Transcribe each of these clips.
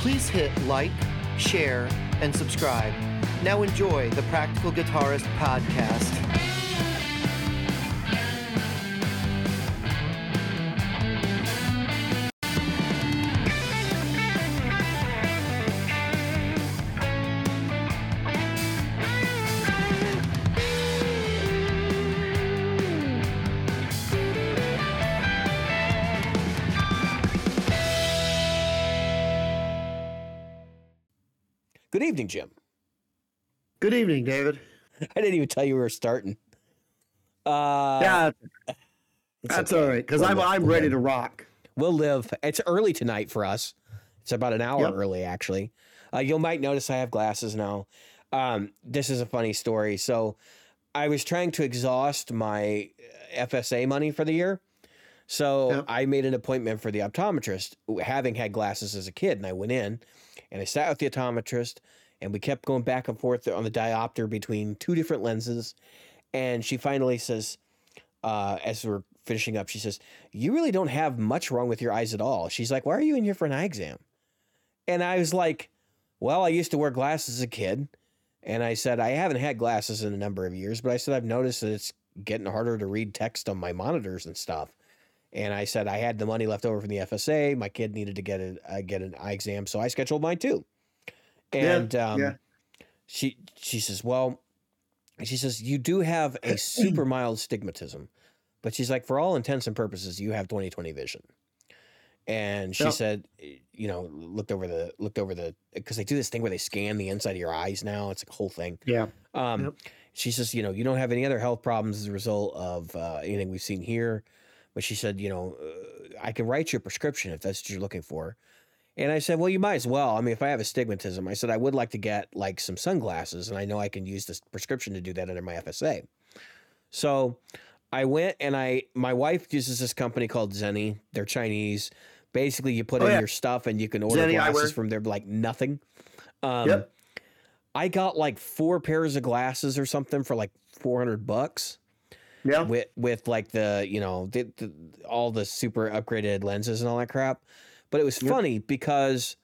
Please hit like, share, and subscribe. Now enjoy the Practical Guitarist podcast. Evening, Jim. Good evening, David. I didn't even tell you we were starting. Uh, yeah, that's okay. all right because I'm live. I'm ready to rock. We'll live. It's early tonight for us. It's about an hour Yep. early, actually. Uh, you might notice I have glasses now. Um, this is a funny story. So, I was trying to exhaust my uh, FSA money for the year. So Yep. I made an appointment for the optometrist, having had glasses as a kid, and I went in, and I sat with the optometrist, and we kept going back and forth on the diopter between two different lenses, and she finally says, uh, as we're finishing up, she says, "You really don't have much wrong with your eyes at all." She's like, "Why are you in here for an eye exam?" And I was like, "Well, I used to wear glasses as a kid." And I said, I haven't had glasses in a number of years, but I said, I've noticed that it's getting harder to read text on my monitors and stuff. And I said, I had the money left over from the FSA. My kid needed to get a uh, get an eye exam, so I scheduled mine too. Yeah, And um, yeah. she she says, well, she says you do have a super mild stigmatism, but she's like, for all intents and purposes, you have 20/20 vision. And she Yep. said, you know, looked over the looked over the because they do this thing where they scan the inside of your eyes now. It's a whole thing. Yeah, Um, Yep. She says, you know, you don't have any other health problems as a result of uh, anything we've seen here. But she said, you know, uh, I can write you a prescription if that's what you're looking for. And I said, well, you might as well. I mean, if I have astigmatism, I said, I would like to get like some sunglasses, and I know I can use this prescription to do that under my FSA. So I went and I, my wife uses this company called Zenni. They're Chinese. Basically, you put Oh, in yeah. your stuff and you can order Zenni glasses from there like nothing. Um, Yep. I got like four pairs of glasses or something for like 400 bucks yeah. with with like the you know the, the, all the super upgraded lenses and all that crap but it was funny because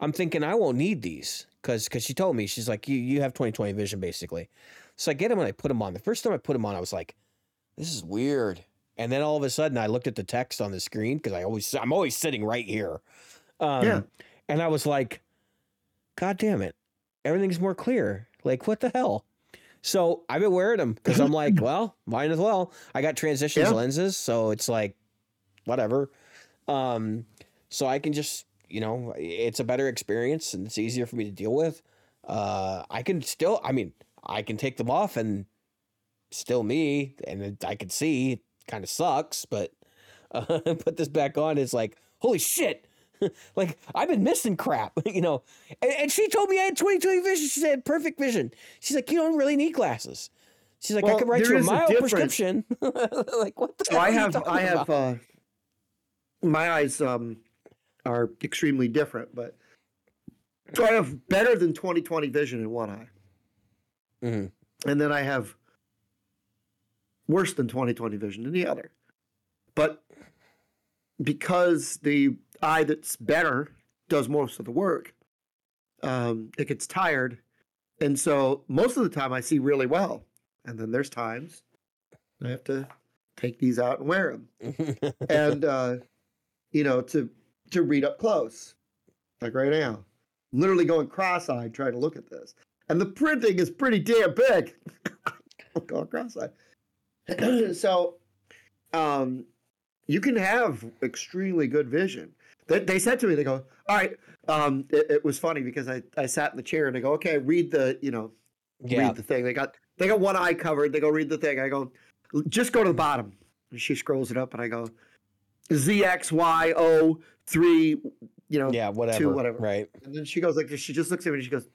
i'm thinking i won't need these because because she told me she's like you you have 20/20 vision basically so i get them and i put them on the first time i put them on i was like this is weird and then all of a sudden i looked at the text on the screen because i always i'm always sitting right here um, Yeah. and i was like god damn it everything's more clear like what the hell so I've been wearing them because I'm like, well, might as well. I got transitions Yeah. lenses, so it's like, whatever. Um, so I can just, you know, it's a better experience and it's easier for me to deal with. Uh, I can still, I mean, I can take them off and still me, and I can see. It kind of sucks, but uh, put this back on. It's like, holy shit. like I've been missing crap, you know. And, and she told me I had 20/20 vision. She said perfect vision. She's like, you don't really need glasses. She's like, I Well, could write you a is a prescription. like what the So hell I have I have uh, my eyes um are extremely different, but so I have better than 20/20 vision in one eye, Mhm. and then I have worse than 20/20 vision in the other. But because the eye that's better does most of the work, um, it gets tired, and so most of the time I see really well, and then there's times I have to take these out and wear them and uh, you know to to read up close, like right now, literally going cross-eyed trying to look at this, and the printing is pretty damn big. Going cross-eyed. so, um, you can have extremely good vision. They, they said to me, they go, "All right." Um, it, it was funny because I, I sat in the chair and they go, "Okay, read the you know yeah. read the thing." They got they got one eye covered. They go read the thing. I go, just go to the bottom. And she scrolls it up, and I go, ZXYO three, you know, Yeah, whatever. two, whatever. Right. and then she goes like this. She just looks at me and she goes,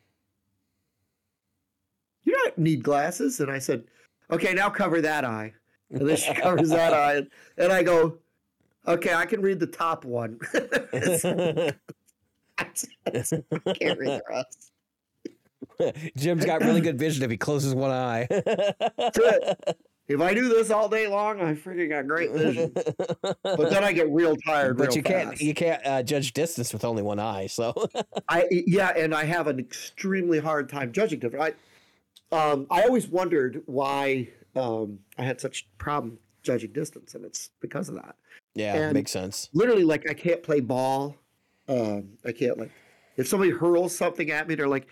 "You don't need glasses." And I said, "Okay, now cover that eye." And then she covers that eye, and, and I go, "Okay, I can read the top one." I can't read the rest. Jim's got really good vision if he closes one eye. If I do this all day long, I freaking got great vision. but then I get real tired. but real you can't fast. you can't uh, judge distance with only one eye. So I yeah, and I have an extremely hard time judging different. I um I always wondered why um I had such problem judging distance, and it's because of that. yeah, And- makes sense. Literally, like I can't play ball. Um, I can't like if somebody hurls something at me, they're like,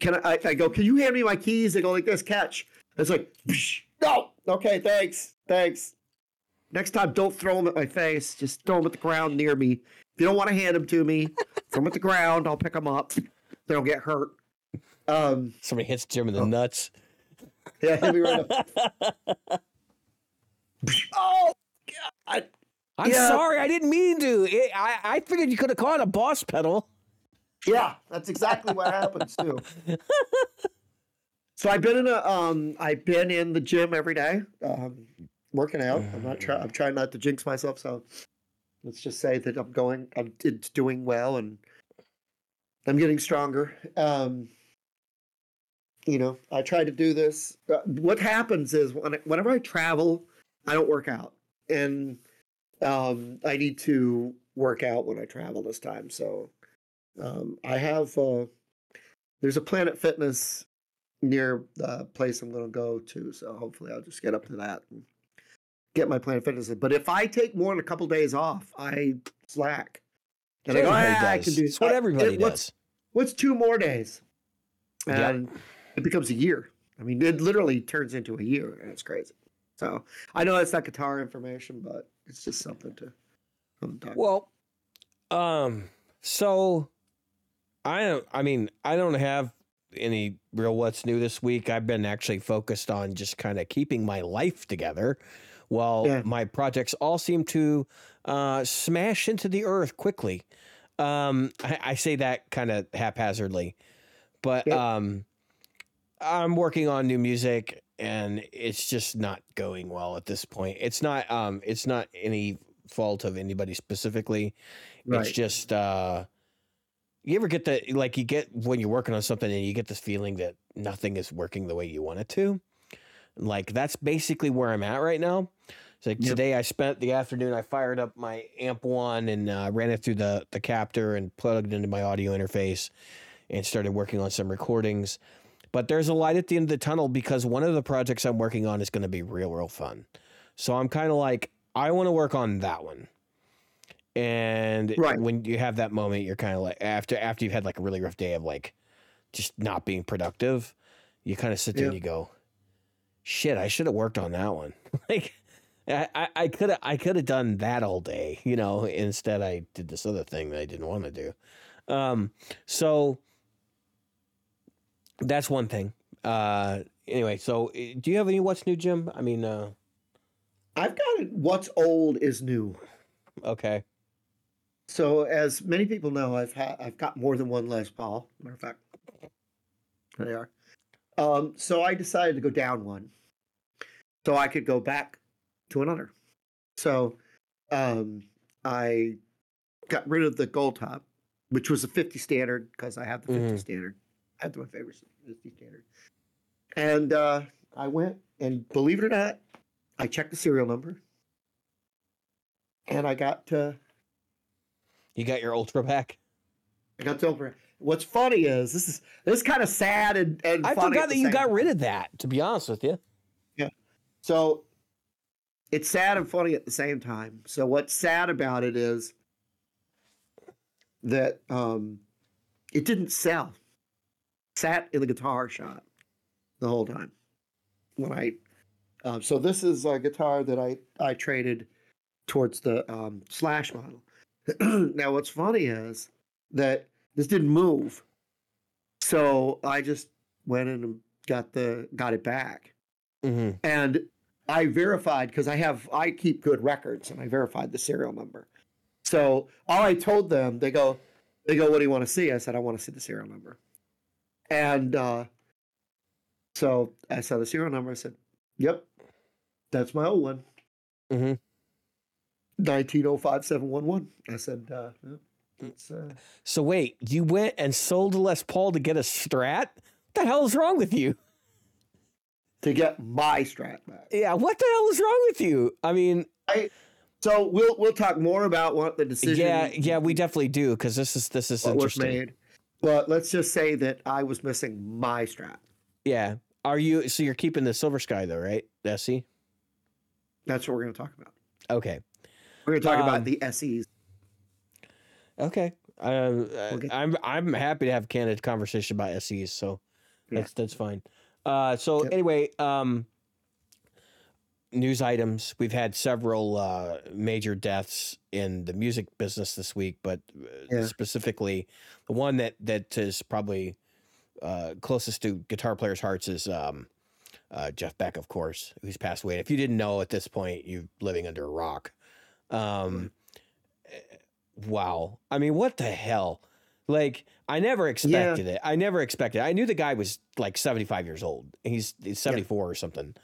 "Can I?" I, I go, "Can you hand me my keys?" They go like this, catch. It's like, no, okay, thanks, thanks. Next time, don't throw them at my face. Just throw them at the ground near me. If you don't want to hand them to me, throw them at the ground. I'll pick them up. They don't get hurt. Um, Somebody hits Jim in the Oh. nuts. yeah, hit me right up. oh, God. I'm Yeah. sorry, I didn't mean to. It, I I figured you could have caught a boss pedal. Yeah, that's exactly what happens too. So I've been in a um I've been in the gym every day, um, working out. I'm not trying I'm trying not to jinx myself, so let's just say that I'm going I'm it's doing well and I'm getting stronger. Um you know, I try to do this. Uh, what happens is when I, whenever I travel, I don't work out. And um I need to work out when I travel this time. So um, I have uh, there's a Planet Fitness near the place I'm going to go to, so hopefully I'll just get up to that and get my Planet Fitness. But if I take more than a couple days off, I slack. And I go, "Ah, I can do It's what everybody it- what's, does. What's two more days? And it becomes a year. I mean, it literally turns into a year, and it's crazy. So I know that's not guitar information, but it's just something to, something to talk about. Well, um, so I don't. I mean, I don't have any real what's new this week. I've been actually focused on just kind of keeping my life together, while Yeah. my projects all seem to uh, smash into the earth quickly. Um, I, I say that kind of haphazardly, but Yep. um, I'm working on new music and it's just not going well at this point. It's not um it's not any fault of anybody specifically. It's just uh you ever get the like you get when you're working on something and you get this feeling that nothing is working the way you want it to. Like that's basically where I'm at right now. It's like Yep. today I spent the afternoon I fired up my amp one and uh, ran it through the the captor and plugged it into my audio interface and started working on some recordings. But there's a light at the end of the tunnel because one of the projects I'm working on is going to be real, real fun. So I'm kind of like, I want to work on that one. And Right. when you have that moment, you're kind of like after after you've had like a really rough day of like just not being productive, you kind of sit there and you go, "Shit, I should have worked on that one." like, I I could have I could have done that all day, you know. Instead, I did this other thing that I didn't want to do. Um, so that's one thing. Uh, anyway, so uh, do you have any what's new, Jim? I mean, uh, I've got it. What's old is new. okay, So, as many people know, I've had I've got more than one Les Paul. Matter of fact, there they are. Um, so I decided to go down one, so I could go back to another. So, um, I got rid of the gold top, which was a 50 standard because I have the 50 Mhm. standard. I have my favorite 50 standard, and uh, I went and believe it or not, I checked the serial number, and I got to you got your ultra pack. I got to over. What's funny is this is this is kind of sad and, and I forgot that you got rid of that. To be honest with you, Yeah. So it's sad and funny at the same time. So what's sad about it is that um, it didn't sell. Sat in the guitar shop the whole time when I. Um, so this is a guitar that I I traded towards the um, Slash model. now what's funny is that this didn't move, so I just went in and got the got it back mm-hmm. and I verified because I have I keep good records and I verified the serial number. So all I told them, they go, they go, what do you want to see? I said, I want to see the serial number. And uh, so I saw the serial number. I said, Yep, that's my old one. Mhm. 1905711. I said, uh, uh, So wait, you went and sold a Les Paul to get a Strat? What the hell is wrong with you? to get my strat back. Yeah, what the hell is wrong with you? I mean, I, So we'll we'll talk more about what the decision. yeah, yeah, we definitely do because this is this is interesting. made. But let's just say that I was missing my strat. Yeah, are you? So you're keeping the Silver Sky though, right? SE. That's what we're going to talk about. Okay. We're going to talk Um, about the SEs. Okay. Uh, get- I'm I'm happy to have a candid conversation about SEs, so Yeah. that's that's fine. Uh, so Yep. anyway, um, news items. We've had several uh, major deaths in the music business this week, but uh, Yeah. specifically, the one that that is probably uh, closest to guitar players' hearts is um, uh, Jeff Beck, of course, who's passed away. If you didn't know at this point, you're living under a rock. Um, wow. I mean, what the hell? Like, I never expected it. I never expected. It. I knew the guy was like 75 years old. He's, he's 74 or something.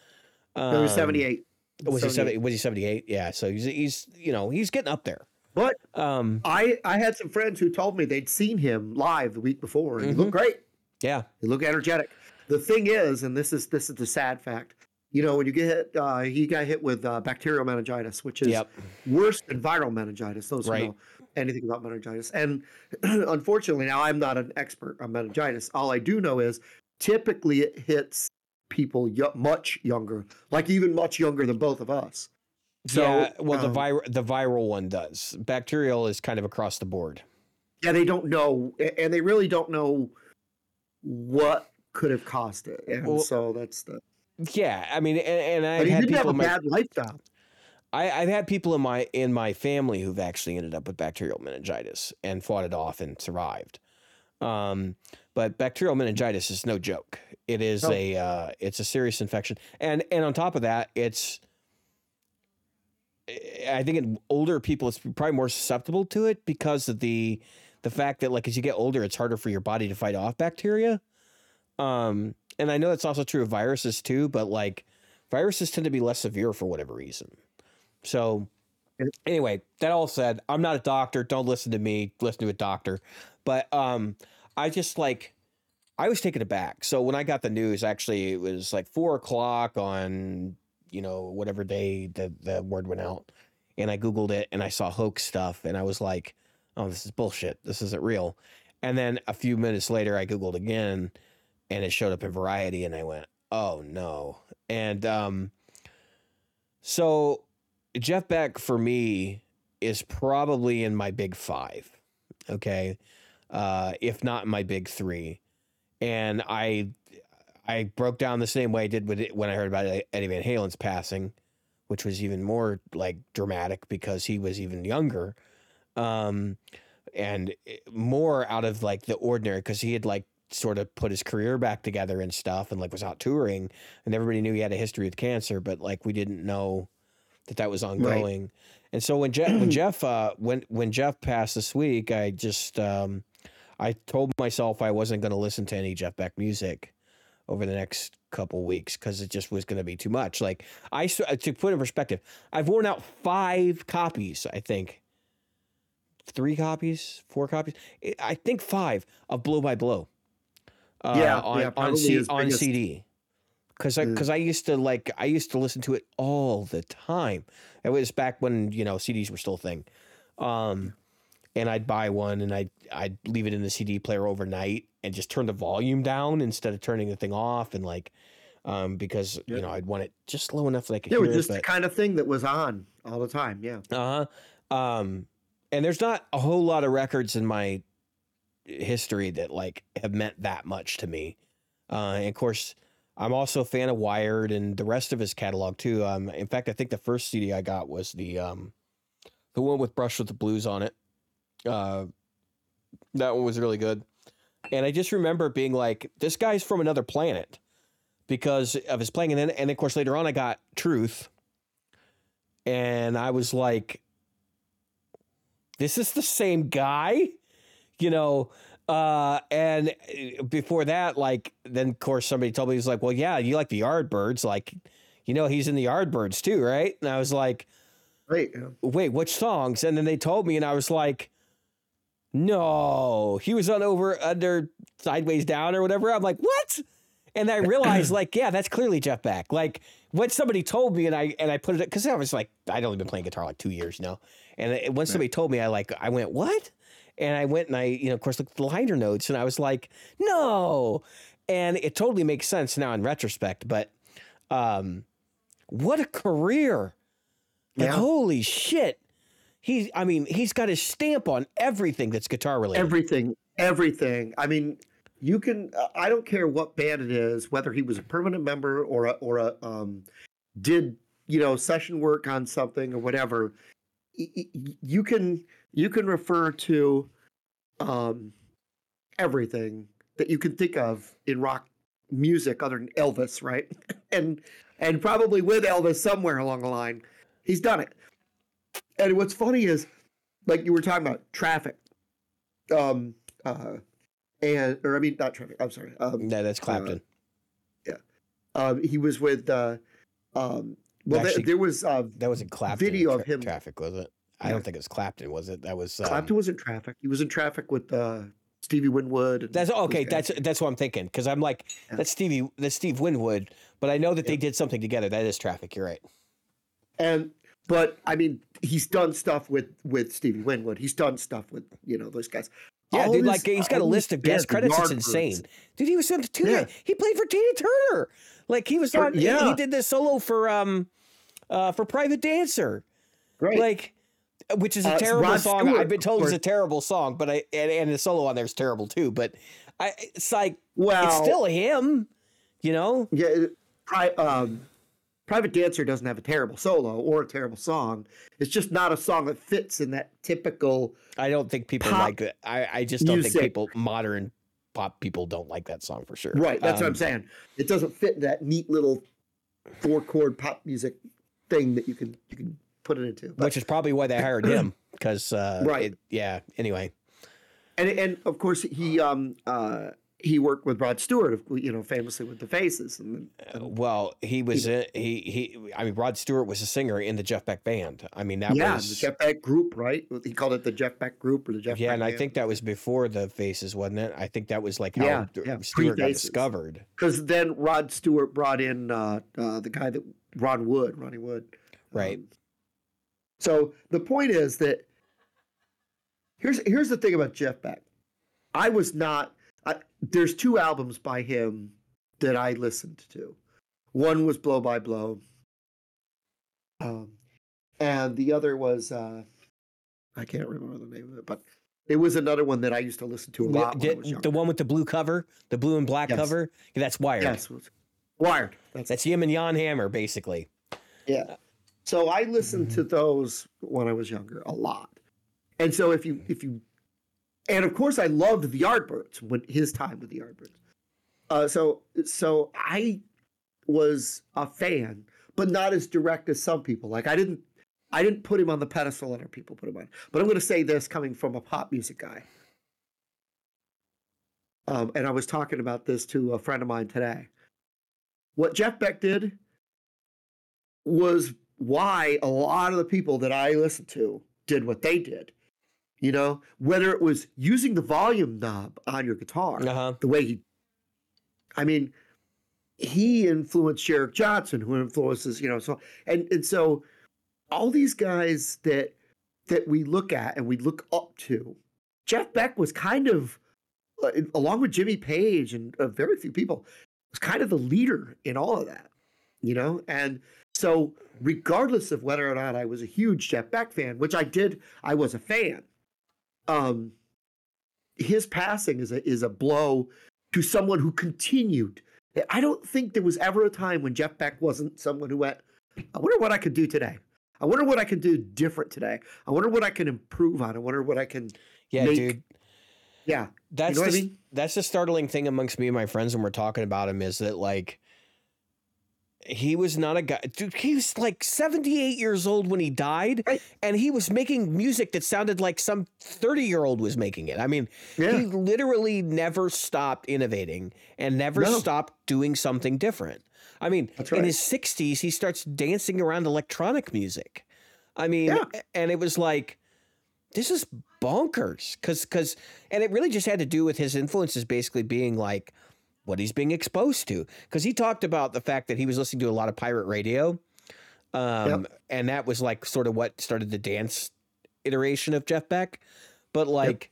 Um, No, he was 78. Was he 70, was he 78? Yeah. So he's, he's, you know, he's getting up there. But Um, I, I had some friends who told me they'd seen him live the week before, and he Mm-hmm. looked great. yeah. He looked energetic. The thing is, and this is this is the sad fact. You know, when you get hit, uh, he got hit with uh, bacterial meningitis, which is Yep. worse than viral meningitis. Those Right. who know anything about meningitis, and unfortunately, now I'm not an expert on meningitis. All I do know is typically it hits people yo- much younger, like even much younger than both of us. So, yeah. Well, the um, viral, the viral one does. Bacterial is kind of across the board. Yeah, they don't know, and they really don't know what could have caused it, and Well, so that's the. Yeah. I mean, and, and But I've he didn't have a my, bad lifestyle. I, I've had people in my in my family who've actually ended up with bacterial meningitis and fought it off and survived. Um, but bacterial meningitis is no joke. It is No. a uh, it's a serious infection, and and on top of that, it's I think in older people it's probably more susceptible to it because of the the fact that like as you get older, it's harder for your body to fight off bacteria. Um, and I know that's also true of viruses too, but like viruses tend to be less severe for whatever reason. So anyway, that all said, I'm not a doctor. Don't listen to me. Listen to a doctor. But um, I just like I was taken aback. So when I got the news, actually, it was like four o'clock on you know whatever day the the word went out, and I googled it and I saw hoax stuff, and I was like, oh, this is bullshit. This isn't real. And then a few minutes later, I googled again, and it showed up in Variety, and I went, oh no. And um, so Jeff Beck for me is probably in my big five. Okay. Uh, if not in my big three. And I I broke down the same way I did with it when I heard about Eddie Van Halen's passing, which was even more like dramatic because he was even younger. Um, and more out of like the ordinary because he had like sort of put his career back together and stuff and like was out touring and everybody knew he had a history with cancer, but like we didn't know that that was ongoing. And so when Jeff when Jeff uh when when Jeff passed this week, I just um I told myself I wasn't going to listen to any Jeff Beck music over the next couple weeks because it just was going to be too much. Like I uh, to put in perspective, I've worn out five copies. I think three copies, four copies. I think five of Blow by Blow. Uh, Yeah, on yeah, on, C- on CD. Cause I, Mm. cause I used to like, I used to listen to it all the time. It was back when you know CDs were still a thing, um, and I'd buy one and I'd I'd leave it in the CD player overnight and just turn the volume down instead of turning the thing off and like, um, because Yeah. you know I'd want it just low enough that I could It hear was just it. the kind of thing that was on all the time. Yeah. uh huh. Um, and there's not a whole lot of records in my history that like have meant that much to me. Uh, and of course, I'm also a fan of Wired and the rest of his catalog too. Um, in fact, I think the first CD I got was the um, the one with Brush with the Blues on it. Uh, that one was really good. And I just remember being like, this guy's from another planet because of his playing. And then, and of course, later on, I got Truth. And I was like, this is the same guy, you know. Uh, and uh, before that, like, then of course somebody told me, he was like, well, yeah, you like the Yardbirds. Like, you know, he's in the Yardbirds too, right? And I was like, wait, wait, which songs? And then they told me, and I was like, no, he was on over under sideways down or whatever. I'm like, what? and I realized like, yeah, that's clearly Jeff Beck. Like when somebody told me, and I and I put it because I was like, I'd only been playing guitar like two years, you know, and it, when somebody told me, I like, I went, what? And I went and I, you know, of course, looked at the liner notes, and I was like, no, and it totally makes sense now in retrospect. But um, what a career! Like, Yeah. holy shit. He's, I mean, he's got his stamp on everything that's guitar related. everything, everything. I mean, you can. uh, I don't care what band it is, whether he was a permanent member or a, or a um, did you know session work on something or whatever. You can you can refer to um, everything that you can think of in rock music other than Elvis, right? and and probably with Elvis somewhere along the line, he's done it. And what's funny is, like you were talking about traffic, um, uh, and or I mean not traffic. I'm sorry. Um, no, that's Clapton. Yeah. Um, he was with. Uh, um, well, there- Actually, there was uh, that wasn't Clapton. in video of him- Traffic, was it? I Yeah. don't think it was Clapton, was it? That was um, Clapton was in traffic. He was in traffic with uh, Stevie Winwood. And That's okay. That's that's what I'm thinking because I'm like Yeah. that's Stevie, that's Steve Winwood, but I know that they did something together. That is Traffic. You're right. and but I mean he's done stuff with with Stevie Winwood. He's done stuff with you know those guys. Yeah, All dude. his- Like he's got a list of guest credits. It's insane, dude. He was on Tina. Yeah. He played for Tina Turner. Like he was on. he- He, did this solo for um, uh, for Private Dancer. Right. Like, which is a Uh, terrible Rod song. Stewart, I've been told it's a terrible song, but I and, and the solo on there is terrible too. But I, it's like well, it's still him. You know. yeah. Pri- um, Private Dancer doesn't have a terrible solo or a terrible song. It's just not a song that fits in that typical. I don't think people like it. I, I just don't think people modern pop people don't like that song for sure. Right. That's what Um, I'm saying. It doesn't fit in that neat little four chord pop music thing that you can you can put it into. But- Which is probably why they hired him because uh, Right. it- yeah. Anyway, and and of course he um uh he worked with Rod Stewart, you know, famously with the Faces, and, Uh, and well, he was in, he he. I mean, Rod Stewart was a singer in the Jeff Beck band. I mean, that yeah, was the Jeff Beck group, right? He called it the Jeff Beck group or the Jeff. yeah, Beck and I think that was before the Faces, wasn't it? I think that was like how Yeah, yeah, Stewart got discovered. because then Rod Stewart brought in uh, uh, the guy that Ron Wood, Ronnie Wood, Right. Um, so the point is that here's here's the thing about Jeff Beck. I was not. I, there's two albums by him that I listened to. One was Blow by Blow, um, and the other was uh, I can't remember the name of it, but it was another one that I used to listen to a lot. when I did- the one with the blue cover, the blue and black Yes. cover. Yeah, that's Wired. yes, Wired. That's That's him and Jan Hammer, basically. Yeah. So I listened to those when I was younger a lot. And so if you if you and of course I loved the Yardbirds when his time with the Yardbirds. Uh so so I was a fan, but not as direct as some people. Like I didn't I didn't put him on the pedestal other people put him on. But I'm gonna say this coming from a pop music guy. Um, and I was talking about this to a friend of mine today. What Jeff Beck did was why a lot of the people that I listened to did what they did. You know, whether it was using the volume knob on your guitar, Uh huh. the way he, I mean, he influenced Eric Johnson, who influences, you know, so and and so all these guys that that we look at and we look up to, Jeff Beck was kind of, uh, along with Jimmy Page and uh, very few people, was kind of the leader in all of that, you know, and so regardless of whether or not I was a huge Jeff Beck fan, which I did, I was a fan. Um, his passing is a is a blow to someone who continued. I don't think there was ever a time when Jeff Beck wasn't someone who went, I wonder what I could do today. I wonder what I can do different today. I wonder what I can improve on. I wonder what I can. Yeah, Make- dude. Yeah, That's know what I the, mean? that's the startling thing amongst me and my friends when we're talking about him is that like he was not a guy dude he was like 78 years old when he died Right. and he was making music that sounded like some 30 year old was making it i mean yeah, he literally never stopped innovating and never No. stopped doing something different i mean That's in his 60s he starts dancing around electronic music i mean Yeah. and it was like this is bonkers because because and it really just had to do with his influences basically being like what he's being exposed to because he talked about the fact that he was listening to a lot of pirate radio um, yep. and that was like sort of what started the dance iteration of jeff beck but like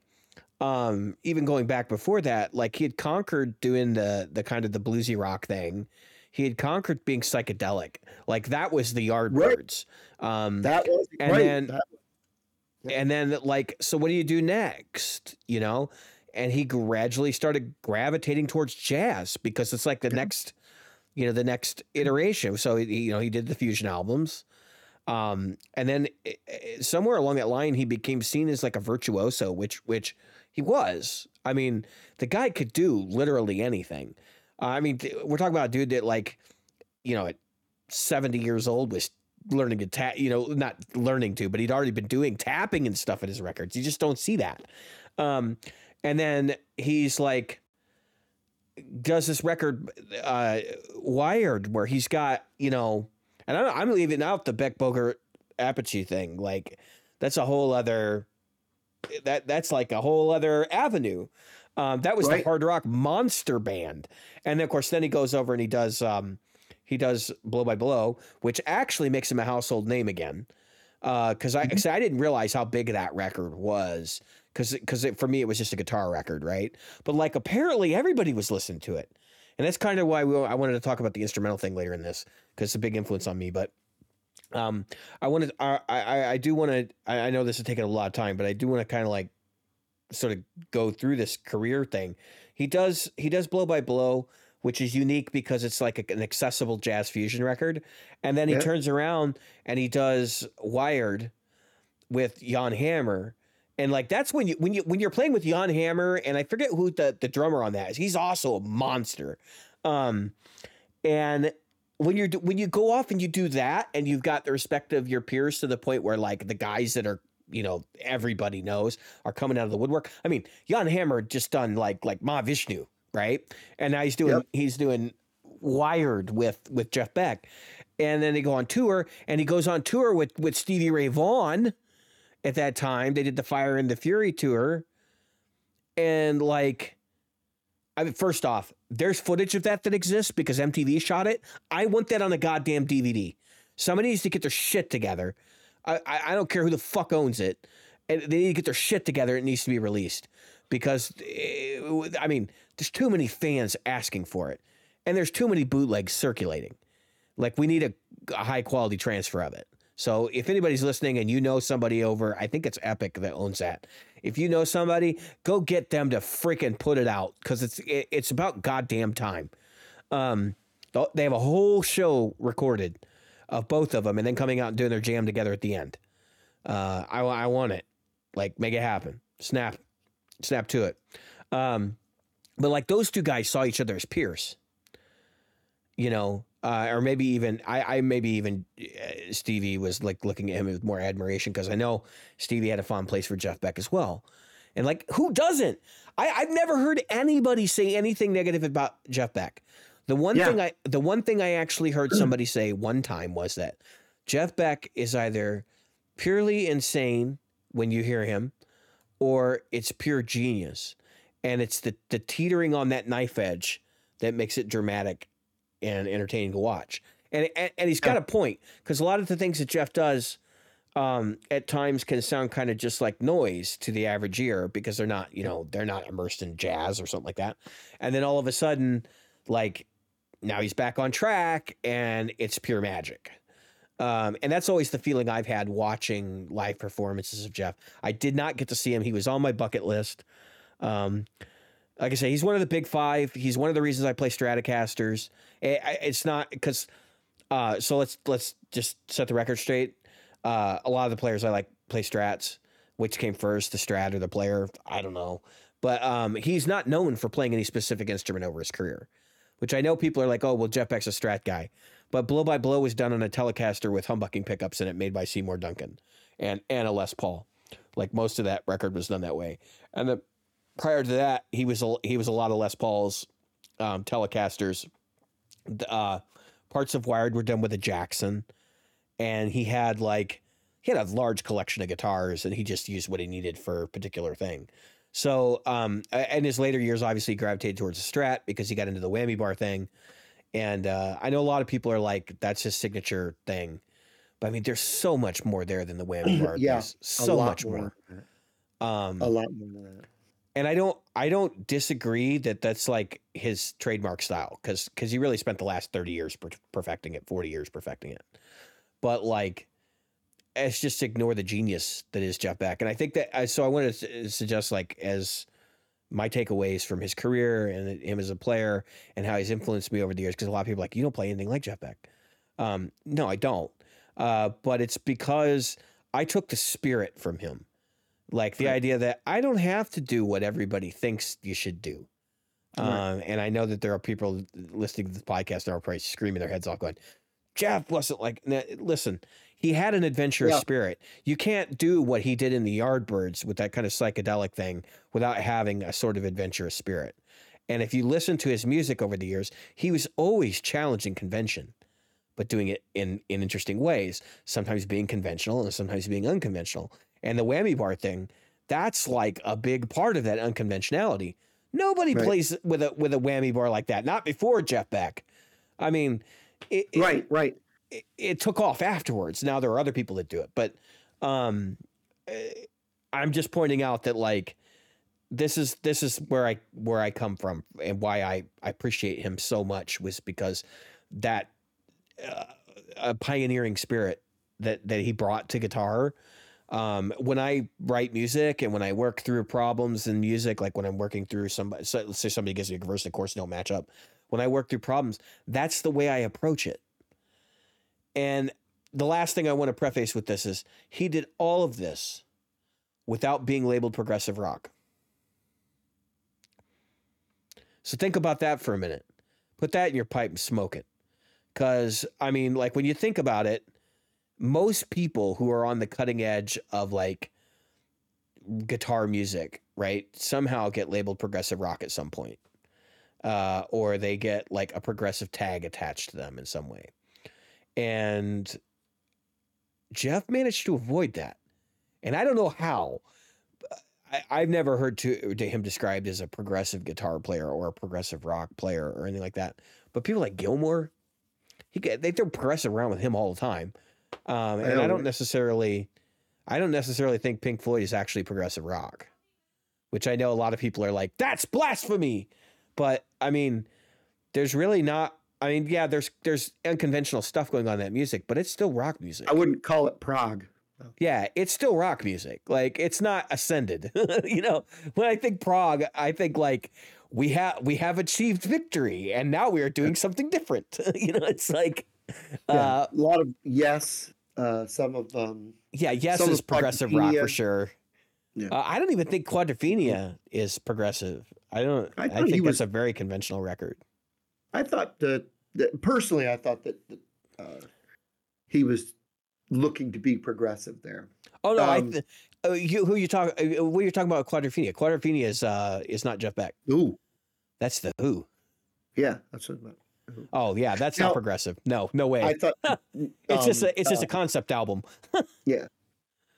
yep. um, even going back before that like he had conquered doing the the kind of the bluesy rock thing he had conquered being psychedelic like that was the yardbirds right. um, that was and right. then that, and then like so what do you do next you know? And he gradually started gravitating towards jazz because it's like the next you know the next iteration. So he, you know he did the fusion albums. Um, and then eh, eh, somewhere along that line he became seen as like a virtuoso which which he was. I mean the guy could do literally anything. Uh, i mean we're talking about a dude that like you know at 70 years old was learning to tap you know not learning to but he'd already been doing tapping and stuff in his records. You just don't see that. Um, and then he's like does this record uh, wired where he's got you know and I, am leaving out the Beck Bogert Appice thing. Like that's a whole other that that's like a whole other avenue. Um, that was right. the hard rock monster band. And of course then he goes over and he does um, he does blow by blow which actually makes him a household name again because uh, I, mm-hmm. I didn't realize how big that record was because because for me it was just a guitar record, right? But like apparently everybody was listening to it, and that's kind of why we, I wanted to talk about the instrumental thing later in this because it's a big influence on me. But um, I wanted I I, I do want to I, I know this is taking a lot of time, but I do want to kind of like sort of go through this career thing. He does he does blow by blow which is unique because it's like a, an accessible jazz fusion record. And then he yeah. turns around and he does Wired with Jan Hammer, and like that's when you when you when you're playing with Jan Hammer, and I forget who the the drummer on that is. He's also a monster. Um, and when you're when you go off and you do that, and you've got the respect of your peers to the point where like the guys that are you know everybody knows are coming out of the woodwork. I mean, Jan Hammer just done like like Mahavishnu, right? And now he's doing yep. he's doing Wired with with Jeff Beck, and then they go on tour, and he goes on tour with with Stevie Ray Vaughan at that time. They did the Fire and the Fury tour. And like, I mean, first off, there's footage of that that exists because MTV shot it. I want that on a goddamn DVD. Somebody needs to get their shit together. I, I, I don't care who the fuck owns it. And they need to get their shit together. It needs to be released because, it, eh, I mean, there's too many fans asking for it. And there's too many bootlegs circulating. Like, we need a, a high quality transfer of it. So if anybody's listening and you know somebody over, I think it's Epic that owns that. If you know somebody, go get them to freaking put it out because it's it, it's about goddamn time. Um, they have a whole show recorded of both of them, and then coming out and doing their jam together at the end. Uh, I I want it, like make it happen. Snap, snap to it. Um, but like those two guys saw each other as peers. You know, uh, or maybe even I, I maybe even uh, Stevie was like looking at him with more admiration because I know Stevie had a fond place for Jeff Beck as well. And like, who doesn't? I, I've never heard anybody say anything negative about Jeff Beck. The one yeah. thing I the one thing I actually heard somebody say one time was that Jeff Beck is either purely insane when you hear him, or it's pure genius. And it's the the teetering on that knife edge that makes it dramatic and entertaining to watch. And and, and he's got a point because a lot of the things that Jeff does um, at times can sound kind of just like noise to the average ear because they're not, you know, they're not immersed in jazz or something like that. And then all of a sudden, like now he's back on track and it's pure magic. Um, and that's always the feeling I've had watching live performances of Jeff. I did not get to see him. He was on my bucket list. Um, like I say, he's one of the big five. He's one of the reasons I play Stratocasters. It's not because. Uh, so let's let's just set the record straight. Uh, a lot of the players I like play Strats. Which came first, the Strat or the player? I don't know. But um, he's not known for playing any specific instrument over his career. Which I know people are like, oh well, Jeff Beck's a Strat guy. But Blow by Blow was done on a Telecaster with humbucking pickups in it, made by Seymour Duncan and and a Les Paul. Like most of that record was done that way. And the prior to that, he was a, he was a lot of Les Paul's um, Telecasters. Uh, parts of Wired were done with a Jackson, and he had like he had a large collection of guitars, and he just used what he needed for a particular thing. So, um, in his later years, obviously he gravitated towards the Strat because he got into the whammy bar thing. And uh, I know a lot of people are like, that's his signature thing. But I mean, there's so much more there than the whammy bar. Yeah, There's so much more. that. Um, A lot more than that. And I don't, I don't disagree that that's like his trademark style because because he really spent the last thirty years perfecting it, forty years perfecting it. But like, it's just ignore the genius that is Jeff Beck. And I think that I so I wanted to suggest like as my takeaways from his career and him as a player and how he's influenced me over the years because a lot of people are like you don't play anything like Jeff Beck. Um, no, I don't. Uh, but it's because I took the spirit from him. Like the Right. idea that I don't have to do what everybody thinks you should do. Right. Um, and I know that there are people listening to this podcast that are probably screaming their heads off, going, Jeff wasn't like, listen, he had an adventurous Yeah. spirit. You can't do what he did in the Yardbirds with that kind of psychedelic thing without having a sort of adventurous spirit. And if you listen to his music over the years, he was always challenging convention, but doing it in, in interesting ways, sometimes being conventional and sometimes being unconventional. And the whammy bar thing, that's like a big part of that unconventionality. Nobody Right. plays with a with a whammy bar like that. Not before Jeff Beck. I mean, it, it- Right, right. it, it took off afterwards. Now there are other people that do it, but um, eh, I'm just pointing out that like this is this is where I where I come from and why I, I appreciate him so much was because that uh, a pioneering spirit that that he brought to guitar. Um, when I write music and when I work through problems in music, like when I'm working through somebody, so let's say somebody gives me a verse and chorus don't match up. When I work through problems, that's the way I approach it. And the last thing I want to preface with this is he did all of this without being labeled progressive rock. So think about that for a minute. Put that in your pipe and smoke it. Because, I mean, like when you think about it, most people who are on the cutting edge of like guitar music, right, somehow get labeled progressive rock at some point. Uh, or they get like a progressive tag attached to them in some way. And Jeff managed to avoid that. And I don't know how. I, I've never heard to, to him described as a progressive guitar player or a progressive rock player or anything like that. But people like Gilmour, he they throw progressive around with him all the time. Um, and I know, don't necessarily, I don't necessarily think Pink Floyd is actually progressive rock, which I know a lot of people are like, that's blasphemy. But I mean, there's really not. I mean, yeah, there's there's unconventional stuff going on in that music, but it's still rock music. I wouldn't call it prog. Yeah, it's still rock music. Like it's not ascended. you know, when I think prog, I think like we have we have achieved victory and now we are doing something different. you know, it's like Yeah, uh a lot of yes. Uh, some of um, yeah, yes is progressive rock for sure. Yeah. Uh, I don't even think Quadrophenia is progressive. I don't I I, think was- that's a very conventional record. I thought that, that personally, I thought that, that uh, he was looking to be progressive there. Oh no, I Um, th- uh, you who you talk uh, what you're talking about Quadrophenia. Quadrophenia is uh is not Jeff Beck. Ooh, That's the Who. yeah, that's what I meant. Oh yeah, that's Now- not progressive. No, no way. I thought it's just um, a it's just a concept album. Yeah.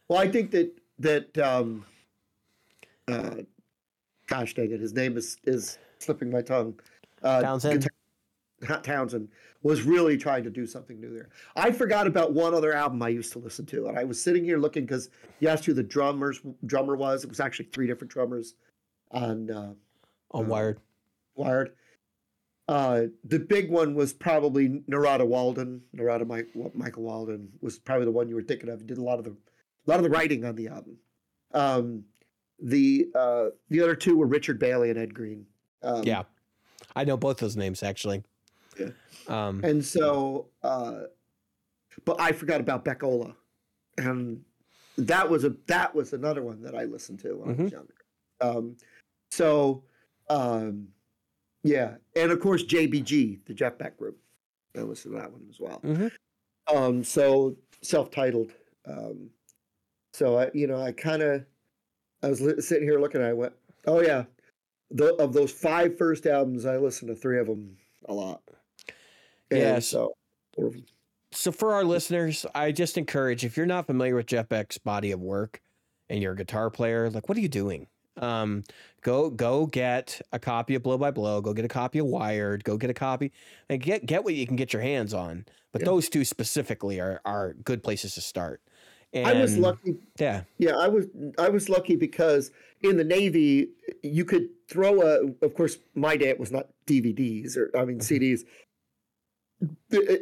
Well, I think that that um, uh, gosh dang it, his name is is slipping my tongue. Uh, Townshend? Guitar- Townshend was really trying to do something new there. I forgot about one other album I used to listen to, and I was sitting here looking because you asked who the drummers drummer was. It was actually three different drummers on uh, on uh, Wired. Wired. Uh, the big one was probably Narada Walden. Narada Mike, Michael Walden was probably the one you were thinking of. He did a lot of the, a lot of the writing on the album. Um, the uh, the other two were Richard Bailey and Ed Greene. Um, yeah, I know both those names actually. Yeah. Um, And so, uh, but I forgot about Beck-Ola, and that was a that was another one that I listened to when I was younger. Um, so, um, yeah, and of course JBG, the Jeff Beck group, I listened to that one as well. mhm. Um, so self-titled. Um, so I, you know, I kind of, I was li- sitting here looking. I went, oh yeah, the, of those five first albums, I listened to three of them a lot. And Yes. So, four of 'em. So for our listeners, I just encourage if you're not familiar with Jeff Beck's body of work and you're a guitar player, like what are you doing? Um, go go get a copy of Blow by Blow. Go get a copy of Wired. Go get a copy and get get what you can get your hands on. But Yeah. those two specifically are are good places to start. And I was lucky. Yeah. Yeah, I was I was lucky because in the Navy you could throw a. Of course, my day it was not DVDs or I mean CDs.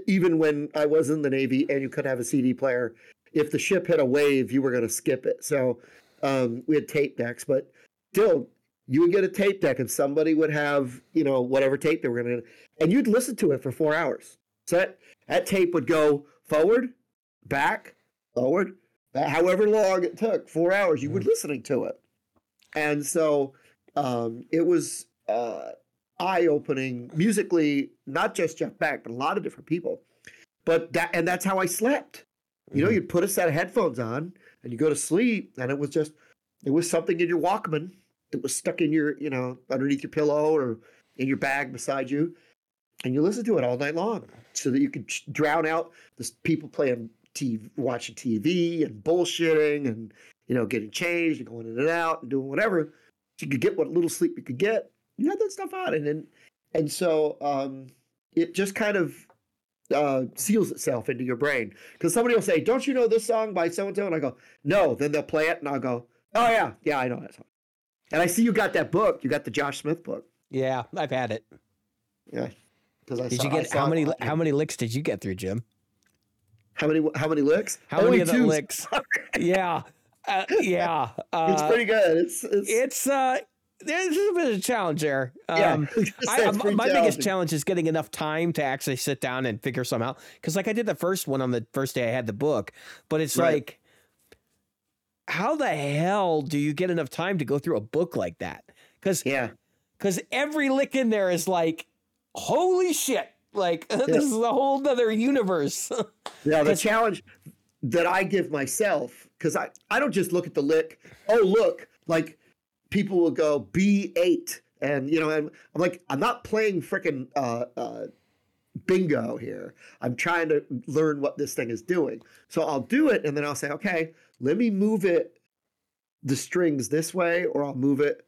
Even when I was in the Navy and you could have a CD player, if the ship hit a wave, you were going to skip it. So um, we had tape decks, but still, you would get a tape deck and somebody would have you know whatever tape they were going to, and you'd listen to it for four hours. So that, that tape would go forward, back, forward, back, however long it took, four hours, you were listening to it. And so um, it was uh, eye opening musically, not just Jeff Beck, but a lot of different people. But that, and that's how I slept. You know, Mhm. you'd put a set of headphones on and you go to sleep, and it was just, it was something in your Walkman that was stuck in your, you know, underneath your pillow or in your bag beside you. And you listen to it all night long so that you could drown out the people playing TV, watching TV and bullshitting and, you know, getting changed and going in and out and doing whatever. So you could get what little sleep you could get. You had that stuff on. And then, and so um, it just kind of uh, seals itself into your brain. Because somebody will say, Don't you know this song by so and so? And I go, No. Then they'll play it and I'll go, Oh, yeah. Yeah, I know that song. And I see you got that book. You got the Josh Smith book. Yeah, I've had it. Yeah. Because I Did saw, you get how many how many licks did you get through, Jim? How many? How many licks? How Only many of the licks? yeah. Uh, yeah. Uh, It's pretty good. It's it's, it's uh there's a bit of a challenge there. yeah. Um, I, I- pretty my biggest challenge is getting enough time to actually sit down and figure some out. Because like I did the first one on the first day I had the book, but it's Right. like, how the hell do you get enough time to go through a book like that? Because Yeah, because every lick in there is like, holy shit! Like this is a whole other universe. yeah. the challenge that I give myself because I I don't just look at the lick. Oh look, like people will go B eight, and you know, and I'm like I'm not playing freaking uh, uh, bingo here. I'm trying to learn what this thing is doing. So I'll do it, and then I'll say, okay, let me move it the strings this way, or I'll move it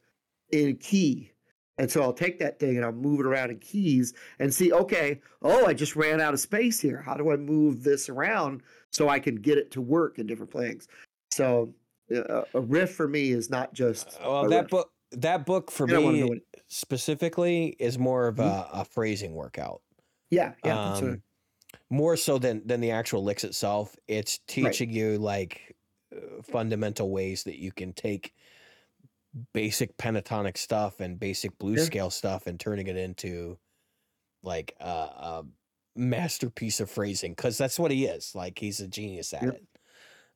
in key. And so I'll take that thing and I'll move it around in keys and see, okay, oh, I just ran out of space here. How do I move this around so I can get it to work in different playings? So uh, a riff for me is not just well, a that riff. book that book for You don't wanna know me specifically is more of a, a phrasing workout. yeah, yeah, um, more so than than the actual licks itself. It's teaching you like uh, fundamental ways that you can take basic pentatonic stuff and basic blues Yeah. scale stuff and turning it into like a, a masterpiece of phrasing because that's what he is. Like he's a genius at it.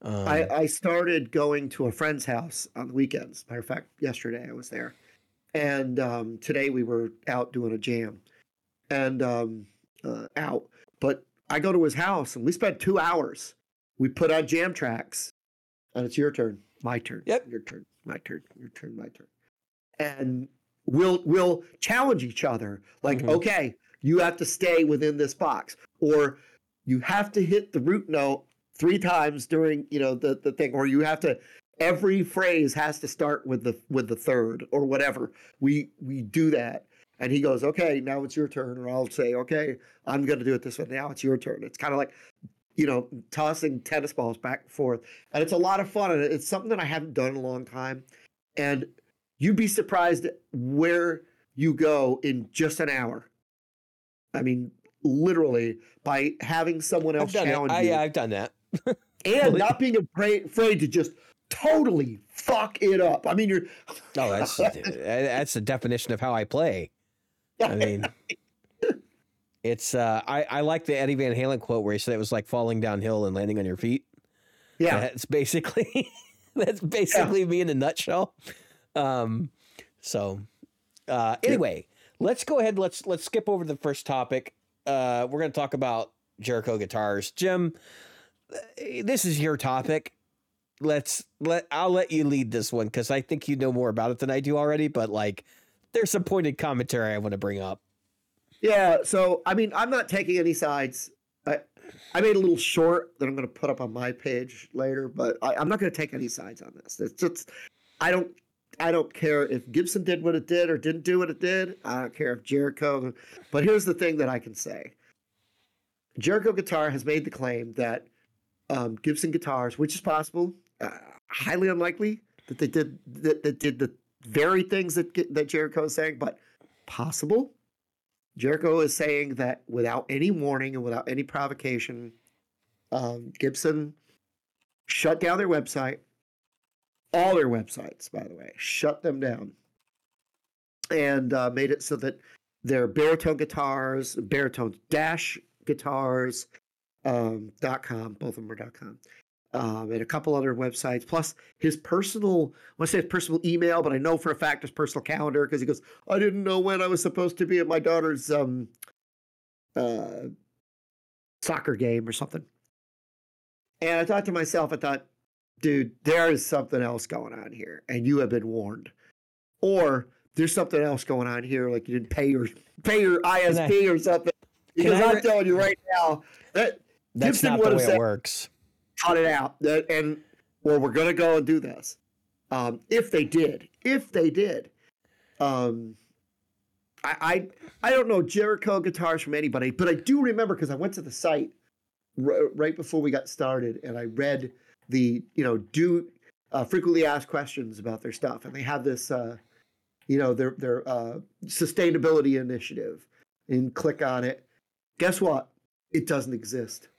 Um, I, I started going to a friend's house on the weekends. Matter of fact, yesterday I was there, and um, today we were out doing a jam, and um, uh, out. But I go to his house, and we spent two hours. We put on jam tracks, and it's your turn, my turn, Yep. your turn, my turn, your turn, my turn, and we'll we'll challenge each other. Like, Mhm. okay, you have to stay within this box, or you have to hit the root note three times during you know the the thing or you have to every phrase has to start with the with the third or whatever. We we do that. And he goes okay now it's your turn. Or i'll say okay i'm going to do it this way. Now it's your turn. It's kind of like you know tossing tennis balls back and forth and it's a lot of fun and it's something that i haven't done in a long time and you'd be surprised where you go in just an hour i mean literally by having someone else challenge I, you yeah, I've done that. and not being afraid, afraid to just totally fuck it up. I mean, you're. Oh, that's that's the definition of how I play. Yeah. I mean, it's uh, I I like the Eddie Van Halen quote where he said it was like falling downhill and landing on your feet. yeah, That's basically that's basically me in a nutshell. Um, so uh, anyway, let's go ahead. Let's let's skip over the first topic. Uh, we're going to talk about Jericho guitars. Jim, eh, this is your topic. Let's let I'll let you lead this one because I think you know more about it than I do already. But like, there's some pointed commentary I want to bring up. Yeah. So, I mean, I'm not taking any sides. I, I made a little short that I'm going to put up on my page later, but I, I'm not going to take any sides on this. It's just, I don't, I don't care if Gibson did what it did or didn't do what it did. I don't care if Jericho. But here's the thing that I can say: Jericho Guitar has made the claim that um, Gibson guitars, which is possible, uh, highly unlikely that they did that, that did the very things that that Jericho is saying, but possible. Jericho is saying that without any warning and without any provocation, um, Gibson shut down their website, all their websites, by the way, shut them down, and uh, made it so that their baritone guitars, baritone dash guitars, um, .com, both of them are .com, um, and a couple other websites, plus his personal, I want to say his personal email, but I know for a fact his personal calendar because he goes, I didn't know when I was supposed to be at my daughter's um, uh, soccer game or something. And I thought to myself, I thought, dude, there is something else going on here, and you have been warned. Or there's something else going on here, like you didn't pay your pay your ISP I, or something. Because I'm re- telling you right now that that's Gibson not the way it works. Cut it out, and well, we're gonna go and do this. Um, if they did, if they did, um, I, I I don't know Jericho guitars from anybody, but I do remember because I went to the site r- right before we got started, and I read the you know do uh, frequently asked questions about their stuff, and they have this uh, you know their their uh, sustainability initiative, and click on it. Guess what? It doesn't exist.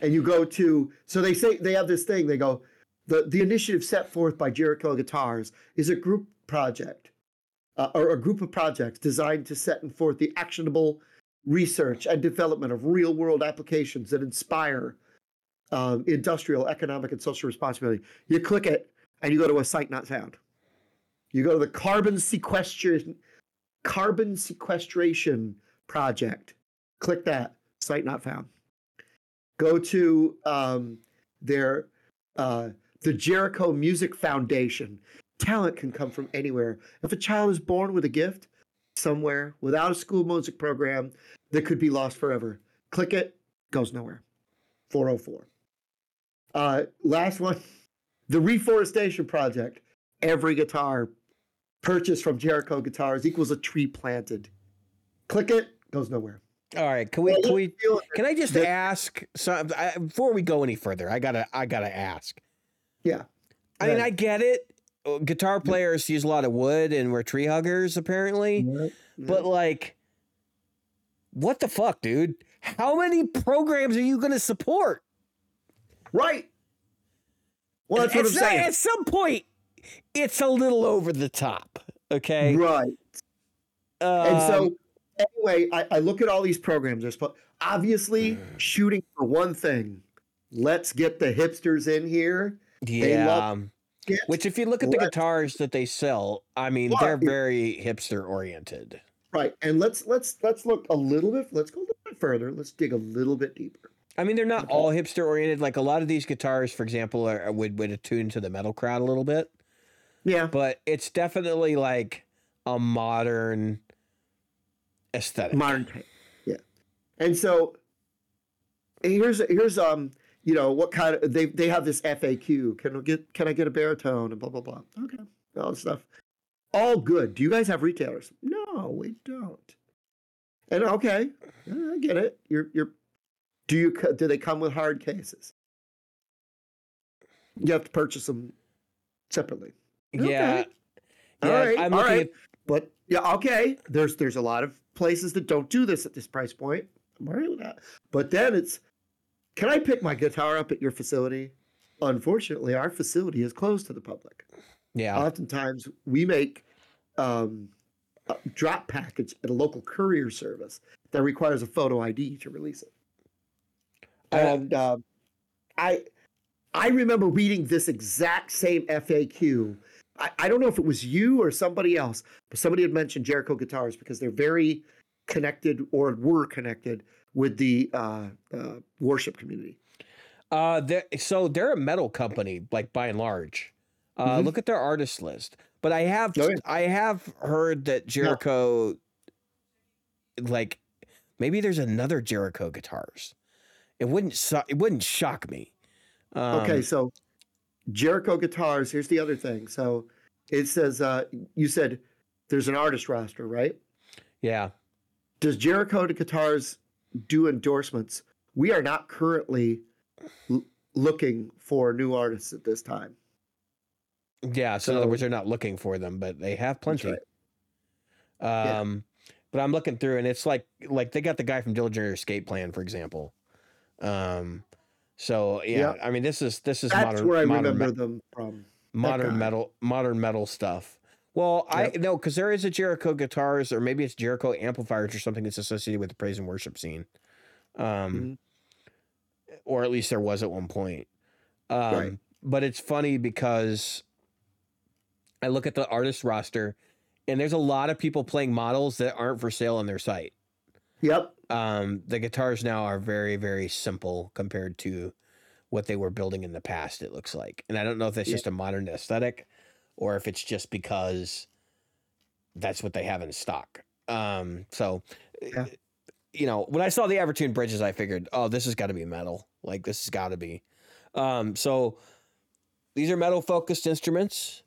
And you go to so they say they have this thing. They go the the initiative set forth by Jericho Guitars is a group project. Uh, or a group of projects designed to set forth the actionable research and development of real world applications that inspire um, industrial, economic, and social responsibility. You click it and you go to a site not found. You go to the carbon sequestration carbon sequestration project. Click that site not found. Go to um, their uh, the Jericho Music Foundation. Talent can come from anywhere. If a child is born with a gift, somewhere without a school music program that could be lost forever. Click it, goes nowhere. 404. Uh, last one the Reforestation Project. Every guitar purchased from Jericho Guitars equals a tree planted. Click it, goes nowhere. All right, can we? Can, we, can I just ask? So before we go any further, I gotta, I gotta ask. Yeah, I mean, I get it guitar players use a lot of wood and we're tree huggers apparently. But like what the fuck, dude? How many programs are you going to support? Right. Well, that's what I'm saying. At some point, it's a little over the top. Okay. Right. Um, and so, anyway, I, I, look at all these programs. There's obviously mm. shooting for one thing. Let's get the hipsters in here. Yeah. Which, if you look at the guitars that they sell, I mean, they're very hipster oriented. Right, and let's let's let's look a little bit. Let's go a little bit further. Let's dig a little bit deeper. I mean, they're not okay. all hipster oriented. Like a lot of these guitars, for example, are, uh, would would attune to the metal crowd a little bit. Yeah, but it's definitely like a modern aesthetic. Modern. Yeah, and so here's here's um you know, what kind of they they have this FAQ. Can I get can I get a baritone and blah blah blah. Okay, all this stuff. All good. Do you guys have retailers? No, we don't. And okay, I get it. You're you're. Do you do they come with hard cases? You have to purchase them separately. Yeah. Okay. Yeah, all right. I'm all right. At... But yeah, okay. There's there's a lot of places that don't do this at this price point. I'm right with that. But then it's can I pick my guitar up at your facility? Unfortunately, our facility is closed to the public. Yeah. Oftentimes, we make um, a drop package at a local courier service that requires a photo ID to release it. Uh, and uh, I, I remember reading this exact same FAQ. I, I don't know if it was you or somebody else, but somebody had mentioned Jericho guitars because they're very connected or were connected with the uh, uh, worship community? Uh, they're, so they're a metal company, like by and large. Uh, mm-hmm. Look at their artist list. But I have oh, yeah. I have heard that Jericho, no. like maybe there's another Jericho guitars. It wouldn't it wouldn't shock me. Um, okay, so Jericho guitars. Here's the other thing. So it says uh, you said there's an artist roster, right? Yeah. Does Jericho Guitars do endorsements? We are not currently l- looking for new artists at this time. Yeah. So, in other words, they're not looking for them, but they have plenty. right. Um, but I'm looking through, and it's like like they got the guy from Dillinger Escape Plan, for example. Um, so yeah. I mean, this is this is That's modern where I modern remember me- them from. modern metal modern metal stuff. Well, Yep. I know because there is a Jericho guitars, or maybe it's Jericho amplifiers or something that's associated with the praise and worship scene. Um, or at least there was at one point. Um, Right. but it's funny because I look at the artist roster and there's a lot of people playing models that aren't for sale on their site. Yep. Um, the guitars now are very, very simple compared to what they were building in the past, it looks like. And I don't know if that's Yeah. just a modern aesthetic or if it's just because that's what they have in stock. Um, so, Yeah. you know, when I saw the Evertune bridges, I figured, oh, this has got to be metal. Like, this has got to be. Um, so, these are metal focused instruments.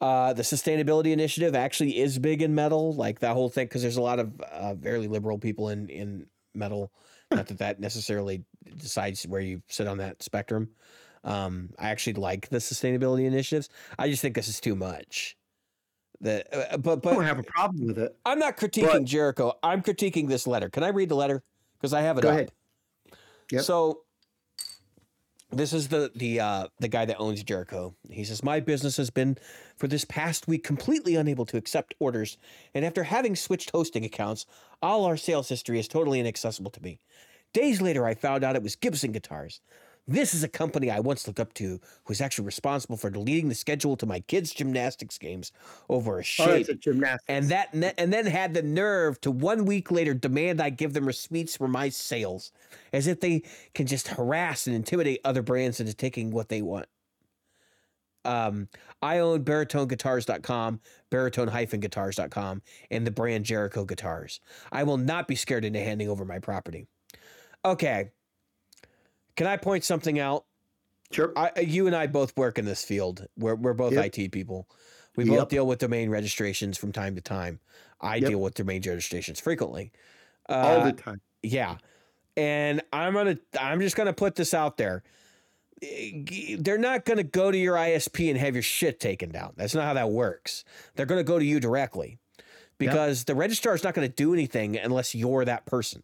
Uh, the sustainability initiative actually is big in metal, like that whole thing, because there's a lot of uh, very liberal people in in metal. Not that that necessarily decides where you sit on that spectrum. Um, I actually like the sustainability initiatives. I just think this is too much. That, uh, but I don't but have a problem with it. I'm not critiquing But- Jericho. I'm critiquing this letter. Can I read the letter? Because I have it Go up. ahead. Yep. So this is the the uh, the guy that owns Jericho. He says, "My business has been for this past week completely unable to accept orders, and after having switched hosting accounts, all our sales history is totally inaccessible to me. Days later, I found out it was Gibson Guitars." This is a company I once looked up to who was actually responsible for deleting the schedule to my kids' gymnastics games over a Oh, shape gymnastics. and that and then had the nerve to one week later demand I give them receipts for my sales, as if they can just harass and intimidate other brands into taking what they want. Um, I own baritoneguitars.com, baritone-guitars.com, and the brand Jericho Guitars. I will not be scared into handing over my property. Okay. Can I point something out? sure. I, you and I both work in this field. We're we're both Yep. IT people. We both deal with domain registrations from time to time. I Yep. deal with domain registrations frequently. Uh, All the time. yeah, and I'm gonna I'm just gonna put this out there. They're not gonna go to your ISP and have your shit taken down. That's not how that works. They're gonna go to you directly because the registrar is not gonna do anything unless you're that person.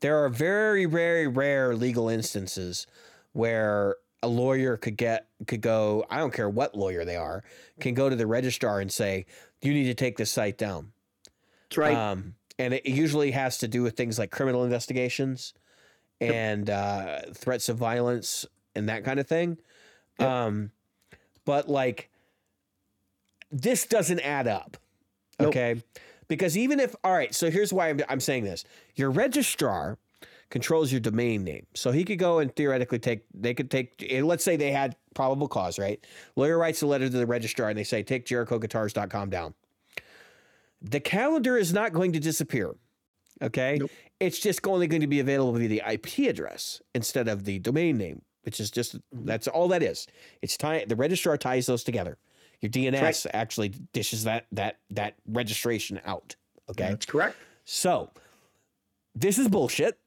There are very, very rare legal instances where a lawyer could get could go. I don't care what lawyer they are, can go to the registrar and say, "You need to take this site down." That's right. Um, and it usually has to do with things like criminal investigations and uh, threats of violence and that kind of thing. Yep. Um, but like, this doesn't add up. Nope. Okay. Because even if, all right, so here's why I'm, I'm saying this your registrar controls your domain name. So he could go and theoretically take, they could take, let's say they had probable cause, right? Lawyer writes a letter to the registrar and they say, take jerichoguitars.com down the calendar is not going to disappear. Okay. Nope. It's just only going to be available via the IP address instead of the domain name, which is just that's all that is. It's tie the registrar ties those together. Your DNS actually dishes that that that registration out. Okay. That's correct. So this is bullshit.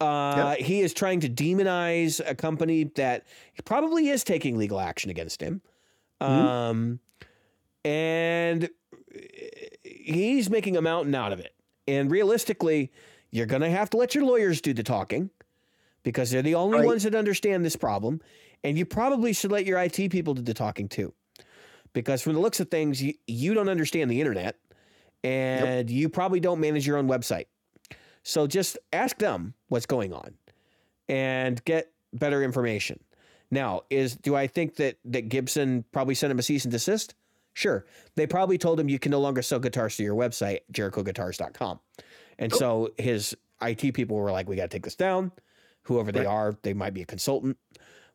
Uh, He is trying to demonize a company that probably is taking legal action against him. Um, and he's making a mountain out of it. And realistically, you're going to have to let your lawyers do the talking because they're the only Right. ones that understand this problem. And you probably should let your IT people do the talking too. Because from the looks of things, you, you don't understand the internet and you probably don't manage your own website. So just ask them what's going on and get better information. Now, is do I think that that Gibson probably sent him a cease and desist? Sure. They probably told him you can no longer sell guitars to your website, jerichoguitars.com. And so his IT people were like, we got to take this down. Whoever they Right. are, they might be a consultant.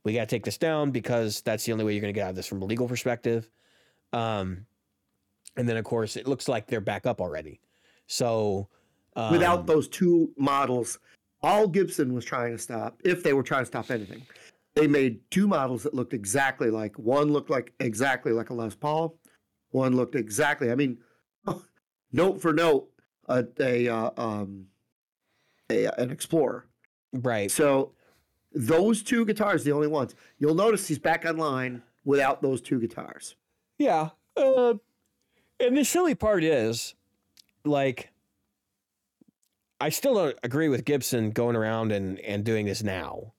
We got to take this down because that's the only way you're going to get out of this from a legal perspective. Um, and then, of course, it looks like they're back up already. So, um, Without those two models, all Gibson was trying to stop, if they were trying to stop anything, they made two models that looked exactly like one looked like exactly like a Les Paul, One looked exactly. I mean, note for note, a, a uh, um, a, an Explorer. Right. So those two guitars, the only ones. You'll notice he's back online without those two guitars. Yeah. Uh, and the silly part is, like, I still don't agree with Gibson going around and, and doing this now.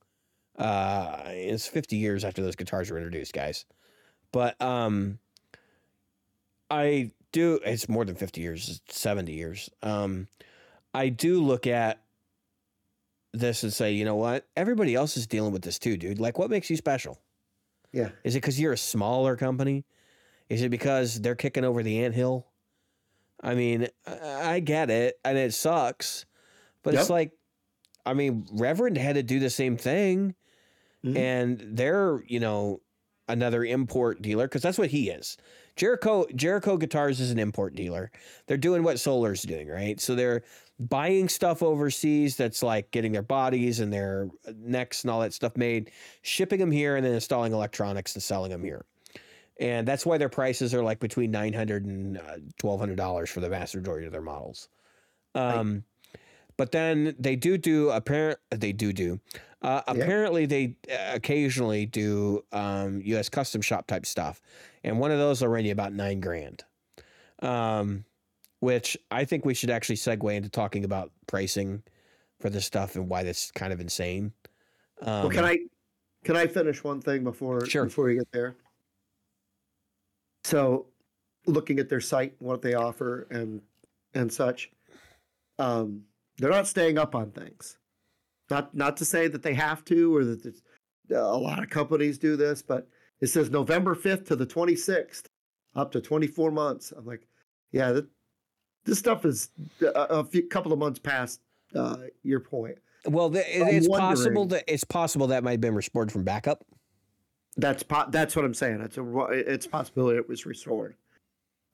Uh, it's 50 years after those guitars were introduced, guys. But um, I do, it's more than 50 years, it's 70 years. Um, I do look at this and say, you know what? Everybody else is dealing with this too, dude. Like, what makes you special? Yeah. Is it because you're a smaller company? Is it because they're kicking over the anthill? I mean, I get it, and it sucks, but it's like, I mean, Reverend had to do the same thing, Mhm. and they're you know another import dealer because that's what he is. Jericho Jericho Guitars is an import dealer. They're doing what Solar's doing, right? So they're buying stuff overseas that's like getting their bodies and their necks and all that stuff made, shipping them here, and then installing electronics and selling them here. And that's why their prices are like between nine hundred and uh, twelve hundred dollars for the vast majority of their models. Um, but then they do do apparent they do do uh, apparently they uh, occasionally do um, U.S. custom shop type stuff, and one of those will run you about nine grand. Um, which I think we should actually segue into talking about pricing for this stuff and why that's kind of insane. Um, well, can I can I finish one thing before Sure. before we get there? So, looking at their site, what they offer, and and such, um, they're not staying up on things. Not not to say that they have to or that a lot of companies do this, but it says November fifth to the twenty sixth, up to twenty four months. I'm like, yeah, that, this stuff is a, a few couple of months past uh, your point. Well, the, it's possible that it's possible that might have been restored from backup. That's po- that's what I'm saying. It's a it's a possibility it was restored.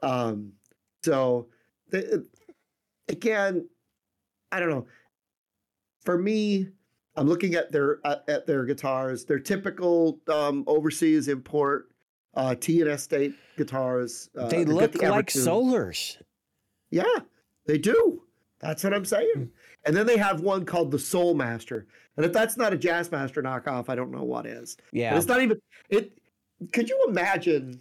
Um, so the, again, I don't know. For me, I'm looking at their at, at their guitars. They're typical um, overseas import uh, T and S state guitars. Uh, they look the like Evertune. Solars. Yeah, they do. That's what I'm saying. And then they have one called the Soul Master. And if that's not a Jazz Master knockoff, I don't know what is. But Yeah, it's not even it. Could you imagine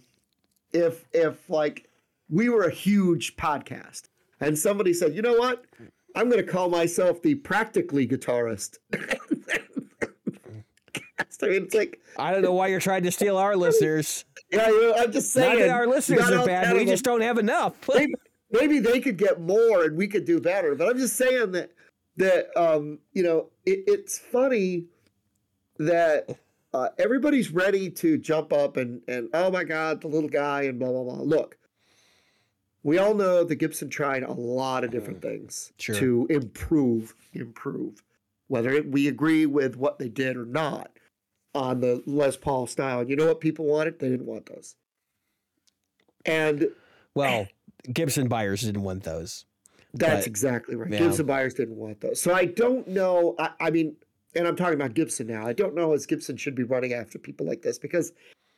if if like we were a huge podcast and somebody said, you know what, I'm going to call myself the practically guitarist. I mean, it's like, I don't know why you're trying to steal our listeners. yeah, I'm just Not saying. that our listeners not are bad. We just don't have enough. maybe, maybe they could get more and we could do better. But I'm just saying that that um, you know it, it's funny that uh, everybody's ready to jump up and and oh my god the little guy and blah blah blah. Look, we all know that Gibson tried a lot of different things Sure. to improve improve, whether it, we agree with what they did or not on the Les Paul style. And you know what people wanted? They didn't want those. And well, Gibson buyers didn't want those. That's But- exactly right. yeah. Gibson buyers didn't want those. So I don't know. I, I mean, and I'm talking about Gibson now. I don't know as Gibson should be running after people like this because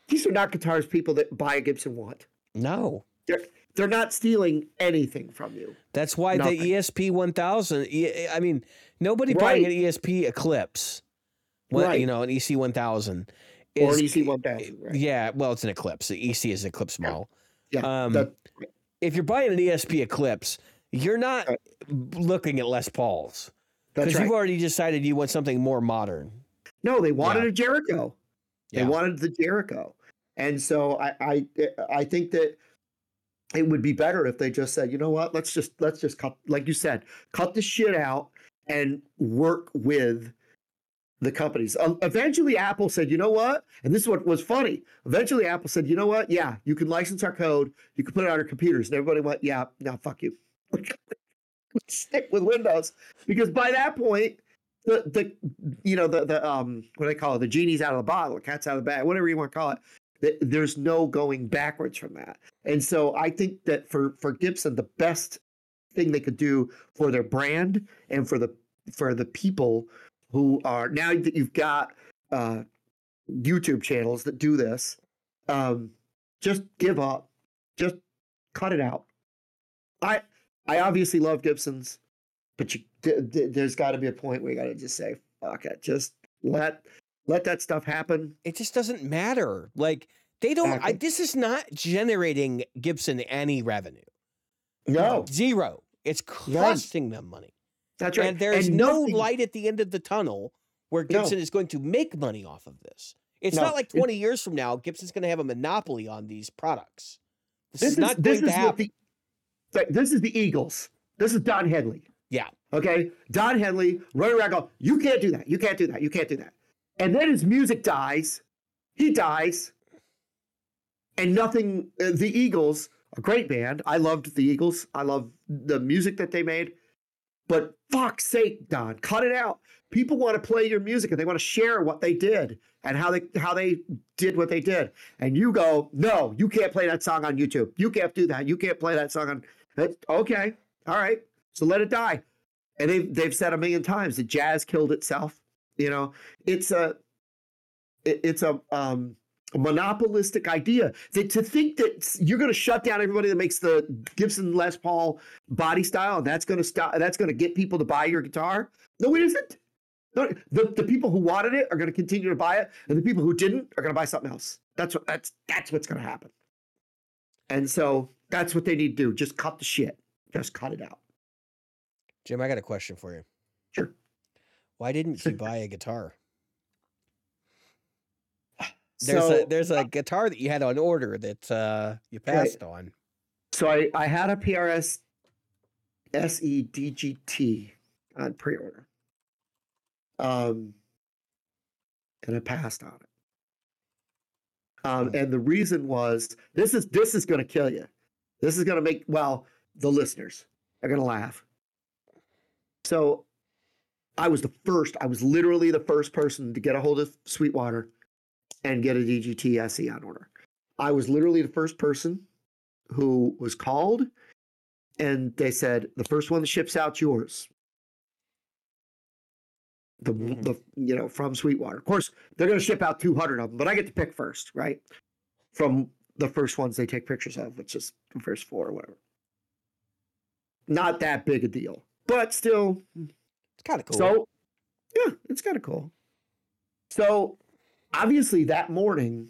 these are not guitars people that buy a Gibson want. No, They're, they're not stealing anything from you. that's why Nothing. the ESP 1000. I mean, nobody buying an ESP Eclipse, what, Right. you know, an EC 1000 Or an EC 1000, right? Yeah, well, it's an Eclipse. The EC is Eclipse model. Yeah. Um, that- If you're buying an ESP Eclipse, you're not looking at Les Pauls because right. you've already decided you want something more modern. No, they wanted Yeah. a Jericho. They Yeah. wanted the Jericho, and so I, I I think that it would be better if they just said, you know what, let's just let's just cut, like you said, cut the shit out and work with the companies. Um, eventually, Apple said, you know what, and this is what was funny. Eventually, Apple said, you know what, yeah, you can license our code, you can put it on our computers, and everybody went, yeah, now fuck you. Stick with Windows. Because by that point, the the you know the the um what do they call it? The genie's out of the bottle the cat's out of the bag whatever you want to call it. Th- there's no going backwards from that. And so i think that for for gibson the best thing they could do for their brand and for the for the people who are now that you've got uh youtube channels that do this um just give up. Just cut it out. I I obviously love Gibsons, but you d- d- there's got to be a point where you got to just say fuck it, just let let that stuff happen. It just doesn't matter. Like they don't. I, this is not generating Gibson any revenue. No, Zero. It's costing them money. that's right. And there's no nothing- light at the end of the tunnel where No. Gibson is going to make money off of this. It's No, not like it- 20 years from now, Gibson's going to have a monopoly on these products. This, This is is not going to is happen. the this is the Eagles. This is Don Henley. Yeah. Okay. Don Henley running around going, you can't do that. You can't do that. You can't do that. And then his music dies. He dies. And nothing. uh, the Eagles, a great band. I loved the Eagles. I love the music that they made. But fuck's sake, Don, cut it out. People want to play your music and they want to share what they did and how they how they did what they did. And you go, no, you can't play that song on YouTube. You can't do that. You can't play that song on. Okay, all right. So let it die. And they've they've said a million times that jazz killed itself. You know, it's a it- it's a um monopolistic idea that to think that you're going to shut down everybody that makes the Gibson Les Paul body style and that's going to stop that's going to get people to buy your guitar. No, it isn't. No, the, the people who wanted it are going to continue to buy it, and the people who didn't are going to buy something else. That's what that's that's what's going to happen. And so that's what they need to do. Just cut the shit. Just cut it out. Jim, I got a question for you. Sure. Why didn't you buy a guitar? There's so, a there's a guitar that you had on order that uh, you Right. passed on. so I, I had a PRS SE DGT on pre-order. Um, and I passed on it. Um, and the reason was this is this is going to kill you. This is going to make well the listeners are going to laugh. So, I was the first. I was literally the first person to get a hold of Sweetwater and get a DGT SE on order. I was literally the first person who was called, and they said the first one that ships out yours. The, Mhm. the you know from Sweetwater. Of course, they're going to ship out 200 of them, but I get to pick first, right? From the first ones they take pictures of, which is the first four or whatever. Not that big a deal, but still. It's kind of cool. So, yeah, it's kind of cool. So, obviously, that morning,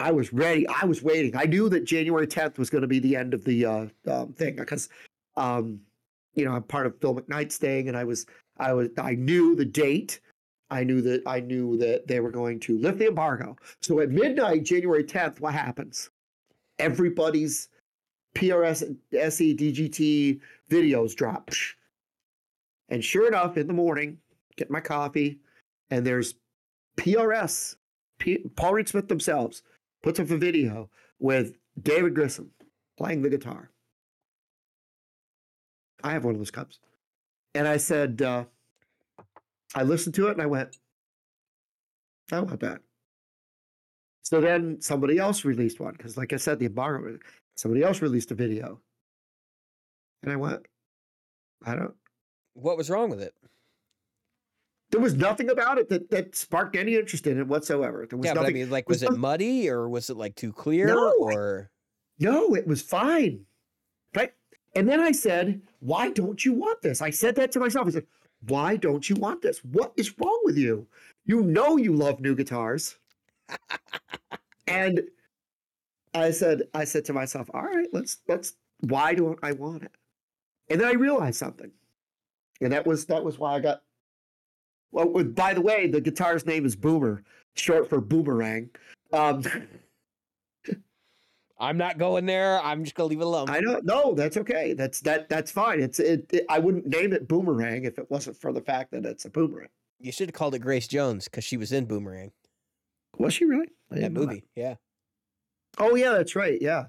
I was ready. I was waiting. I knew that January 10th was going to be the end of the uh, um, thing because, um, you know, I'm part of Phil McKnight's thing, and I was, I was, I knew the date. I knew that I knew that they were going to lift the embargo. So at midnight, January 10th, what happens? Everybody's PRS, SE, DGT videos drop. And sure enough, in the morning, get my coffee, and there's PRS, P- Paul Reed Smith themselves, puts up a video with David Grissom playing the guitar. I have one of those cups. And I said, uh, I listened to it and I went, I want that. So then somebody else released one because, like I said, the embargo, somebody else released a video. And I went, I don't, what was wrong with it? there was nothing about it that, that sparked any interest in it whatsoever. There was Yeah, but I mean, like, was was it muddy or was it like too clear No. or? No, it was fine. Right. And then I said, Why don't you want this? I said that to myself. I said, Why don't you want this? What is wrong with you? You know you love new guitars. and I said, I said to myself, All right, let's let's why don't I want it? And then I realized something. And that was that was why I got well, by the way, the guitar's name is Boomer, short for boomerang. Um I'm not going there. I'm just gonna leave it alone. I don't know. That's okay. That's that. That's fine. It's it, it. I wouldn't name it Boomerang if it wasn't for the fact that it's a boomerang. you should have called it Grace Jones because she was in Boomerang, Was she really? That movie. Yeah. Oh yeah, that's right. Yeah,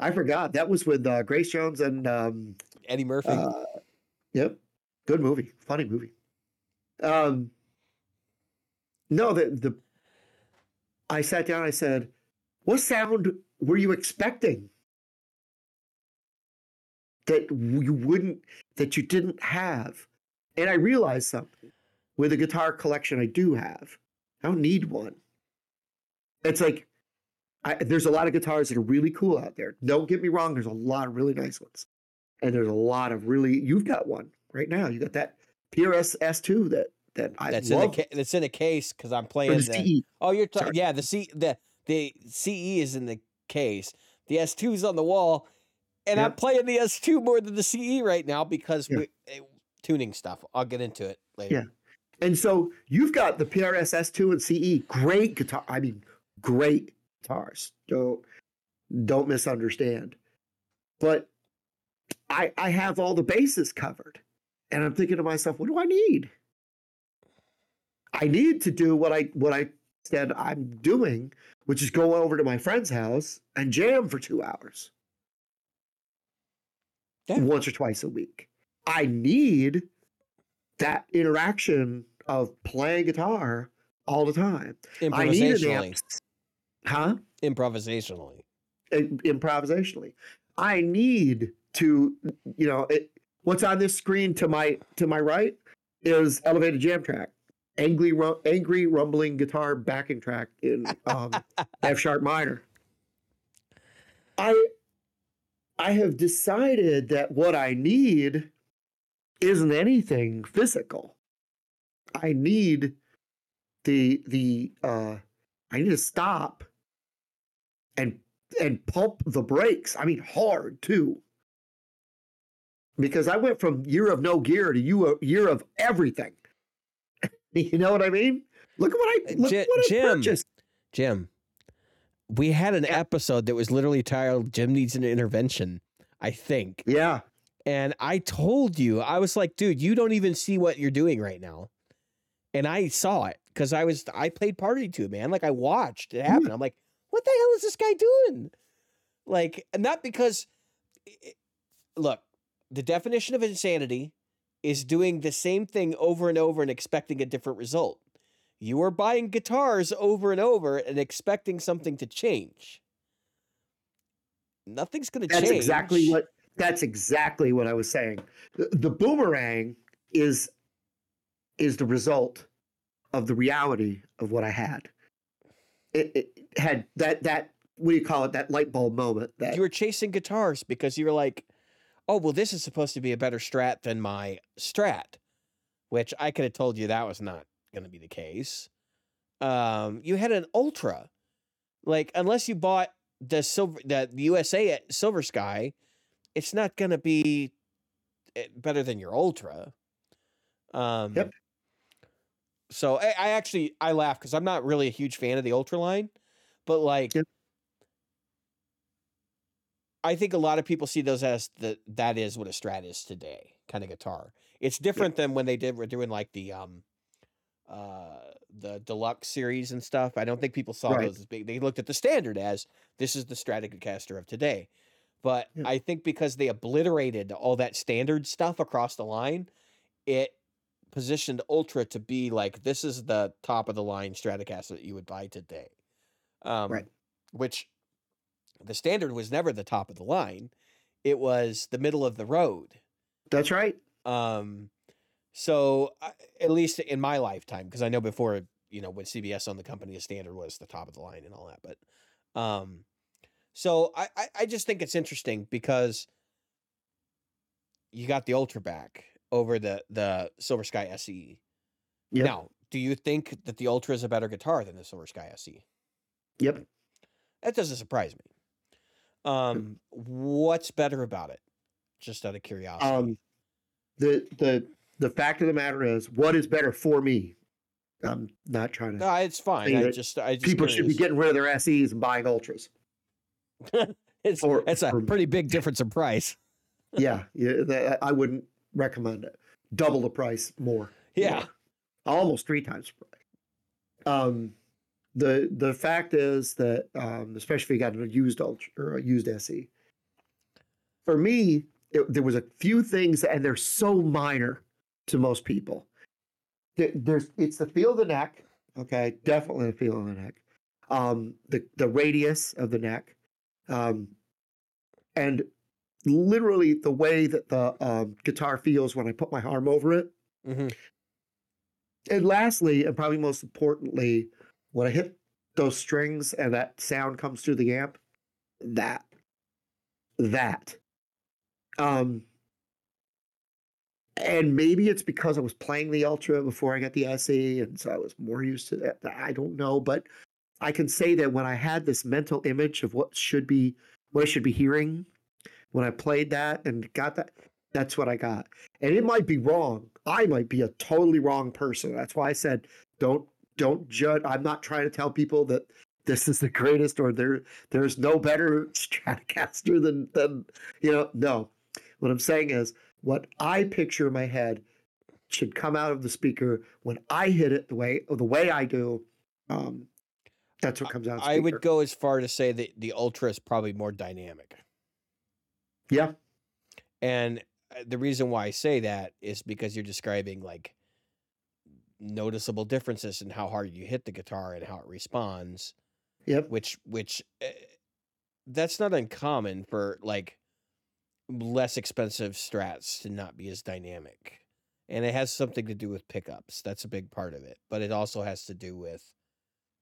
I forgot. That was with uh, Grace Jones and um, Eddie Murphy. uh, yep, good movie, funny movie. Um, no, the the. I sat down. I said, "What sound were you expecting?" That you wouldn't, that you didn't have, and I realized something. With the guitar collection I do have, I don't need one. It's like I, there's a lot of guitars that are really cool out there. Don't get me wrong. There's a lot of really nice ones, and there's a lot of really. You've got one right now. You got that PRS S2 that that I That's in the ca- that's in a case because I'm playing the the. Oh, you're talking. Yeah, the C the the CE is in the case. The S2 is on the wall, and I'm playing the S2 more than the CE right now because Yeah. we, eh, tuning stuff. I'll get into it later. Yeah. And so you've got the PRS S2 and CE. Great guitar. I mean, great guitars. Don't don't misunderstand. But I I have all the bases covered. And I'm thinking to myself, what do I need? I need to do what I what I said I'm doing, which is go over to my friend's house and jam for two hours. Yeah. Once or twice a week. I need that interaction of playing guitar all the time. I need an Improvisationally. amp. Huh? Improvisationally. im- improvisationally. I need to, you know, it, what's on this screen to my to my right is elevated jam track, angry angry rumbling guitar backing track in um, F sharp minor. I I have decided that what I need isn't anything physical. I need the the uh I need to stop and and pump the brakes. I mean hard too. Because I went from year of no gear to you year of everything. you know what I mean? Look at what I look what I Jim, purchased. Jim, we had an Yeah. episode that was literally titled "Jim Needs an Intervention." I think. Yeah. And I told you, I was like, dude, you don't even see what you're doing right now. And I saw it because I was, I played party to man. Like I watched it happen. Mm. I'm like, what the hell is this guy doing? Like, and not because, i- i- look, the definition of insanity is doing the same thing over and over and expecting a different result. You are buying guitars over and over and expecting something to change. Nothing's going to change. That's exactly what that's exactly what I was saying. The, the boomerang is is the result of the reality of what I had. It, it had that that what do you call it? That light bulb moment. That you were chasing guitars because you were like, oh, well, this is supposed to be a better strat than my strat, which I could have told you that was not going to be the case. Um, you had an ultra, like unless you bought the silver, the USA at Silver Sky, it's not going to be eh, better than your ultra. Um, Yep. So I, I actually I laugh because I'm not really a huge fan of the ultra line, but like. Yep. I think a lot of people see those as the that is what a strat is today, kind of guitar. It's different than when they did were doing like the um uh the deluxe series and stuff. I don't think people saw Right. those as big. They looked at the standard as this is the Stratocaster of today. But Yeah. I think because they obliterated all that standard stuff across the line, it positioned Ultra to be like this is the top of the line Stratocaster that you would buy today. Um, Right. Which the standard was never the top of the line; it was the middle of the road. that's right. Um, so I- at least in my lifetime, because I know before you know when CBS owned the company, the standard was the top of the line and all that. But um, so I I, I just think it's interesting because you got the Ultra back over the the Silver Sky SE. Yep. Now, do you think that the Ultra is a better guitar than the Silver Sky SE? Yep. That doesn't surprise me. Um, what's better about it? Just out of curiosity. Um, the the the fact of the matter is, what is better for me? I'm not trying to. no, it's fine. I just, I just people should be getting rid of their SEs and buying ultras. it's or- it's a or- pretty big difference in price. yeah, yeah. that- I wouldn't recommend it. Double the price more. Yeah. more. almost three times the price. Um, the the fact is that um, especially if you got a used ultra or a used SE, for me, it, there was a few things, and they're so minor to most people. There's it's the feel of the neck. Okay, definitely the feel of the neck. Um, the the radius of the neck, um, and literally the way that the um, guitar feels when I put my arm over it. hmm And lastly, and probably most importantly, when I hit those strings and that sound comes through the amp. That. That. Um and maybe it's because I was playing the Ultra before I got the SE, and so I was more used to that. I don't know, but I can say that when I had this mental image of what should be, what I should be hearing, when I played that and got that, that's what I got. And it might be wrong. I might be a totally wrong person. That's why I said, don't don't judge. I'm not trying to tell people that this is the greatest or there there's no better Stratocaster than than you know. No, what I'm saying is what I picture in my head should come out of the speaker when I hit it the way the way I do. Um, that's what comes out. I would go as far to say that the Ultra is probably more dynamic. Yeah, and uh, the reason why I say that is because you're describing like noticeable differences in how hard you hit the guitar and how it responds. Yep. Which which uh, that's not uncommon for like less expensive strats to not be as dynamic. And it has something to do with pickups. That's a big part of it. But it also has to do with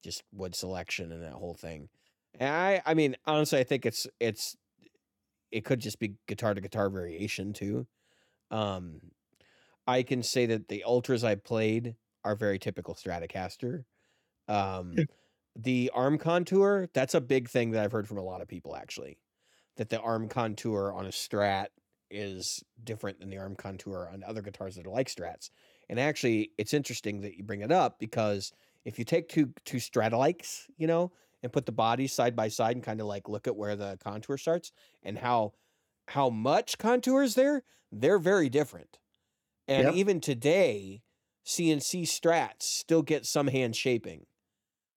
just wood selection and that whole thing. And I I mean, honestly, I think it's it's it could just be guitar to guitar variation too. Um I can say that the ultras I played are very typical Stratocaster. Um the arm contour, that's a big thing that I've heard from a lot of people actually that the arm contour on a Strat is different than the arm contour on other guitars that are like Strats. And actually, it's interesting that you bring it up because if you take two two Stratalikes, you know, and put the bodies side by side and kind of like look at where the contour starts and how how much contour is there, they're very different. And Yep. even today, CNC Strats still get some hand shaping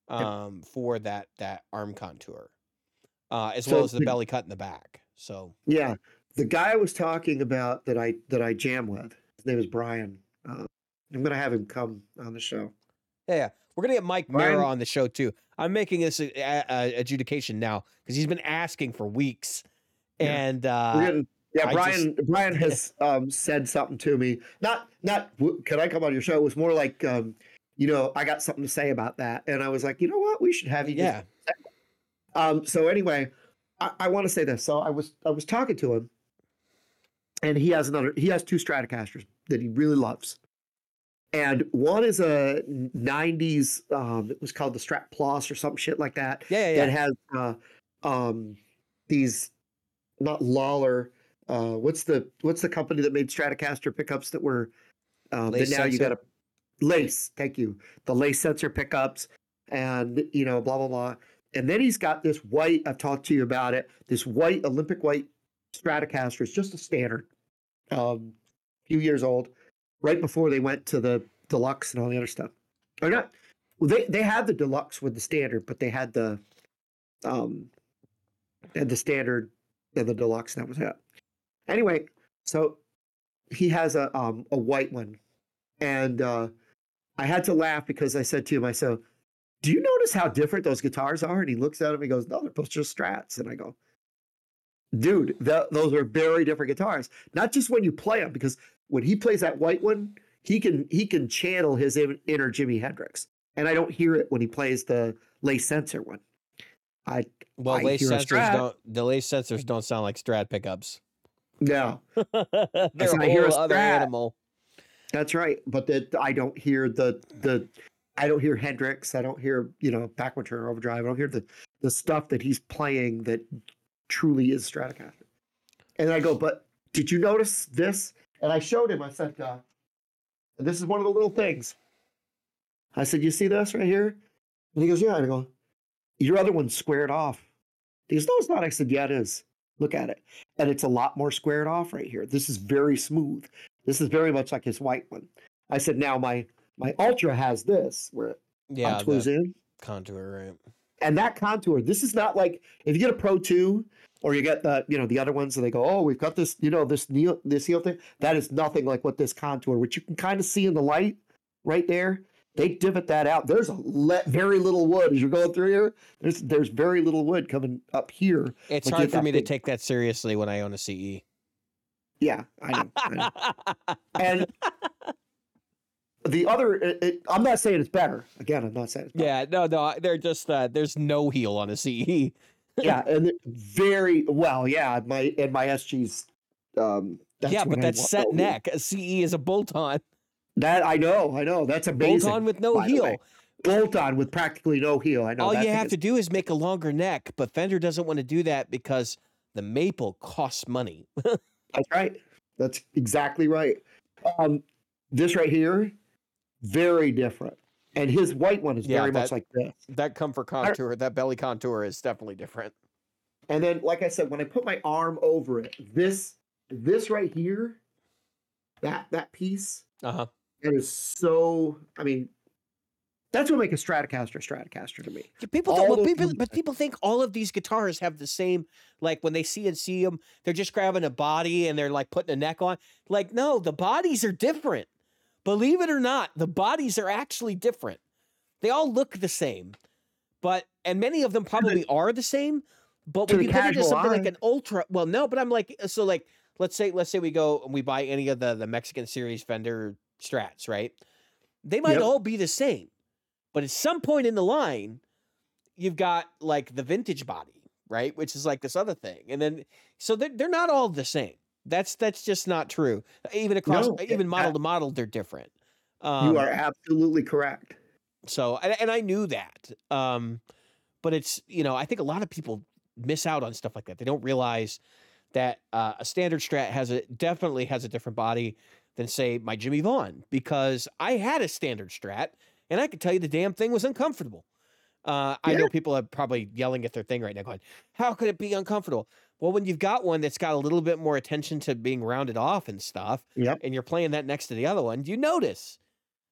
Yep. um, for that that arm contour uh, as So well as the the- belly cut in the back. So yeah. The guy I was talking about that I that I jam with, his name is Brian. Uh, I'm gonna have him come on the show. yeah, yeah. we're gonna get Mike Mara on the show too. I'm making this a, a, a adjudication now because he's been asking for weeks, Yeah. and uh, yeah, Brian. Brian has um, said something to me. Not, not. Can I come on your show? It was more like, um, you know, I got something to say about that, and I was like, you know what, we should have you. yeah, Um, so anyway, I, I want to say this. So I was I was talking to him, and he has another. He has two Stratocasters that he really loves, and one is a '90s. Um, it was called the Strat Plus or some shit like that. yeah, yeah, That yeah. has uh, um, these not Lollar. Uh, what's the what's the company that made Stratocaster pickups that were um, that now you got a lace? Thank you. The lace sensor pickups, and you know blah blah blah. And then he's got this white. I've talked to you about it. This white Olympic white Stratocaster. It's just a standard, um, few years old, right before they went to the deluxe and all the other stuff. Or not. Well, they they had the deluxe with the standard, but they had the um and the standard and the deluxe. And that was it. Anyway, so he has a um a white one, and uh, I had to laugh because I said to him, I said, "Do you notice how different those guitars are?" And he looks at him and goes, "No, they're both just Strats." And I go, "Dude, tho- those are very different guitars. Not just when you play them, because when he plays that white one, he can he can channel his in- inner Jimi Hendrix, and I don't hear it when he plays the lace sensor one. I Well, I lace sensors don't. The lace sensors don't sound like Strat pickups. No, They're said, a "I hear a whole other Strat." animal. That's right, but that I don't hear the the I don't hear Hendrix. I don't hear you know backward turner overdrive. I don't hear the the stuff that he's playing that truly is Stratocaster. And I go, but did you notice this? And I showed him. I said, uh, and this is one of the little things. I said, you see this right here? And he goes, yeah. And I go, your other one's squared off. He goes, no, it's not. I said, yeah, it is. Look at it. And it's a lot more squared off right here. This is very smooth. This is very much like his white one. I said, now my my Ultra has this where it Yeah, contours in. contour, right? And that contour, this is not like if you get a Pro 2 or you get the, you know, the other ones and they go, oh, we've got this, you know, this heel, this heel thing. That is nothing like what this contour, which you can kind of see in the light right there. They divot that out. There's a le- very little wood as you're going through here. There's there's very little wood coming up here. It's hard for me to take that seriously when I own a CE. Yeah, I know. I know. and the other, it, it, I'm not saying it's better. Again, I'm not saying it's. Yeah, no, no, they're just uh, there's no heel on a CE. yeah, and very well. Yeah, my and my SG's. Um, that's yeah, but I that's set neck. A CE is a bolt on. That I know, I know. That's amazing. Bolt on with no heel. Bolt on with practically no heel. I know. All you have is- to do is make a longer neck, but Fender doesn't want to do that because the maple costs money. That's right. That's exactly right. Um, this right here, very different, and his white one is Yeah, very much like this. that comfort contour, that belly contour is definitely different. And then, like I said, when I put my arm over it, this this right here, that that piece, Uh it is so. I mean, that's what makes a Stratocaster a Stratocaster to me. Yeah, people but people, but people think all of these guitars have the same. Like when they see and see them, they're just grabbing a body and they're like putting a neck on. Like no, the bodies are different. Believe it or not, the bodies are actually different. They all look the same, but and many of them probably are the same. But when you into casual something like an ultra, well, no, but I'm like, so like, let's say, let's say we go and we buy any of the the Mexican series Fender Strats, right? They might Yep. all be the same, but at some point in the line, you've got like the vintage body, right? Which is like this other thing, and then so they're they're not all the same. That's that's just not true. Even across, No, even model to model, they're different. Um, you are absolutely correct. so, and, and I knew that. Um, but it's, you know, I think a lot of people miss out on stuff like that. They don't realize that uh, a standard strat has a definitely has a different body than say my Jimmie Vaughan because I had a standard strat and I could tell you the damn thing was uncomfortable. Uh, I know people are probably yelling at their thing right now, going, "How could it be uncomfortable?" Well, when you've got one that's got a little bit more attention to being rounded off and stuff, Yep. and you're playing that next to the other one, you notice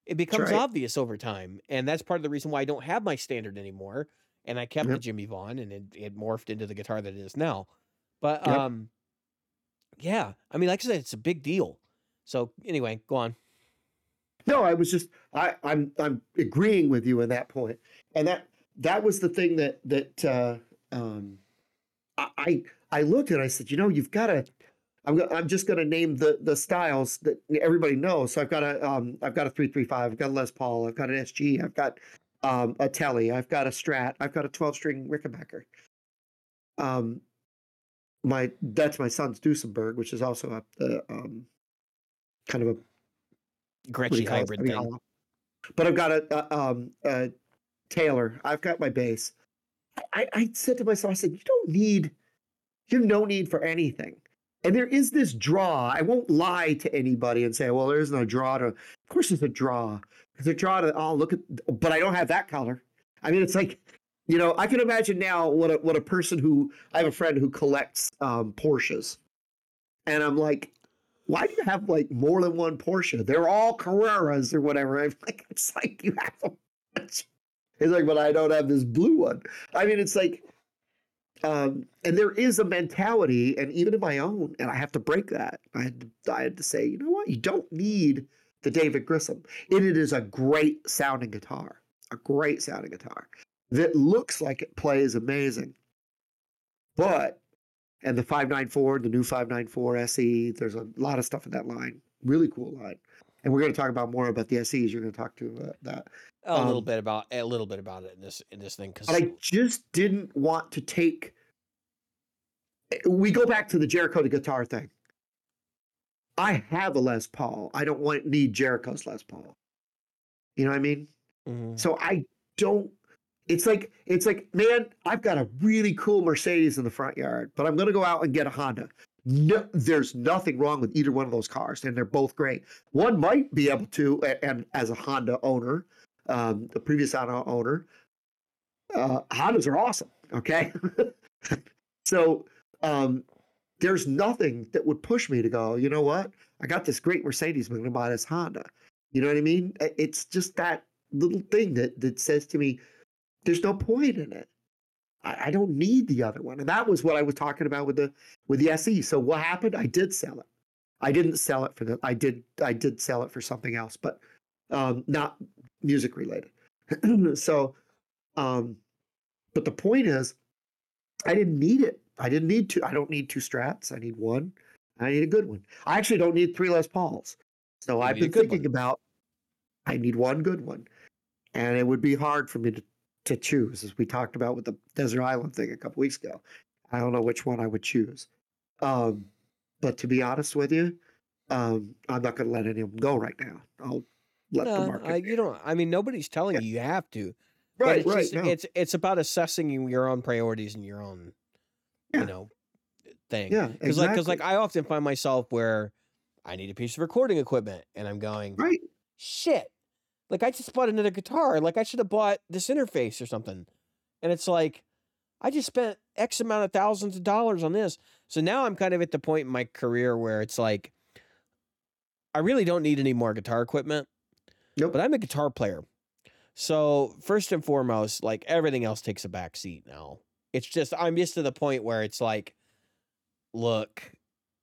it becomes right. obvious over time, and that's part of the reason why I don't have my standard anymore. And I kept the Jimmie Vaughan, and it, it morphed into the guitar that it is now. But Yep. um, yeah, I mean, like I said, it's a big deal. So anyway, go on. No, I was just I, I'm I'm agreeing with you in that point, and that that was the thing that that uh, um, I I looked at. I said, you know, you've got to. I'm I'm just going to name the the styles that everybody knows. So I've got a um I've got a three three five. I've got a Les Paul. I've got an SG. I've got um a Telly. I've got a Strat. I've got a 12 string Rickenbacker. Um, my that's my son's Duesenberg, which is also a the um kind of a what do Gretschy you call it? hybrid I mean, thing. But I've got a, a um a Taylor. I've got my bass. I, I said to myself, I said, you don't need, you have no need for anything. And there is this draw. I won't lie to anybody and say, well, there isn't a draw to. Of course, there's a draw. There's a draw to. Oh, look at. But I don't have that color. I mean, it's like, you know, I can imagine now what a what a person who I have a friend who collects um, Porsches, and I'm like, why do you have like more than one Porsche? They're all Carreras or whatever. I'm like, it's like you have a bunch. It's like, but I don't have this blue one. I mean, it's like, um, and there is a mentality, and even in my own, and I have to break that. I had to, I had to say, you know what? You don't need the David Grissom. It is a great sounding guitar, a great sounding guitar that looks like it plays amazing. But, and the 594, the new 594 SE, there's a lot of stuff in that line. Really cool line. And we're going to talk about more about the SEs. You're going to talk to uh, that. A little um, bit about a little bit about it in this in this thing because But I just didn't want to take. We go back to the Jericho the guitar thing. I have a Les Paul. I don't want need Jericho's Les Paul. You know what I mean? Mhm. So I don't. It's like it's like man, I've got a really cool Mercedes in the front yard, but I'm going to go out and get a Honda. No, there's nothing wrong with either one of those cars, and they're both great. One might be able to, a- and as a Honda owner, um, the previous Honda owner, uh, Hondas are awesome. Okay, so um, there's nothing that would push me to go. You know what? I got this great Mercedes. I'm going to buy this Honda. You know what I mean? It's just that little thing that that says to me, "There's no point in it. I, I don't need the other one." And that was what I was talking about with the with the SE. So what happened? I did sell it. I didn't sell it for the. I did. I did sell it for something else, but um, not music related. so, um, but the point is, I didn't need it. I didn't need two. I don't need two strats. I need one. I need a good one. I actually don't need three Les Pauls. So You I've been thinking one. about I need one good one. And it would be hard for me to, to choose, as we talked about with the Desert Island thing a couple weeks ago. I don't know which one I would choose. Um, but to be honest with you, um, I'm not going to let any of them go right now. I'll let the market. I, you don't. I mean, nobody's telling Yeah. you you have to. right, it's right. just, no. it's it's about assessing your own priorities and your own, Yeah. you know, thing. yeah, Because like, because like. I often find myself where I need a piece of recording equipment, and I'm going, right. shit. Like I just bought another guitar. Like I should have bought this interface or something. And it's like, I just spent X amount of thousands of dollars on this. So now I'm kind of at the point in my career where it's like, I really don't need any more guitar equipment. Nope. But I'm a guitar player. So first and foremost, like everything else takes a back seat now. It's just I'm just to the point where it's like, look,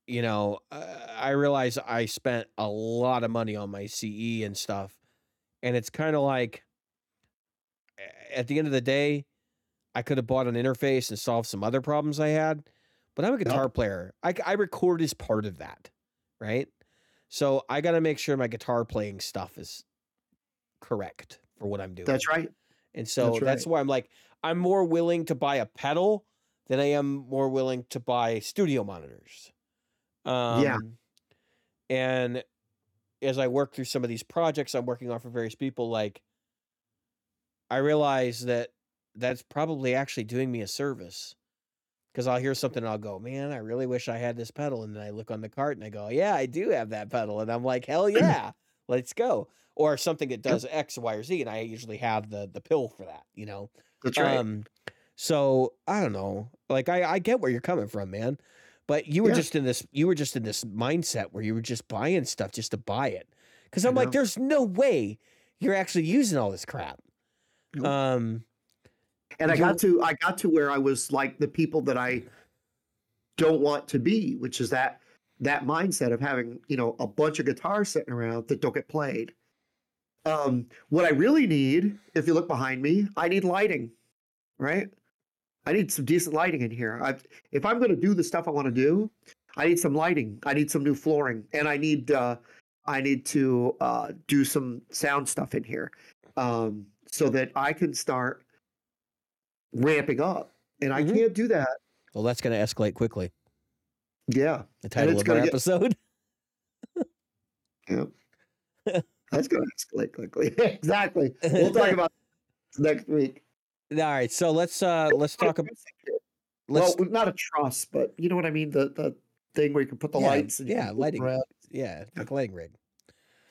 you know, uh, I realize I spent a lot of money on my CE and stuff, and it's kind of like, at the end of the day, I could have bought an interface and solved some other problems I had, but I'm a guitar player. I, I record as part of that, right? So I got to make sure my guitar playing stuff is correct for what I'm doing. That's right. And so That's that's, why I'm like, I'm more willing to buy a pedal than I am more willing to buy studio monitors. Um, Yeah. And as I work through some of these projects I'm working on for various people, like, I realize that that's probably actually doing me a service. Because I'll hear something and I'll go, man, I really wish I had this pedal. And then I look on the cart and I go, yeah, I do have that pedal. And I'm like, hell yeah, let's go. Or something that does X, Y, or Z. And I usually have the the pill for that, you know? That's right. Um, so I don't know. Like I, I get where you're coming from, man. But you were Yeah. just in this you were just in this mindset where you were just buying stuff just to buy it. I I'm like, there's no way you're actually using all this crap. Nope. Um and I got to I got to where I was like the people that I don't want to be, which is that that mindset of having you know a bunch of guitars sitting around that don't get played. Um, what I really need, if you look behind me, I need lighting, right? I need some decent lighting in here. I, if I'm going to do the stuff I want to do, I need some lighting. I need some new flooring, and I need uh, I need to uh, do some sound stuff in here, um, so that I can start ramping up. And I Mhm. can't do that. well that's gonna escalate quickly. Yeah, The title of our get- episode. yeah. That's going to escalate quickly. exactly. We'll talk about next week. All right, so let's uh let's talk about let's well, not a truss, but you know what I mean. The the thing where you can put the Yeah, lights. And yeah, lighting. around. yeah, like a lighting rig.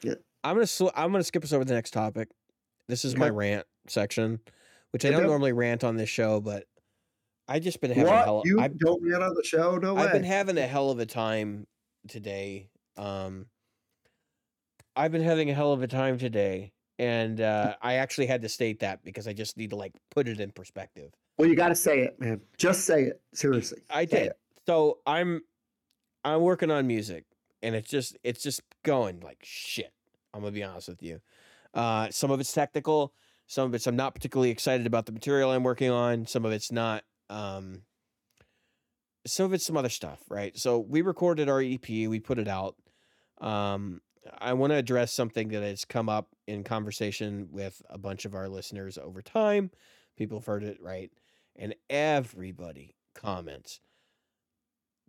Yeah. I'm gonna sl- I'm gonna skip us over the next topic. This is my rant section, which I don't normally rant on this show, but I just been having a What hell. you I've, don't get on the show? No way. I've been having a hell of a time today. Um, I've been having a hell of a time today, and uh, I actually had to state that because I just need to like put it in perspective. well, you got to say it, man. Just say it. Seriously. I Say did. it. So I'm I'm working on music and it's just it's just going like shit. I'm gonna be honest with you. Uh some of it's technical, some of it's I'm not particularly excited about the material I'm working on, some of it's not um some of it's some other stuff, right? So we recorded our EP, we put it out. Um I want to address something that has come up in conversation with a bunch of our listeners over time. People have heard it, right? And everybody comments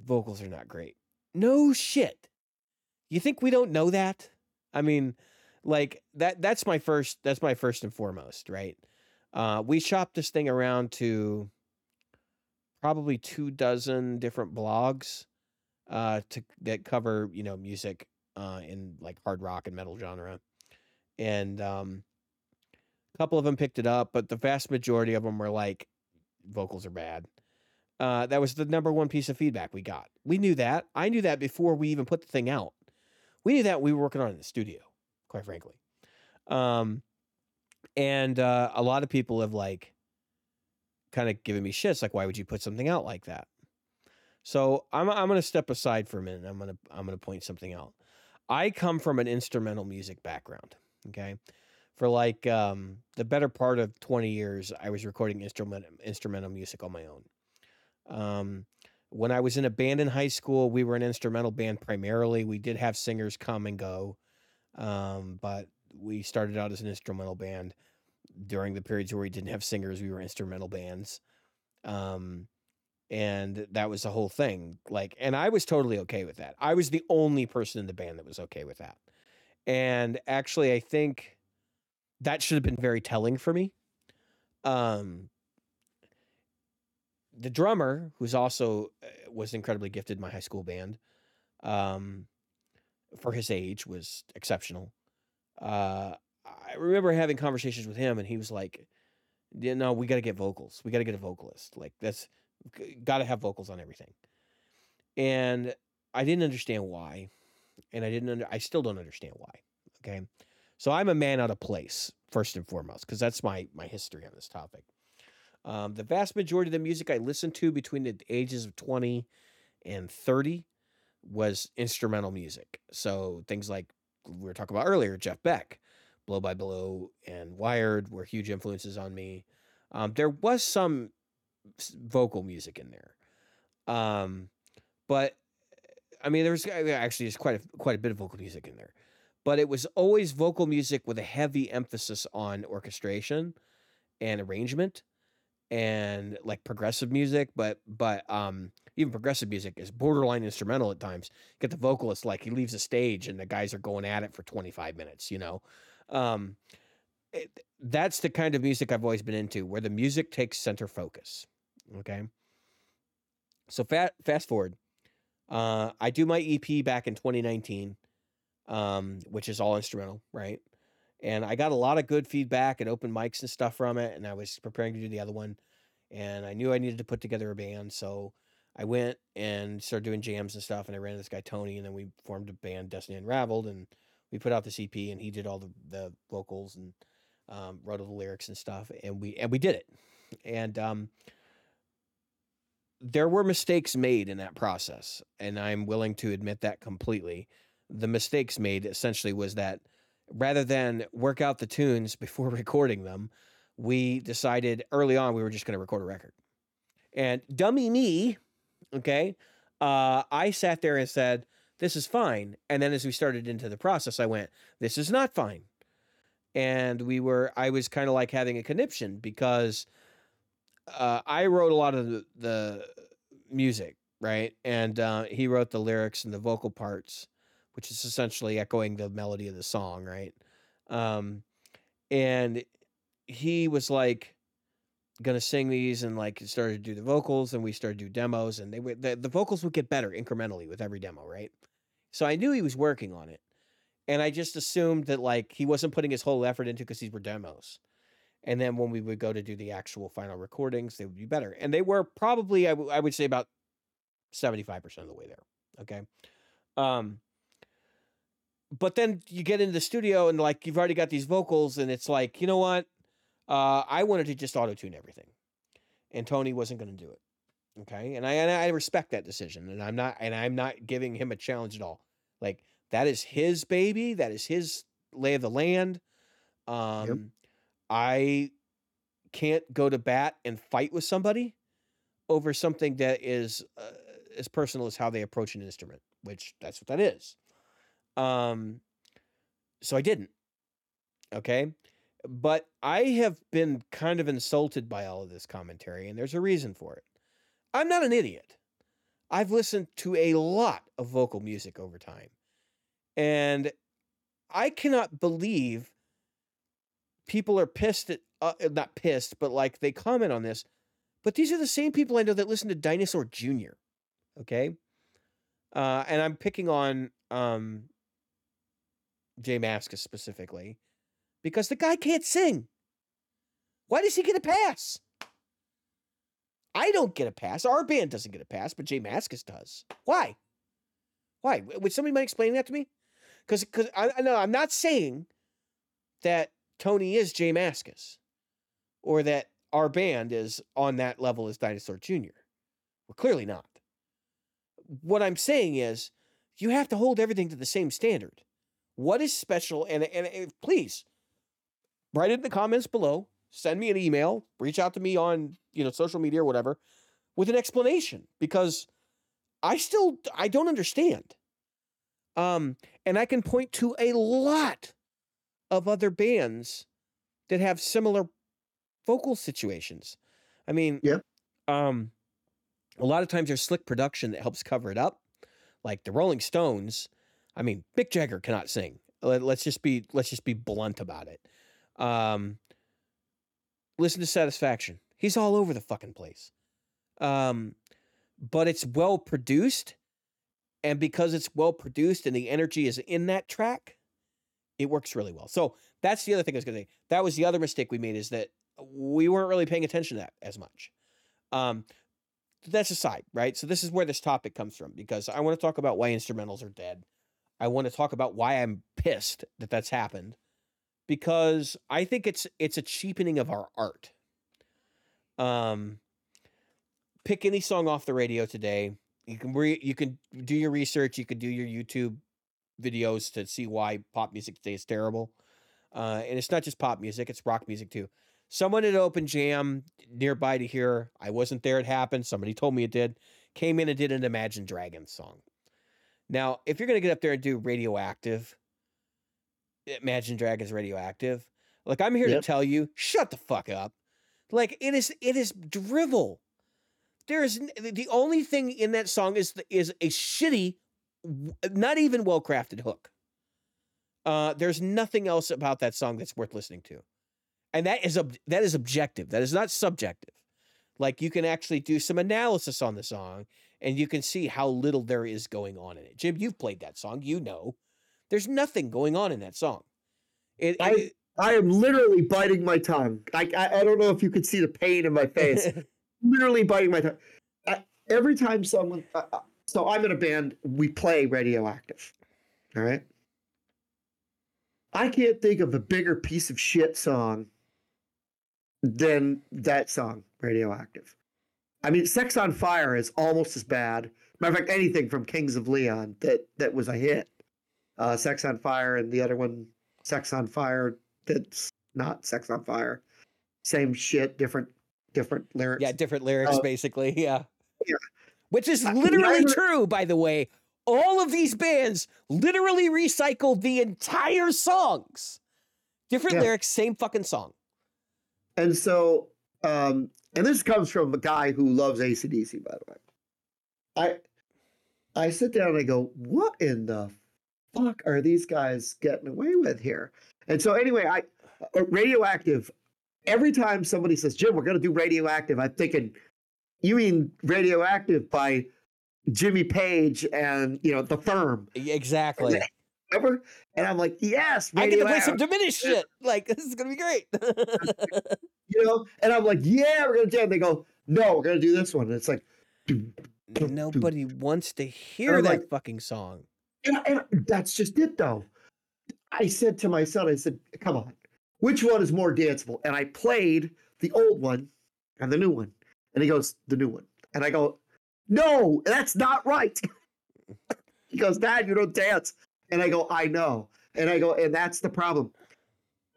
vocals are not great. No shit. You think we don't know that? I mean, like that that's my first that's my first and foremost, right? Uh we shopped this thing around to probably two dozen different blogs uh to that cover, you know, music uh in like hard rock and metal genre. And um a couple of them picked it up, but the vast majority of them were like vocals are bad. Uh, that was the number one piece of feedback we got. We knew that. I knew that before we even put the thing out. We knew that we were working on in the studio, quite frankly. Um, and uh, a lot of people have like kind of given me shits, like, why would you put something out like that? So I'm I'm gonna step aside for a minute. I'm gonna I'm gonna point something out. I come from an instrumental music background. Okay, for like um, the better part of 20 years, I was recording instrument instrumental music on my own. Um, when I was in a band in high school, we were an instrumental band primarily. We did have singers come and go, um, but we started out as an instrumental band. During the periods where we didn't have singers, we were instrumental bands. Um, and that was the whole thing. Like, and I was totally okay with that. I was the only person in the band that was okay with that. And actually, I think that should have been very telling for me. Um, the drummer, who's also uh, was incredibly gifted in my high school band, um, for his age, was exceptional. Uh, I remember having conversations with him, and he was like, "You know, we got to get vocals. We got to get a vocalist. Like that's got to have vocals on everything." And I didn't understand why, and I didn't. Under, I still don't understand why. Okay, so I'm a man out of place first and foremost because that's my my history on this topic. Um, the vast majority of the music I listened to between the ages of 20 and 30 was instrumental music. So things like we were talking about earlier, Jeff Beck, Blow by Blow, and Wired were huge influences on me. Um, there was some vocal music in there, um, but I mean, there was actually just quite a, quite a bit of vocal music in there, but it was always vocal music with a heavy emphasis on orchestration and arrangement and like progressive music, but but um even progressive music is borderline instrumental at times. Get the vocalist like he leaves the stage and the guys are going at it for 25 minutes, you know. Um it, that's the kind of music I've always been into where the music takes center focus. Okay? So fast fast forward. Uh I do my EP back in 2019 um which is all instrumental, right? and I got a lot of good feedback and open mics and stuff from it. And I was preparing to do the other one, and I knew I needed to put together a band, so I went and started doing jams and stuff. And I ran into this guy Tony, and then we formed a band, Destiny Unraveled, and we put out the EP, and he did all the the vocals and um, wrote all the lyrics and stuff, and we and we did it, and um, there were mistakes made in that process, and I'm willing to admit that completely. The mistakes made essentially was that rather than work out the tunes before recording them, we decided early on we were just going to record a record. And dummy me, okay, uh, I sat there and said, this is fine. And then as we started into the process, I went, this is not fine. And we were, I was kind of like having a conniption because uh, I wrote a lot of the, the music, right? And uh, he wrote the lyrics and the vocal parts which is essentially echoing the melody of the song, right? Um, and he was like gonna sing these and like started to do the vocals and we started to do demos and they the, the vocals would get better incrementally with every demo right so i knew he was working on it and i just assumed that like he wasn't putting his whole effort into because these were demos and then when we would go to do the actual final recordings they would be better and they were probably I, w- I would say about 75% of the way there okay? Um but then you get into the studio and like you've already got these vocals and it's like you know what? Uh, i wanted to just auto tune everything and tony wasn't going to do it okay? And I, and I respect that decision and i'm not and i'm not giving him a challenge at all. Like that is his baby that is his lay of the land. Um yep. I can't go to bat and fight with somebody over something that is uh, as personal as how they approach an instrument which that's what that is um, so I didn't. Okay. But I have been kind of insulted by all of this commentary, and there's a reason for it. I'm not an idiot. I've listened to a lot of vocal music over time. And I cannot believe people are pissed at, uh, not pissed, but like they comment on this. But these are the same people I know that listen to Dinosaur Jr. Okay. Uh, and I'm picking on um, J Mascis specifically, because the guy can't sing. Why does he get a pass? I don't get a pass. Our band doesn't get a pass, but J Mascis does. Why? Why? Would somebody mind explaining that to me? Because because I know I'm not saying that Tony is J Mascis or that our band is on that level as Dinosaur Jr. We're clearly not. What I'm saying is you have to hold everything to the same standard. What is special? And, and, and please write it in the comments below. Send me an email. Reach out to me on you know social media or whatever with an explanation because I still I don't understand. Um, and I can point to a lot of other bands that have similar vocal situations. I mean, Yeah. um, a lot of times there's slick production that helps cover it up, like the Rolling Stones. I mean, Mick Jagger cannot sing. Let- Let's just be let's just be blunt about it. Um, listen to Satisfaction. He's all over the fucking place. Um, but it's well produced, and because it's well produced and the energy is in that track, it works really well. So that's the other thing I was going to say. That was the other mistake we made is that we weren't really paying attention to that as much. Um, that's aside, right? So this is where this topic comes from because I want to talk about why instrumentals are dead. I want to talk about why I'm pissed that that's happened because I think it's it's a cheapening of our art. Um, pick any song off the radio today. You can re- you can do your research. You can do your YouTube videos to see why pop music today is terrible. Uh, and it's not just pop music; it's rock music too. Someone at Open Jam nearby to here. I wasn't there. It happened. Somebody told me it did. Came in and did an Imagine Dragons song. Now, if you're gonna get up there and do Radioactive, Imagine Dragons Radioactive, like I'm here Yep. to tell you, shut the fuck up. Like it is, it is drivel. There is the only thing in that song is the, is a shitty, not even well crafted hook. Uh, there's nothing else about that song that's worth listening to, and that is ob- that is objective. That is not subjective. Like you can actually do some analysis on the song, and you can see how little there is going on in it. Jim, you've played that song. You know, there's nothing going on in that song. It, I- it- I am literally biting my tongue. I, I I don't know if you could see the pain in my face. literally biting my tongue. I, every time someone, uh, so I'm in a band, we play Radioactive. All right. I can't think of a bigger piece of shit song than that song, Radioactive. I mean, Sex on Fire is almost as bad. Matter of fact, anything from Kings of Leon that that was a hit. Uh, Sex on Fire and the other one, Sex on Fire, that's not Sex on Fire. Same shit, different different lyrics. Yeah, different lyrics, Uh, basically. Yeah. yeah. Which is literally true, by the way. All of these bands literally recycled the entire songs. Different Yeah. lyrics, same fucking song. And so, um, and this comes from a guy who loves ACDC, by the way. I I sit down and I go, what in the fuck are these guys getting away with here? And so anyway, I uh, radioactive. Every time somebody says, Jim, we're gonna do radioactive, I'm thinking, you mean radioactive by Jimmy Page and you know the firm. Exactly. Ever? And I'm like, yes, I get to play some diminished shit. Like, this is going to be great. you know, and I'm like, yeah, we're gonna do it. And they go, no, we're gonna do this one. And it's like, Nobody wants to hear that like- fucking song. and, and that's just it, though. I said to my son, I said, come on, which one is more danceable? And I played the old one and the new one, and he goes, the new one, and I go, no, that's not right. he goes, Dad, you don't dance, and I go, I know, and I go, and that's the problem.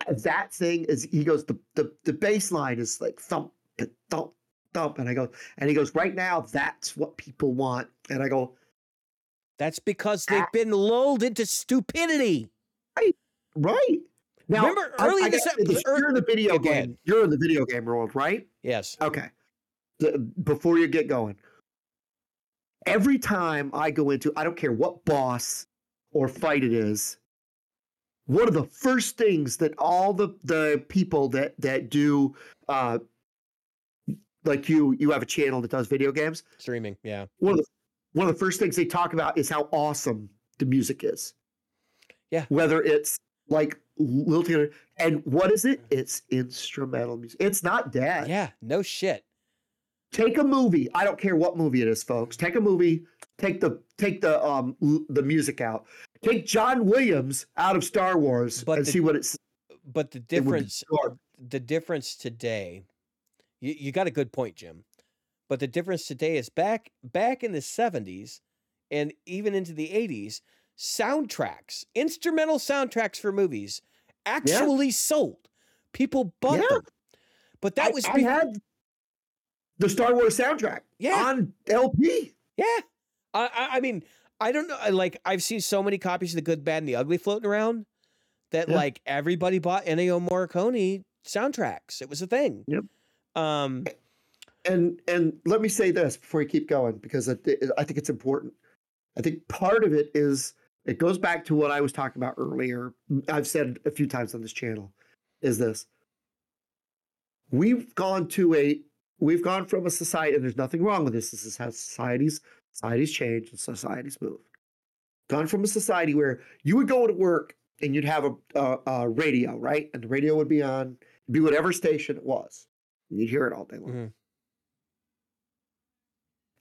That thing is, he goes, the the the bass line is like thump, thump, thump, and I go, and he goes, right now, that's what people want, and I go, That's because they've been lulled into stupidity. right. Right. Now, Remember early I this gotta ep- say this, ear- you're in the video game. You're in the video game world, right? Yes. Okay. Before you get going, every time I go into, I don't care what boss or fight it is, one of the first things that all the the people that that do, uh, like you, you have a channel that does video games. Streaming. Yeah. One of the one of the first things they talk about is how awesome the music is. Yeah. Whether it's like Lil Taylor, and what is it? It's instrumental music. It's not dead Yeah. No shit. Take a movie i don't care what movie it is folks take a movie take the take the um l- the music out take john williams out of star wars But and the- see what it's But the it would be difference, the difference today, you, you got a good point, Jim. But the difference today is back back in the seventies and even into the eighties, soundtracks, instrumental soundtracks for movies, actually sold. People bought Yeah. them. But that I, was I had the star wars soundtrack Yeah. on lp Yeah. I, I I mean, I don't know. Like I've seen so many copies of the good, bad, and the ugly floating around that Yeah. like everybody bought Ennio Morricone soundtracks. It was a thing. Yep. Um, and and let me say this before you keep going because I, I think it's important. I think part of it is it goes back to what I was talking about earlier. I've said a few times on this channel is this. We've gone to a we've gone from a society and there's nothing wrong with this. This is how societies societies change and societies move. Gone from a society where you would go to work and you'd have a, a, a radio, right? And the radio would be on, be whatever station it was. And you'd hear it all day long. Mhm.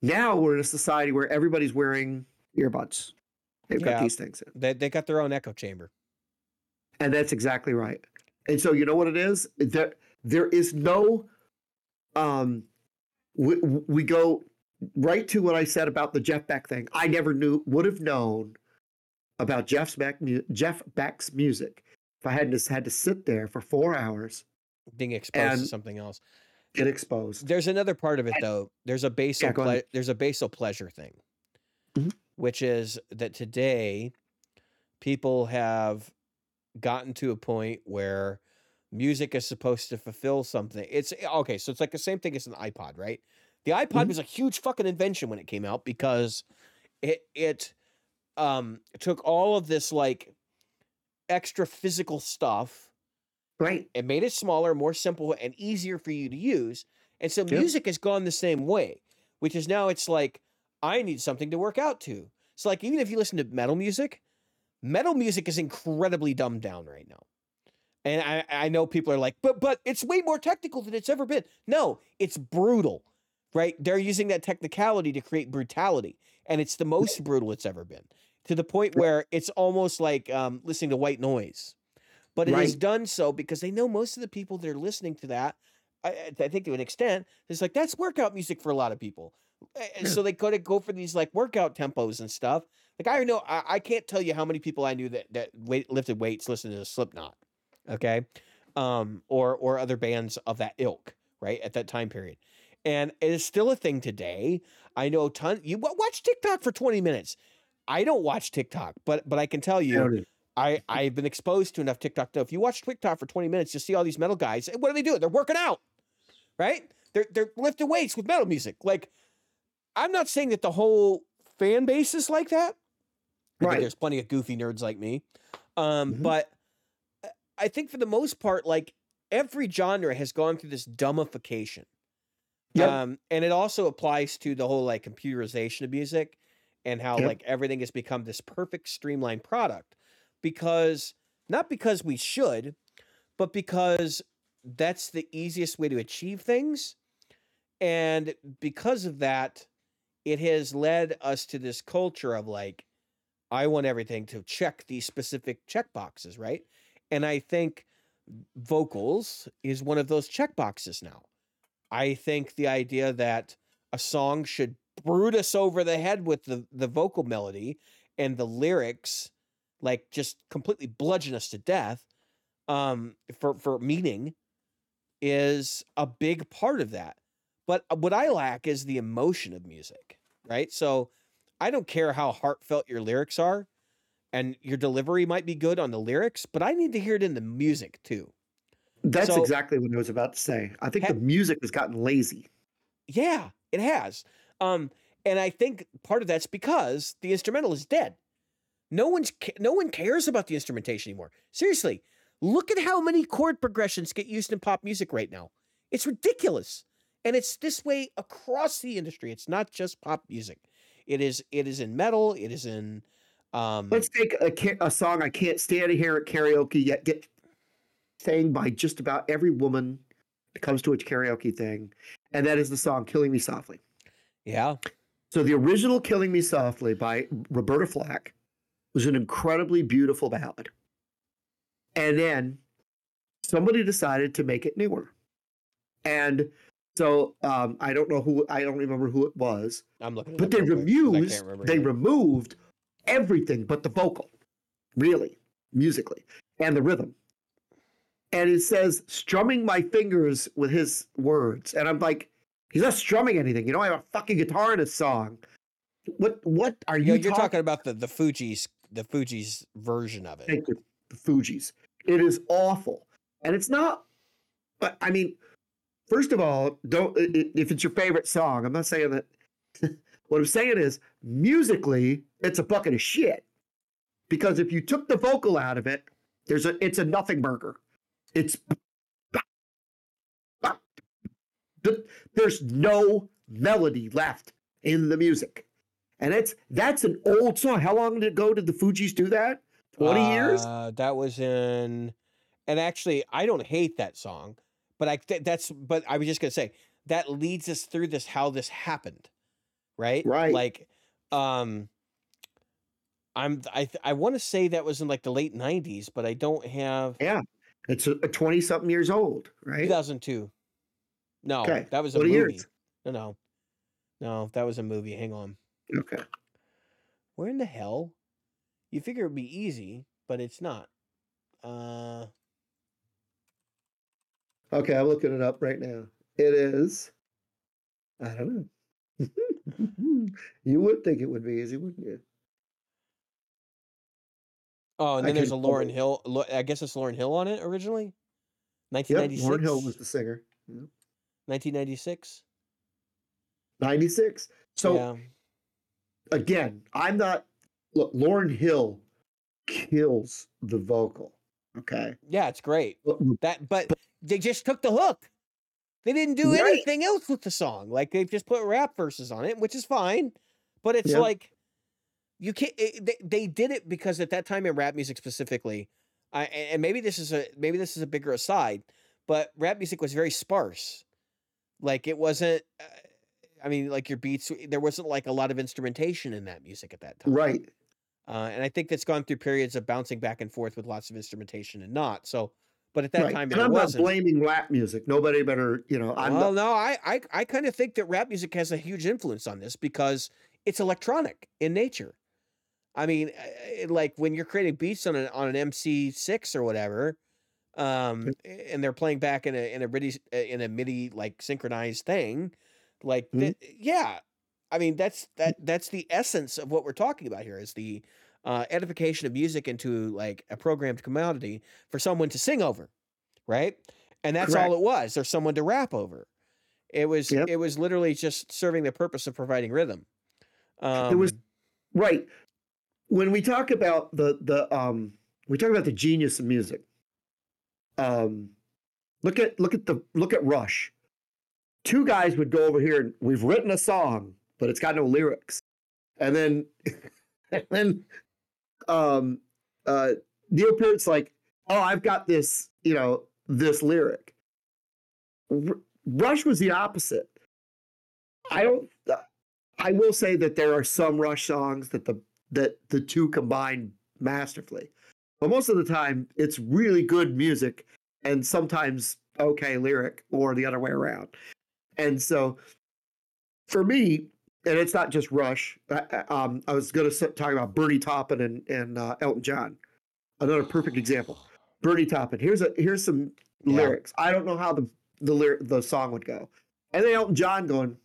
Now we're in a society where everybody's wearing earbuds. They've got these things in. they they got their own echo chamber. And that's exactly right. And so you know what it is? There there is no um we, we go right to what I said about the Jeff Beck thing. I never knew would have known about Jeff's Beck Jeff Beck's music if I hadn't just had to sit there for 4 hours Being exposed to something else. get exposed. There's another part of it though. There's a basal go ple- there's a basal pleasure thing. Mhm. Which is that today people have gotten to a point where music is supposed to fulfill something. It's okay, so it's like the same thing as an iPod, right? The iPod Mhm. was a huge fucking invention when it came out because it it um took all of this like extra physical stuff Right. it made it smaller, more simple, and easier for you to use. And so Yep. music has gone the same way, which is now it's like I need something to work out to. So like even if you listen to metal music, metal music is incredibly dumbed down right now. And I, I know people are like, but but it's way more technical than it's ever been. No, it's brutal, right? They're using that technicality to create brutality, and it's the most brutal it's ever been to the point where it's almost like um, listening to white noise. But it Right. done so because they know most of the people that are listening to that. Uh, uh, I, I I think to an extent, it's like that's workout music for a lot of people. And hmm. So they to go for these like workout tempos and stuff. Like I know I, I can't tell you how many people I knew that that weight, lifted weights listening to Slipknot, okay, um, or or other bands of that ilk, right at that time period, and it is still a thing today. I know ton. You watch TikTok for twenty minutes. I don't watch TikTok, but but I can tell you, I I've been exposed to enough TikTok. Though, if you watch TikTok for twenty minutes, you see all these metal guys. and What are they doing? They're working out, right? They're they're lifting weights with metal music. Like, I'm not saying that the whole fan base is like that. Right. there's plenty of goofy nerds like me, um, Mhm. but I- think for the most part, like every genre has gone through this dumbification. Yep. Um, and it also applies to the whole like computerization of music and how Yep. like everything has become this perfect streamlined product because not because we should, but because that's the easiest way to achieve things. And because of that, it has led us to this culture of like, I want everything to check these specific check boxes, right? And I think vocals is one of those check boxes now. I think the idea that a song should brood us over the head with the, the vocal melody and the lyrics, like just completely bludgeon us to death um, for, for meaning, is a big part of that. But uh, what I lack is the emotion of music, right? So I don't care how heartfelt your lyrics are, and your delivery might be good on the lyrics, but I need to hear it in the music too. That's So- exactly what I was about to say. I think Ha- the music has gotten lazy. Yeah, it has. Um, and I think part of that's because the instrumental is dead. No one's no one cares about the instrumentation anymore. Seriously, look at how many chord progressions get used in pop music right now. It's ridiculous, and it's this way across the industry. It's not just pop music. It is. It is in metal. It is in. Um, Let's take a, a song I can't stand to hear at karaoke yet get sang by just about every woman that comes to a karaoke thing, and that is the song "Killing Me Softly." yeah, So the original "Killing Me Softly" by Roberta Flack was an incredibly beautiful ballad, and then somebody decided to make it newer, and so um, I don't know who I don't remember who it was, I'm looking. but they real quick 'cause I can't removed they removed everything but the vocal really musically and the rhythm and it says strumming my fingers with his words and i'm like he's not strumming anything you know i have a fucking guitar in a song what what are You you're talking talking about the the Fugees the Fugees version of it. Thank you. the Fugees. It is awful, and it's not. But I mean, first of all, don't if it's your favorite song. I'm not saying that. what I'm saying is, musically, it's a bucket of shit. Because if you took the vocal out of it, there's a it's a nothing burger. It's there's no melody left in the music. And it's that's an old song. How long did it go did the Fugees do that? 20 years? Uh, that was in, and actually, I don't hate that song, but I that's but I was just gonna say that leads us through this how this happened, right? Right. Like, um, I'm I I want to say that was in like the late '90s, but I don't have. Yeah, it's a 20 something years old, right? 2002. No, Okay, that was a 20 movie. years. No, no, no, that was a movie. Hang on. Okay. Where in the hell? You figure it'd be easy, but it's not. Uh, Okay, I'm looking it up right now. It is. I don't know. Mm-hmm. you would think it would be easy, wouldn't you? oh, and I then there's a Lauryn follow. Hill. I guess it's Lauryn Hill on it originally. Yep. 1996. Lauryn Hill was the singer. Yep. 1996. 96. So yeah. again, I'm not. Look, Lauryn Hill kills the vocal. Okay. Yeah, it's great. That, but they just took the hook. They didn't do Right. anything else with the song. Like they've just put rap verses on it, which is fine. But it's Yeah. like you can't. It, they, they did it because at that time in rap music specifically, I, and maybe this is a maybe this is a bigger aside, but rap music was very sparse. Like it wasn't. Uh, I mean, like your beats, there wasn't like a lot of instrumentation in that music at that time. Right. Uh, and I think that's gone through periods of bouncing back and forth with lots of instrumentation and not. So, but at that right. time, and I'm wasn't. not blaming rap music. Nobody better, you know, I'm well, not, no, I, I, I kind of think that rap music has a huge influence on this because it's electronic in nature. I mean, uh, like when you're creating beats on an on an MC6 or whatever, um, and they're playing back in a in a MIDI in a MIDI like synchronized thing, like Mhm. th- yeah, I mean that's that that's the essence of what we're talking about here is the uh, edification of music into like a programmed commodity for someone to sing over, right? And that's all it was. There's someone to rap over. It was Yep. it was literally just serving the purpose of providing rhythm. Um, It was- right. When we talk about the the um we talk about the genius of music. Um look at look at the look at Rush. Two guys would go over here and we've written a song, but it's got no lyrics. And then and then um uh Neil Peart's like, "Oh, I've got this, you know, this lyric." R- Rush was the opposite. I don't I will say that there are some Rush songs that the that the two combine masterfully. But most of the time it's really good music and sometimes okay lyric or the other way around. And so for me, and it's not just Rush. I, um, I was going to talk about Bernie Taupin and, and uh, Elton John. Another perfect example. Bernie Taupin. Here's a here's some Yeah. lyrics. I don't know how the the lyric, the song would go, and then Elton John going,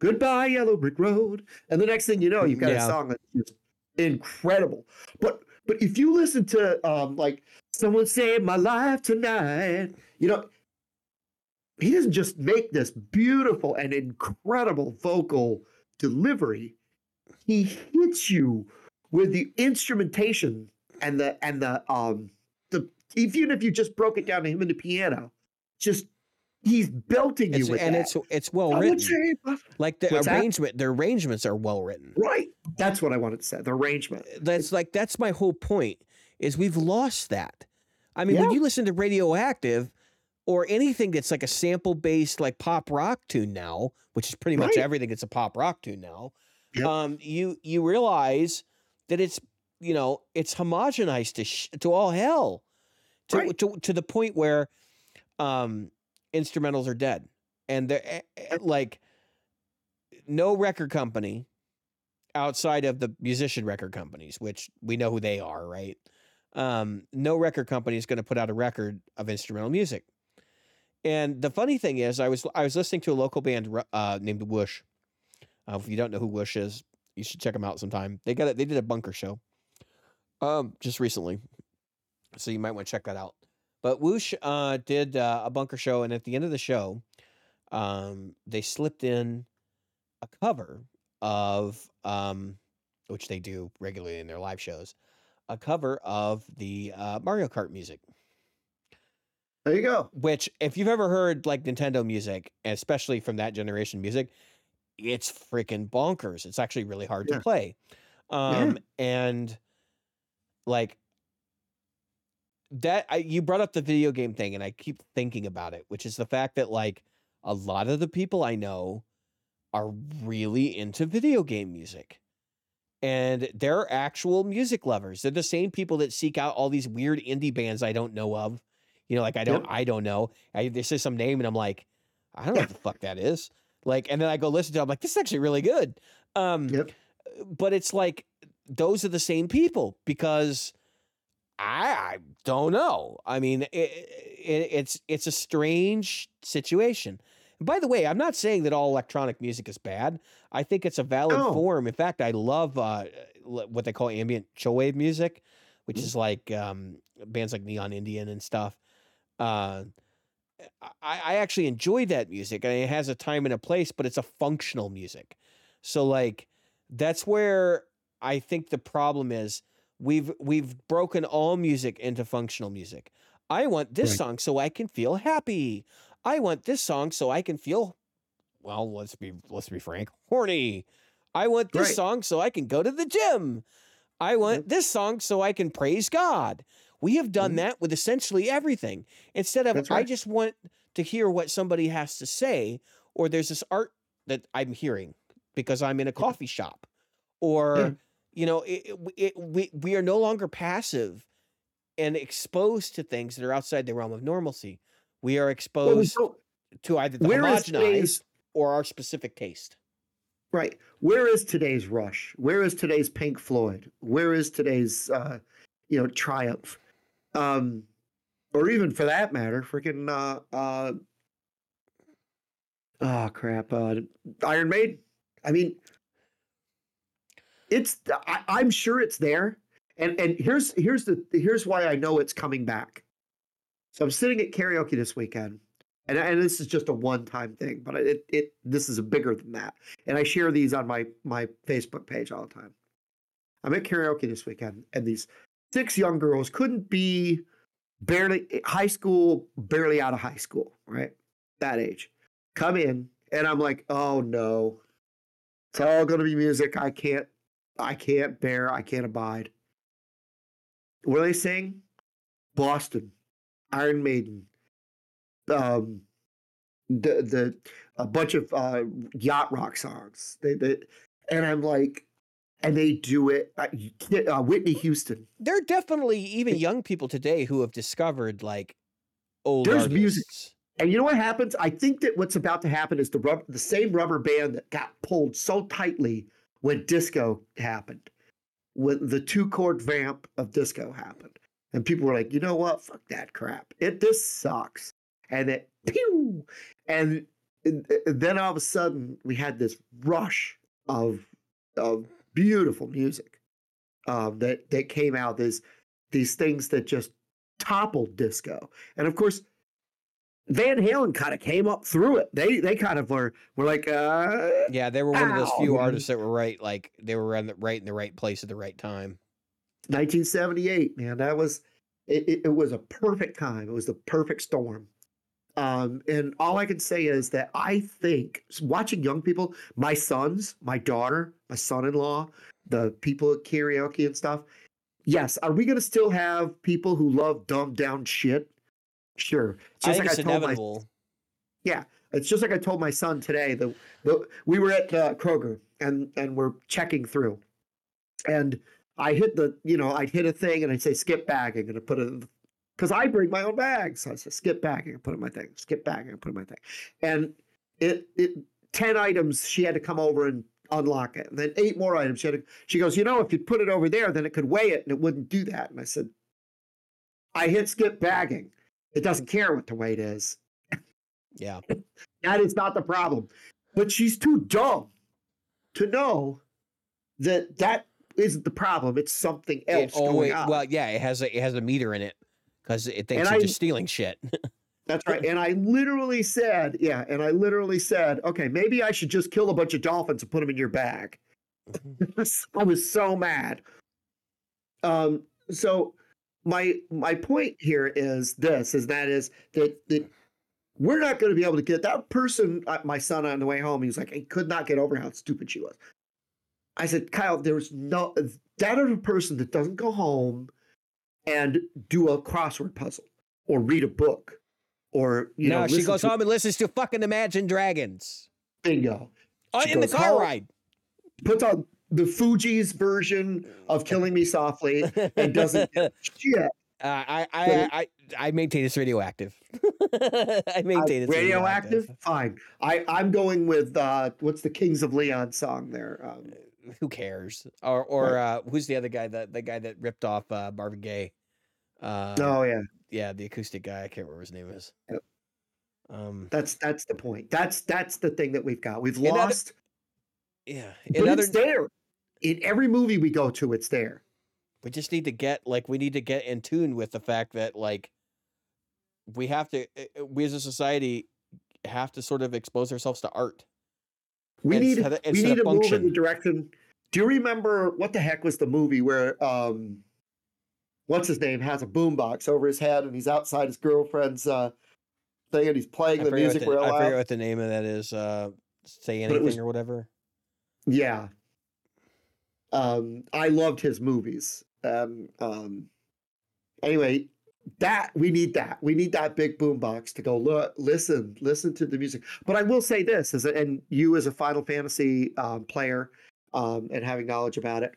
"Goodbye, Yellow Brick Road," and the next thing you know, you've got Yeah. a song that's just incredible. But but if you listen to um like someone saved my life tonight, you know, he doesn't just make this beautiful and incredible vocal delivery. He hits you with the instrumentation and the and the um the even if you just broke it down to him and the piano, just he's belting you it's, with and that. it's it's well written. say, uh, Like the What's that? arrangement, the arrangements are well written. right. That's what I wanted to say. The arrangement. That's like that's my whole point. Is we've lost that. I mean, when you listen to Radioactive or anything that's like a sample based like pop rock tune now, which is pretty much Right. everything that's a pop rock tune now, Yep. um, you you realize that it's you know it's homogenized to sh- to all hell, to, Right. to to the point where um, instrumentals are dead, and they're eh, eh, like no record company outside of the musician record companies, which we know who they are, right? Um, no record company is going to put out a record of instrumental music. And the funny thing is, I was I was listening to a local band uh, named Whoosh. Uh, if you don't know who Whoosh is, you should check them out sometime. They got it. They did a bunker show, um, just recently, So you might want to check that out. But Whoosh uh, did uh, a bunker show, and at the end of the show, um, they slipped in a cover of, um, which they do regularly in their live shows, a cover of the uh, Mario Kart music. There you go. Which, if you've ever heard like Nintendo music, especially from that generation music, it's freaking bonkers. It's actually really hard Yeah. to play. Um, and like that, I, you brought up the video game thing, and I keep thinking about it, which is the fact that like a lot of the people I know are really into video game music. And they're actual music lovers. They're the same people that seek out all these weird indie bands I don't know of. You know, like I don't, Yep. I don't know. I they say some name, and I'm like, I don't know what the fuck that is. Like, and then I go listen to. it, I'm like, this is actually really good. Um, Yep. but it's like those are the same people because I, I don't know. I mean, it, it, it's it's a strange situation. By the way, I'm not saying that all electronic music is bad. I think it's a valid No. form. In fact, I love uh, what they call ambient chillwave music, which Mm. is like um, bands like Neon Indian and stuff. Uh, I, I actually enjoy that music, and it has a time and a place, but it's a functional music. So, like, that's where I think the problem is. We've we've broken all music into functional music. I want this Right. song so I can feel happy. I want this song so I can feel well, let's be let's be frank, horny. I want this Right. song so I can go to the gym. I want this song so I can praise God. We have done Mhm. that with essentially everything. Instead of That's I just want to hear what somebody has to say, or there's this art that I'm hearing because I'm in a coffee shop, or Yeah. you know, it, it, it, we we are no longer passive and exposed to things that are outside the realm of normalcy. We are Well, we exposed to either the homogenized or our specific taste. right? Where is today's Rush? Where is today's Pink Floyd? Where is today's uh, you know Triumph? Um, or even for that matter, freaking uh, uh, oh crap, uh, Iron Maiden. I mean, it's I, I'm sure it's there, and and here's here's the here's why I know it's coming back. So I'm sitting at karaoke this weekend, and and this is just a one time thing, but it it this is bigger than that, and I share these on my my Facebook page all the time. I'm at karaoke this weekend, and these six young girls couldn't be barely high school, barely out of high school, right? That age, come in, and I'm like, oh no, it's all gonna be music I can't, I can't bear, I can't abide. What they sing? Boston, Iron Maiden, um, the the a bunch of uh, yacht rock songs. They, they and I'm like, and they do it. Uh, uh, Whitney Houston. There are definitely even young people today who have discovered like old There's music. And you know what happens? I think that what's about to happen is the rub- the same rubber band that got pulled so tightly when disco happened, when the two chord vamp of disco happened, and people were like, you know what? Fuck that crap. It this sucks. And it pew, and, and then all of a sudden we had this rush of of beautiful music um, that that came out. These these things that just toppled disco, and of course. Van Halen kind of came up through it. They they kind of were were like, uh, Yeah, they were one of those few artists that were right, like they were in the, right in the right place at the right time. 1978, man. That was it, it, it was a perfect time. It was the perfect storm. Um, and all I can say is that I think watching young people, my sons, my daughter, my son-in-law, the people at karaoke and stuff. Yes, are we going to still have people who love dumbed down shit? Sure. It's I just think like it's I told my inevitable. It's just like I told my son today. The, the we were at uh, Kroger and and we're checking through, and I hit the you know I'd hit a thing and I'd say skip bagging and I put it because I bring my own bags. So I said skip bagging and put it in my thing. Skip bagging and put it in my thing, and it it ten items she had to come over and unlock it, and then eight more items she had to. She goes, you know, if you put it over there, then it could weigh it and it wouldn't do that. And I said, I hit skip bagging. It doesn't care what the weight is. Yeah. That is not the problem. But she's too dumb to know that that isn't the problem. It's something It else going always, on. well, yeah, it has a it has a meter in it because it thinks And you're I- just stealing shit. That's right. And I literally said, yeah, and I literally said, okay, maybe I should just kill a bunch of dolphins and put them in your bag. I was so mad. Um, so my my point here is this: is that is that that we're not going to be able to get that person. uh, My son on the way home, he was like, he could not get over how stupid she was. I said, Kyle, there's no that other person that doesn't go home and do a crossword puzzle or read a book or you know no, she goes to home and listens to fucking Imagine Dragons bingo. oh, She in the car home. ride. Puts on the Fugees' version of "Killing Me Softly" and doesn't shit. Uh, I, I, So- I, I, maintain it's radioactive. I Uh, maintain it's radioactive, fine. I I'm going with uh, what's the Kings of Leon song there? Um, Who cares? Or, or uh, who's the other guy? that the guy that ripped off uh, Marvin Gaye. Uh, oh yeah, yeah, the acoustic guy. I can't remember his name is. Yep. Um, that's that's the point. That's that's the thing that we've got. We've other- lost, yeah. but Another. it's there. In every movie we go to, it's there. we just need to get like we need to get in tune with the fact that like we have to uh, uh, we as a society have to sort of expose ourselves to art. We need Instead we need to move in the direction. Do you remember what the heck was the movie where um, what's his name has a boombox over his head and he's outside his girlfriend's uh, thing and he's playing I the music the, real I forget what the name of that is. Uh, say anything was- or whatever. Yeah. Um, I loved his movies. Um, um, anyway, that we need that. We need that big boombox to go look, listen, listen to the music. But I will say this, is and you as a Final Fantasy um, player um, and having knowledge about it,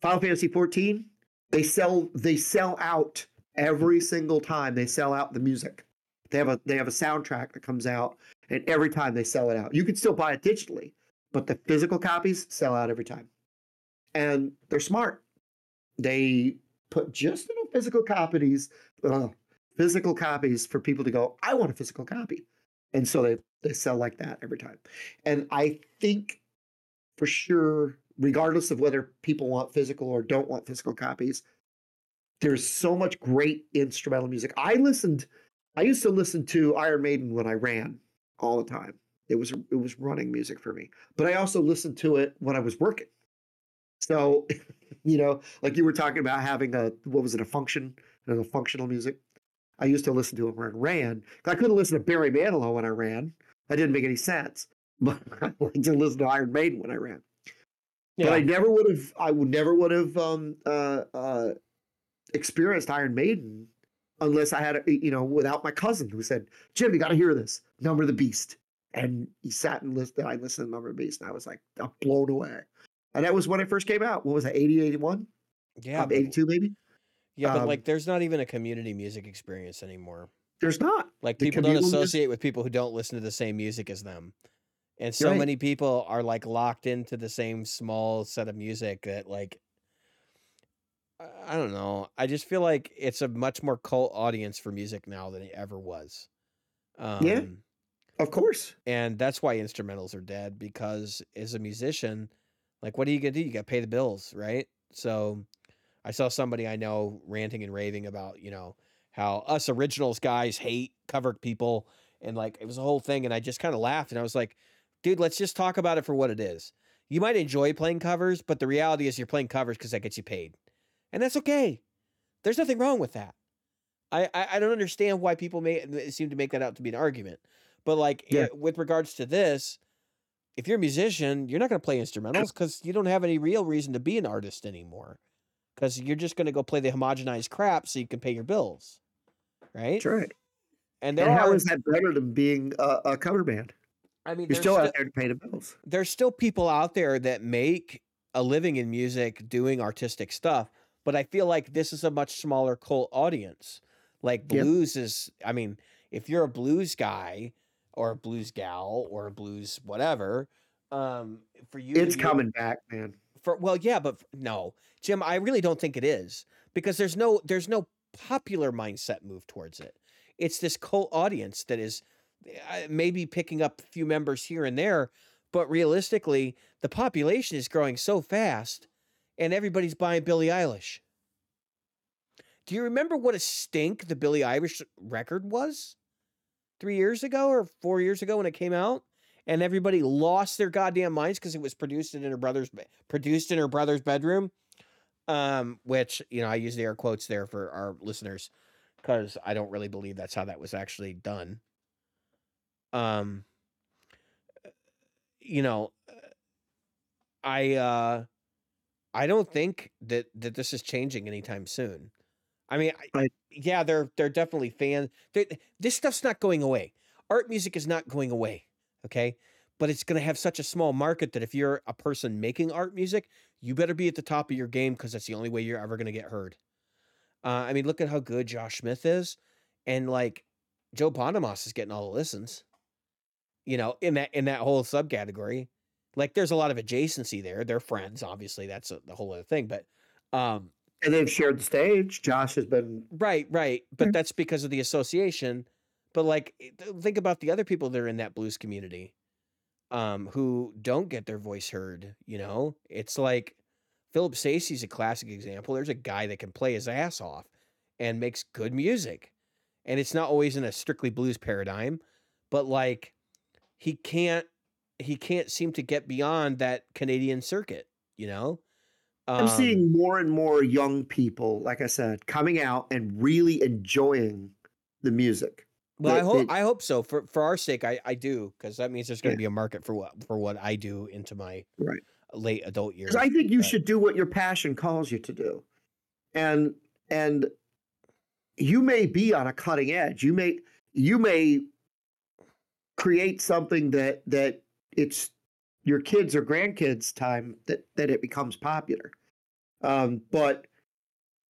Final Fantasy 14, they sell they sell out every single time they sell out the music. They have a they have a soundtrack that comes out, and every time they sell it out, you can still buy it digitally, but the physical copies sell out every time. And they're smart. They put just enough physical copies, uh, physical copies for people to go, I want a physical copy. And so they, they sell like that every time. And I think for sure, regardless of whether people want physical or don't want physical copies, there's so much great instrumental music. I listened, I used to listen to Iron Maiden when I ran all the time. It was it was running music for me. But I also listened to it when I was working. So, you know, like you were talking about having a what was it, a function, you know, functional music. I used to listen to it when I ran. I couldn't listen to Barry Manilow when I ran. That didn't make any sense. But I like to listen to Iron Maiden when I ran. But I never would have. I would never would have um, uh, uh, experienced Iron Maiden unless I had, a, you know, without my cousin who said, "Jim, you got to hear this Number of the Beast," and he sat and listened. I listened to Number of the Beast, and I was like, I'm blown away. And that was when it first came out. What was that? 80, 81? yeah, but, 82 maybe? yeah, but um, like, there's not even a community music experience anymore. There's not. Like The people don't communal music- associate with people who don't listen to the same music as them. And so Right. many people are like locked into the same small set of music that like I- don't know. I just feel like it's a much more cult audience for music now than it ever was. Um, Yeah. Of course. And that's why instrumentals are dead because as a musician, like what are you gonna do? You gotta pay the bills, right? So I saw somebody I know ranting and raving about, you know, how us originals guys hate covered people and like it was a whole thing and I just kind of laughed and I was like, dude, let's just talk about it for what it is. You might enjoy playing covers, but the reality is you're playing covers because that gets you paid. And that's okay. There's nothing wrong with that. I, I, I don't understand why people may seem to make that out to be an argument. But like Yeah. eh, with regards to this, if you're a musician, you're not going to play instrumentals because you don't have any real reason to be an artist anymore. Because you're just going to go play the homogenized crap so you can pay your bills, right? That's right. And And how are, is that better than being a, a cover band? I mean, You're there's still out there to pay the bills. there's still people out there that make a living in music doing artistic stuff, but I feel like this is a much smaller cult audience. Like Yep. blues is, I mean, if you're a blues guy or a blues gal or a blues whatever, um, for you, It's coming back, man. For well, yeah, but no, Jim, I really don't think it is because there's no there's no popular mindset move towards it. It's this cult audience that is maybe picking up a few members here and there, but realistically, the population is growing so fast, and everybody's buying Billie Eilish. Do you remember what a stink the Billie Eilish record was? Three years ago or four years ago when it came out? And everybody lost their goddamn minds because it was produced in her brother's produced in her brother's bedroom. Um, which, you know, I use the air quotes there for our listeners because I don't really believe that's how that was actually done. Um you know, I uh I don't think that that this is changing anytime soon. I mean, I, yeah, they're they're definitely fans. This stuff's not going away. Art music is not going away. Okay, but it's going to have such a small market that if you're a person making art music, you better be at the top of your game because that's the only way you're ever going to get heard. Uh, I mean, look at how good Josh Smith is, and like Joe Bonamassa is getting all the listens. You know, in that in that whole subcategory, like there's a lot of adjacency there. They're friends, obviously. That's a, the whole other thing. But um, And they've shared the stage. Josh has been Right, right. But Yeah. that's because of the association. But like think about the other people that are in that blues community um who don't get their voice heard, you know? It's like Philip Sayce's a classic example. There's a guy that can play his ass off and makes good music. And it's not always in a strictly blues paradigm, but like he can't he can't seem to get beyond that Canadian circuit, you know? I'm Um, seeing more and more young people, like I said, coming out and really enjoying the music. Well, I hope that- I hope so. For for our sake, I, I do because that means there's going Yeah. to be a market for what for what I do into my Right. late adult years. I think you but- should do what your passion calls you to do. And and you may be on a cutting edge. You may you may create something that that it's your kids or grandkids time that that it becomes popular. Um, but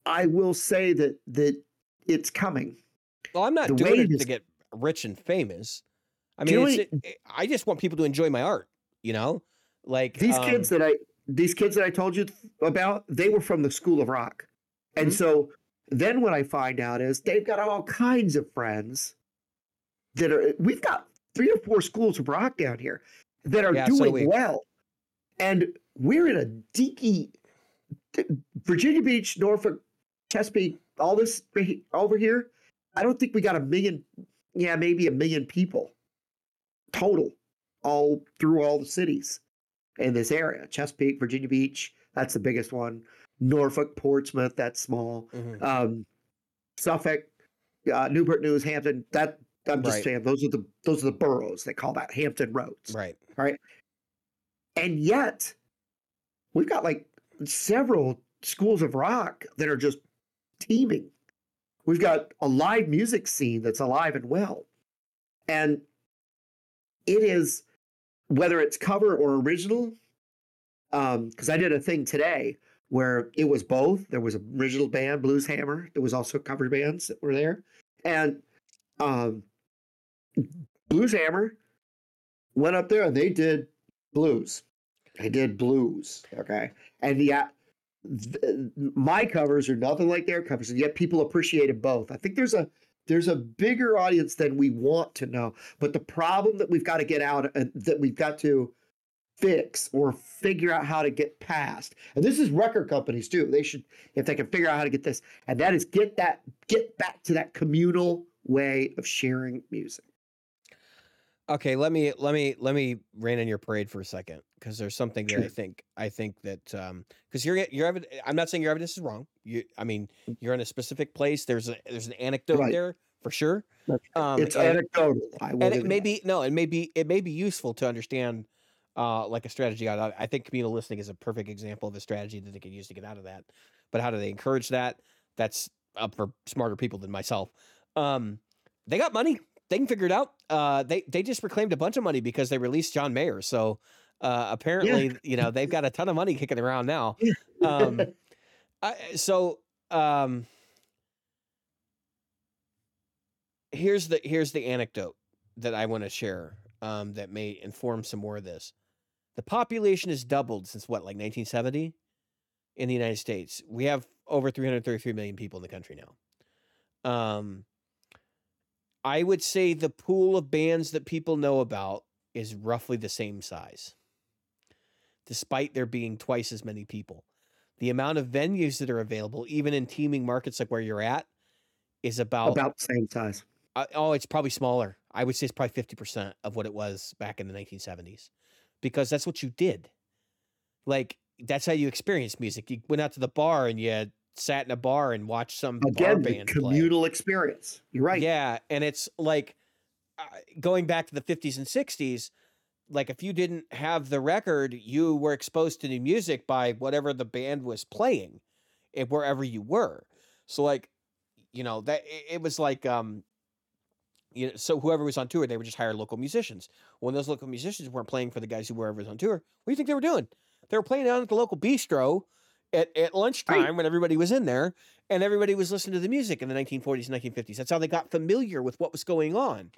I will say that that it's coming. well, I'm not the doing it to get rich and famous. I mean, it, I just want people to enjoy my art. You know, like These um, kids that I these kids that I told you about, they were from the School of Rock. And Mhm. so then what I find out is they've got all kinds of friends that are we've got three or four schools of rock down here that are Yeah, so doing we- well. And we're in a dinky Virginia Beach, Norfolk, Chesapeake, all this over here. I don't think we got a million, yeah, maybe a million people total all through all the cities in this area. Chesapeake, Virginia Beach, that's the biggest one. Norfolk, Portsmouth, that's small. mhm. Um, Suffolk, uh, Newport News, Hampton. That I'm just Right. saying those are the those are the boroughs. They call that Hampton Roads. right. Right. And yet, we've got like several schools of rock that are just teeming. We've got a live music scene that's alive and well. And it is, whether it's cover or original, because I did a thing today where it was both. There was an original band, Blues Hammer. There was also cover bands that were there. And um, Blues Hammer went up there and they did blues. They did blues. Okay. And yet, uh, th- my covers are nothing like their covers, and yet people appreciated both. I think there's a there's a bigger audience than we want to know. But the problem that we've got to get out and that we've got to fix or figure out how to get past, and this is record companies too. They should, if they can figure out how to get this, and that is get that get back to that communal way of sharing music. Okay, let me let me let me rain on your parade for a second because there's something that I think I think that um because your your evidence I'm not saying your evidence is wrong. You I mean you're in a specific place. There's a there's an anecdote Right. there for sure. Um, it's and- anecdotal. And it may that. be no, it may be it may be useful to understand uh like a strategy. I, I think communal listening is a perfect example of a strategy that they could use to get out of that. But how do they encourage that? That's up for smarter people than myself. Um, they got money. They can figure it out. Uh, they they just reclaimed a bunch of money because they released John Mayer. So uh, apparently, you know, they've got a ton of money kicking around now. Um, I, so um, here's the here's the anecdote that I want to share um, that may inform some more of this. The population has doubled since what, like 1970, in the United States. We have over 333 million people in the country now. Um, I would say the pool of bands that people know about is roughly the same size, despite there being twice as many people. the amount of venues that are available, even in teeming markets like where you're at, is about, About the same size. uh, oh, it's probably smaller. I would say it's probably 50% of what it was back in the 1970s because that's what you did. Like, that's how you experienced music. You went out to the bar and you sat in a bar and watched some bar Again, the band play. communal experience. You're right. Yeah, and it's like uh, going back to the 50s and 60s, like if you didn't have the record, you were exposed to new music by whatever the band was playing and wherever you were. So like, you know, that it, it was like um you know, so whoever was on tour, they would just hire local musicians. When those local musicians weren't playing for the guys who were ever was on tour, what do you think they were doing? They were playing down at the local bistro at, at lunchtime when everybody was in there and everybody was listening to the music in the 1940s and 1950s. That's how they got familiar with what was going on.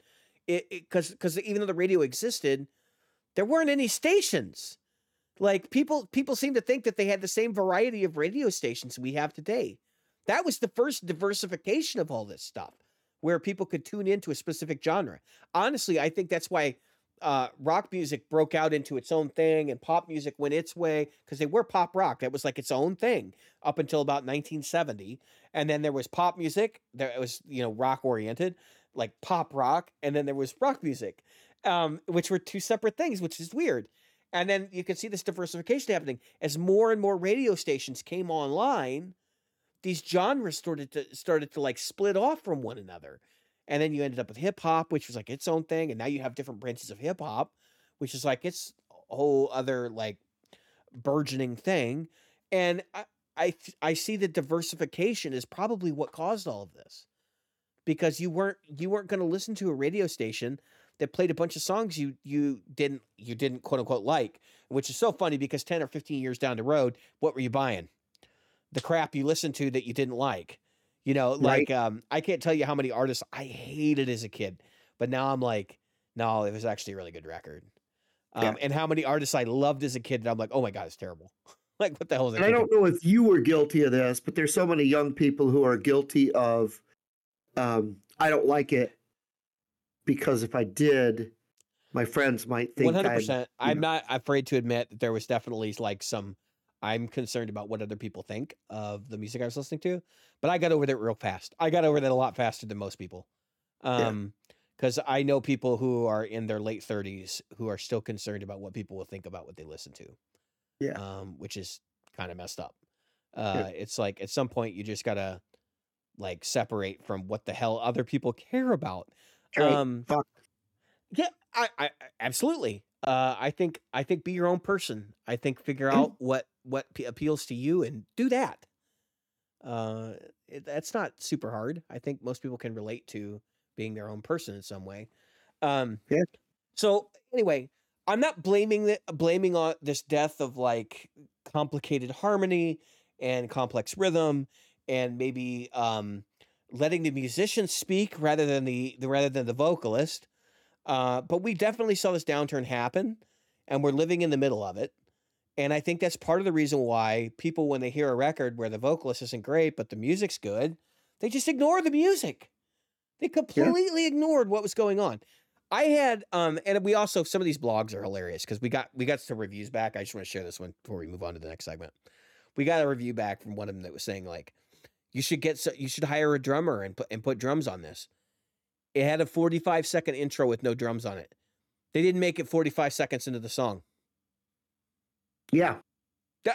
It because because even though the radio existed, there weren't any stations. Like people people seem to think that they had the same variety of radio stations we have today. That was the first diversification of all this stuff, where people could tune into a specific genre. Honestly, I think that's why uh, rock music broke out into its own thing and pop music went its way because they were pop rock. That was like its own thing up until about 1970. And then there was pop music that was, you know, rock oriented, like pop rock. And then there was rock music, um, which were two separate things, which is weird. And then you can see this diversification happening as more and more radio stations came online. These genres started to started to like split off from one another. And then you ended up with hip hop, which was like its own thing. And now you have different branches of hip hop, which is like its whole other like burgeoning thing. And I, I, I see that diversification is probably what caused all of this because you weren't, you weren't going to listen to a radio station that played a bunch of songs you, you didn't, you didn't quote unquote like, which is so funny because 10 or 15 years down the road, what were you buying? The crap you listened to that you didn't like. You know, like Right. um, I can't tell you how many artists I hated as a kid, but now I'm like, no, it was actually a really good record. Um, Yeah. and how many artists I loved as a kid, and I'm like, oh my god, it's terrible. like, what the hell is And I don't know if you were guilty of this, but there's so many young people who are guilty of um, I don't like it because if I did, my friends might think One hundred I'm percent. I'm not afraid to admit that there was definitely like some. I'm concerned about what other people think of the music I was listening to, but I got over that real fast. I got over that a lot faster than most people. Yeah. Um, because I know people who are in their late 30s who are still concerned about what people will think about what they listen to. Yeah. Um, which is kind of messed up. Uh, it's like at some point you just gotta like separate from what the hell other people care about. Right. Um, Fuck. yeah, I, I absolutely. Uh, I think I think be your own person. I think figure Yeah. out what what p- appeals to you and do that. Uh, it, that's not super hard. I think most people can relate to being their own person in some way. Um, Yeah. So anyway, I'm not blaming the blaming on this death of like complicated harmony and complex rhythm and maybe um letting the musician speak rather than the, the rather than the vocalist. Uh, but we definitely saw this downturn happen, and we're living in the middle of it. And I think that's part of the reason why people, when they hear a record where the vocalist isn't great but the music's good, they just ignore the music. They completely ignored what was going on. I had, um, and we also some of these blogs are hilarious because we got we got some reviews back. I just want to share this one before we move on to the next segment. We got a review back from one of them that was saying like, you should get so you should hire a drummer and put and put drums on this. It had a 45 second intro with no drums on it. They didn't make it 45 seconds into the song. Yeah.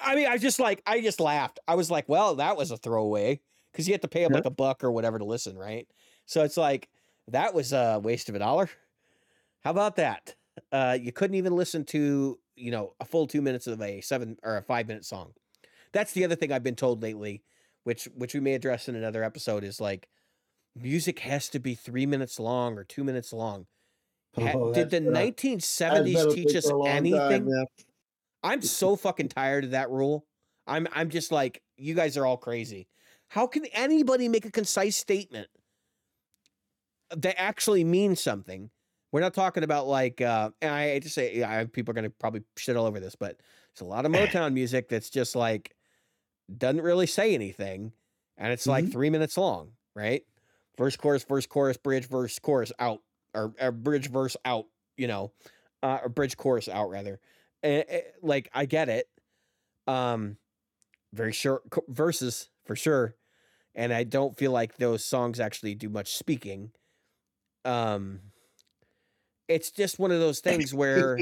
I mean, I just like I just laughed. I was like, well, that was a throwaway because you have to pay them Yeah. like a buck or whatever to listen, right? So it's like that was a waste of a dollar. How about that? Uh, you couldn't even listen to you know a full two minutes of a seven or a five minute song. That's the other thing I've been told lately, which which we may address in another episode, is like music has to be three minutes long or two minutes long. Oh, Did the that's been a- nineteen seventies teach us for a long time, anything? yeah. I'm so fucking tired of that rule. I'm I'm just like you guys are all crazy. How can anybody make a concise statement that actually means something? We're not talking about like uh and I hate to say yeah, people are gonna probably shit all over this, but it's a lot of Motown music that's just like doesn't really say anything, and it's like three minutes long, right? Verse, chorus, verse, chorus, bridge, verse, chorus, out, or, or bridge, verse, out. You know, uh, or bridge, chorus, out rather. Eh, eh, like I get it. Um, very short verses for sure, and I don't feel like those songs actually do much speaking. Um, it's just one of those things where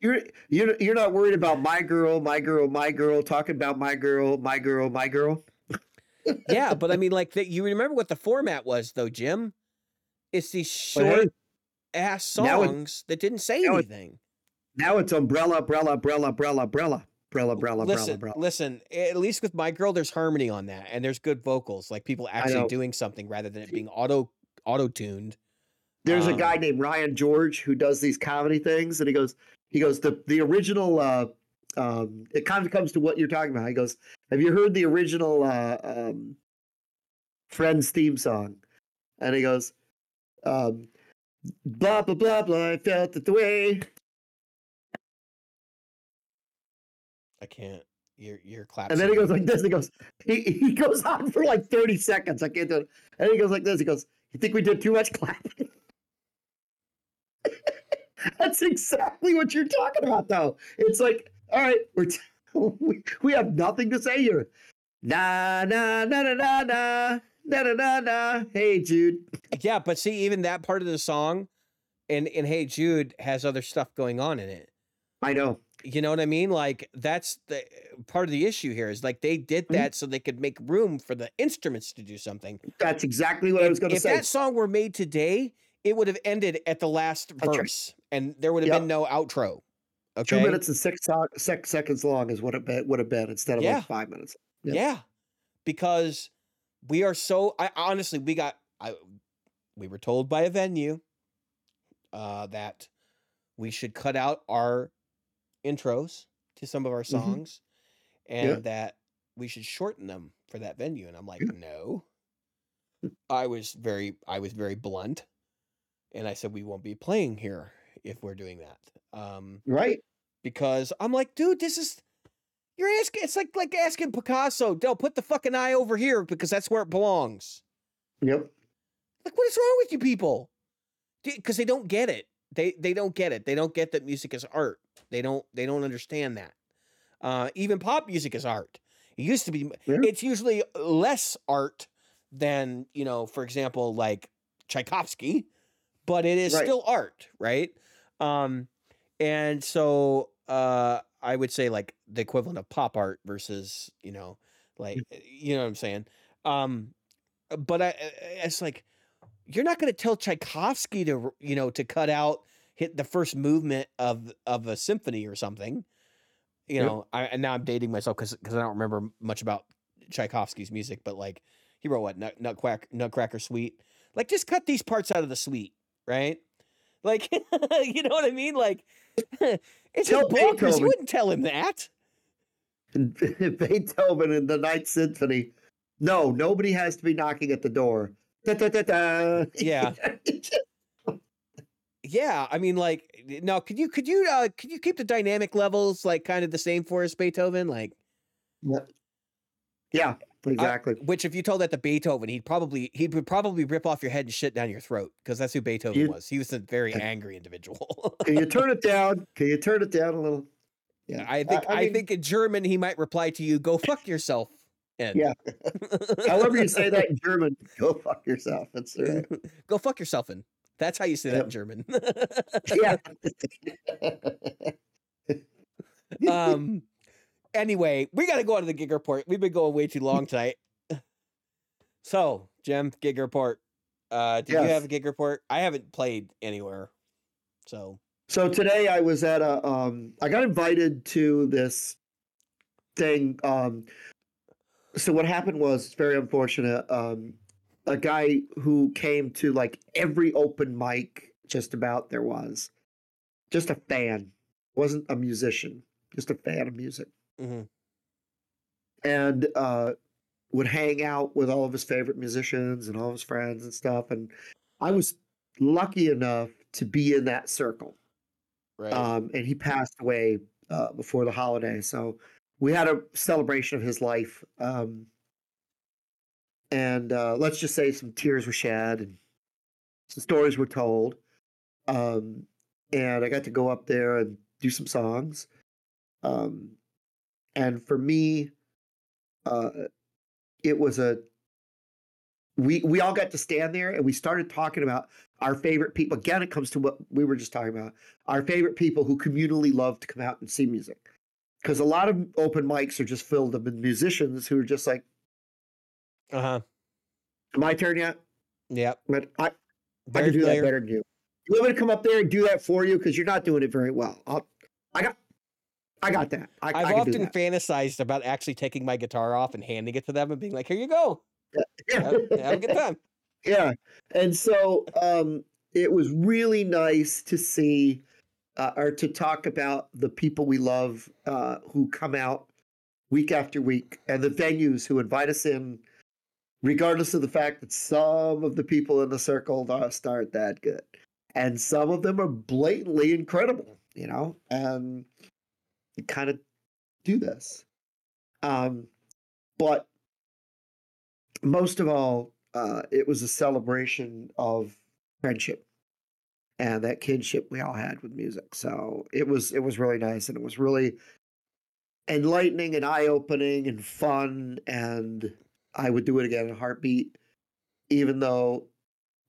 You're you're you're not worried about my girl, my girl, my girl, talking about my girl, my girl, my girl. yeah, but I mean, like that. You remember what the format was, though, Jim? It's these hey, short ass songs that didn't say anything. Now it's umbrella, umbrella, umbrella, umbrella, umbrella, umbrella, umbrella, listen, umbrella. listen. At least with my girl, there's harmony on that, and there's good vocals, like people actually doing something rather than it being auto auto tuned. There's a um, guy named Ryan George who does these comedy things, and he goes, he goes, the the original. uh um, it kind of comes to what you're talking about. He goes, "Have you heard the original uh, um, Friends theme song?" And he goes, um, "Blah blah blah blah." I felt it the way. I can't. You're you're clapping. And then he goes like this. He goes, he, he goes on for like 30 seconds. I can't do it. And he goes like this. He goes, You think we did too much clapping? That's exactly what you're talking about, though. It's like, all right, we're t- we, we have nothing to say here. Na na na na na na na na na na. Hey Jude. Yeah, but see, even that part of the song, and and Hey Jude has other stuff going on in it. I know. You know what I mean? Like that's the part of the issue here is like they did Mhm. that so they could make room for the instruments to do something. That's exactly what I was going to say. if that song were made today, it would have ended at the last That's right. verse, and there would have Yep. been no outro. Okay? Two minutes and six, so- six seconds long is what it be- would have been instead of Yeah. like five minutes. Yeah. Yeah. Because we are so I honestly we got I we were told by a venue uh that we should cut out our intros to some of our songs and Yeah. that we should shorten them for that venue and I'm like Yeah. no. I was very I was very blunt and I said we won't be playing here if we're doing that. Um Right. because I'm like, dude, this is you're asking. It's like like asking Picasso, "Don't put the fucking eye over here because that's where it belongs." Yep. Like, what is wrong with you people? Because they don't get it. They they don't get it. They don't get that music is art. They don't they don't understand that. Uh, even pop music is art. It used to be. Yeah. It's usually less art than you know, for example, like Tchaikovsky, but it is Right. still art, right? Um, and so uh, I would say like the equivalent of pop art versus you know, like you know what I'm saying. Um, but I, I- it's like you're not going to tell Tchaikovsky to you know to cut out hit the first movement of of a symphony or something. You Yep. know, I, and now I'm dating myself because because I don't remember much about Tchaikovsky's music, but like he wrote what Nut, Nutcracker Nutcracker Suite. Like just cut these parts out of the suite, right? Like you know what I mean? Like it's Tell bonkers. You wouldn't tell him that. Beethoven in the Ninth Symphony. No, nobody has to be knocking at the door. Da, da, da. Yeah. Yeah, I mean, like, no, could you could you uh could you keep the dynamic levels like kind of the same for us, Beethoven? Like, yeah, exactly. which if you told that to Beethoven, he'd probably he would probably rip off your head and shit down your throat because that's who Beethoven You- was. He was a very angry individual. Can you turn it down? Can you turn it down a little? Yeah, I think I, mean, think in German he might reply to you, "Go fuck yourself." And Yeah. However you say that in German, go fuck yourself. That's right. go fuck yourself. And that's how you say that in German. Yeah. um anyway we got to go on to the gig report. We've been going way too long tonight. So jim gig report. Uh did you have a gig report? I haven't played anywhere so. So today I was at a um I got invited to this thing um so what happened was it's very unfortunate um a guy who came to like every open mic just about there was. Just a fan. Wasn't a musician. Just a fan of music. Mhm. and uh would hang out with all of his favorite musicians and all of his friends and stuff and I was lucky enough to be in that circle. Right. Um, and he passed away uh, before the holiday. So we had a celebration of his life, um, and uh, let's just say some tears were shed and some stories were told. Um, and I got to go up there and do some songs. Um, and for me, uh, it was a we we all got to stand there and we started talking about our favorite people. Again, it comes to what we were just talking about: our favorite people who communally love to come out and see music. Because a lot of open mics are just filled up with musicians who are just like, Uh huh. "My turn yet?" Yeah. But I, I can do familiar. that better than you. You want me to come up there and do that for you because you're not doing it very well. I'll, I got, I got that. I, I've I often fantasized about actually taking my guitar off and handing it to them and being like, "Here you go, Yeah. have, have a good time." yeah and so um it was really nice to see uh, or to talk about the people we love uh who come out week after week and the venues who invite us in regardless of the fact that some of the people in the circle just aren't that good and some of them are blatantly incredible you know and you kind of do this um but most of all, uh, it was a celebration of friendship and that kinship we all had with music. So it was it was really nice and it was really enlightening and eye opening and fun. And I would do it again in a heartbeat, even though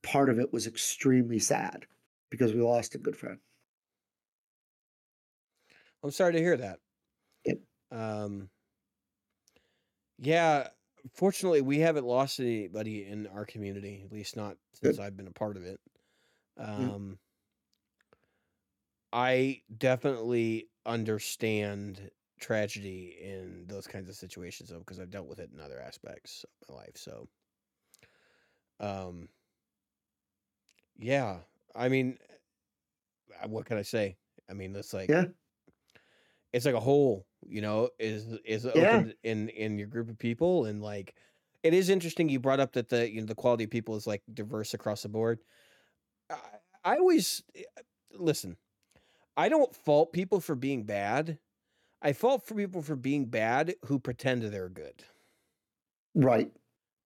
part of it was extremely sad because we lost a good friend. I'm sorry to hear that. Yep. Um, yeah, fortunately, we haven't lost anybody in our community, at least not since I've been a part of it. Um, I definitely understand tragedy in those kinds of situations, though, because I've dealt with it in other aspects of my life. So, um, yeah, I mean, uh, what can I say? I mean, it's like Yeah. it's like a hole, you know, is is Yeah. open in in your group of people, and like it is interesting. You brought up that the you know the quality of people is like diverse across the board. I, I always eh, listen. I don't fault people for being bad. I fault for people for being bad who pretend they're good. Right.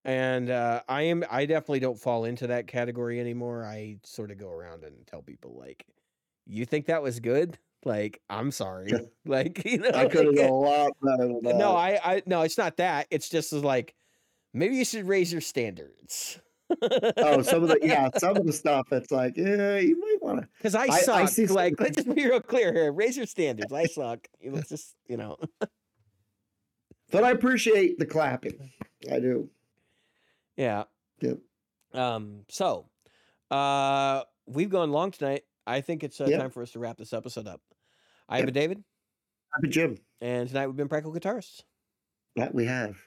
And uh, I am I definitely don't fall into that category anymore. I sort of go around and tell people like, "You think that was good? Like, I'm sorry. Like, you know, I could have like, a lot better than that. no, I, I, no, it's not that. It's just like, maybe you should raise your standards. Oh, some of the yeah, some of the stuff. It's like, yeah, you might want to. Because I I- I see like, let's just be real clear here. Raise your standards. I suck. Let's just, you know. But I appreciate the clapping. I do. Yeah. Yep. Um. So, uh, we've gone long tonight. I think it's uh, Yep. time for us to wrap this episode up. I have Yep. been David, Happy Jim. and tonight we've been Practical Guitarists. That we have.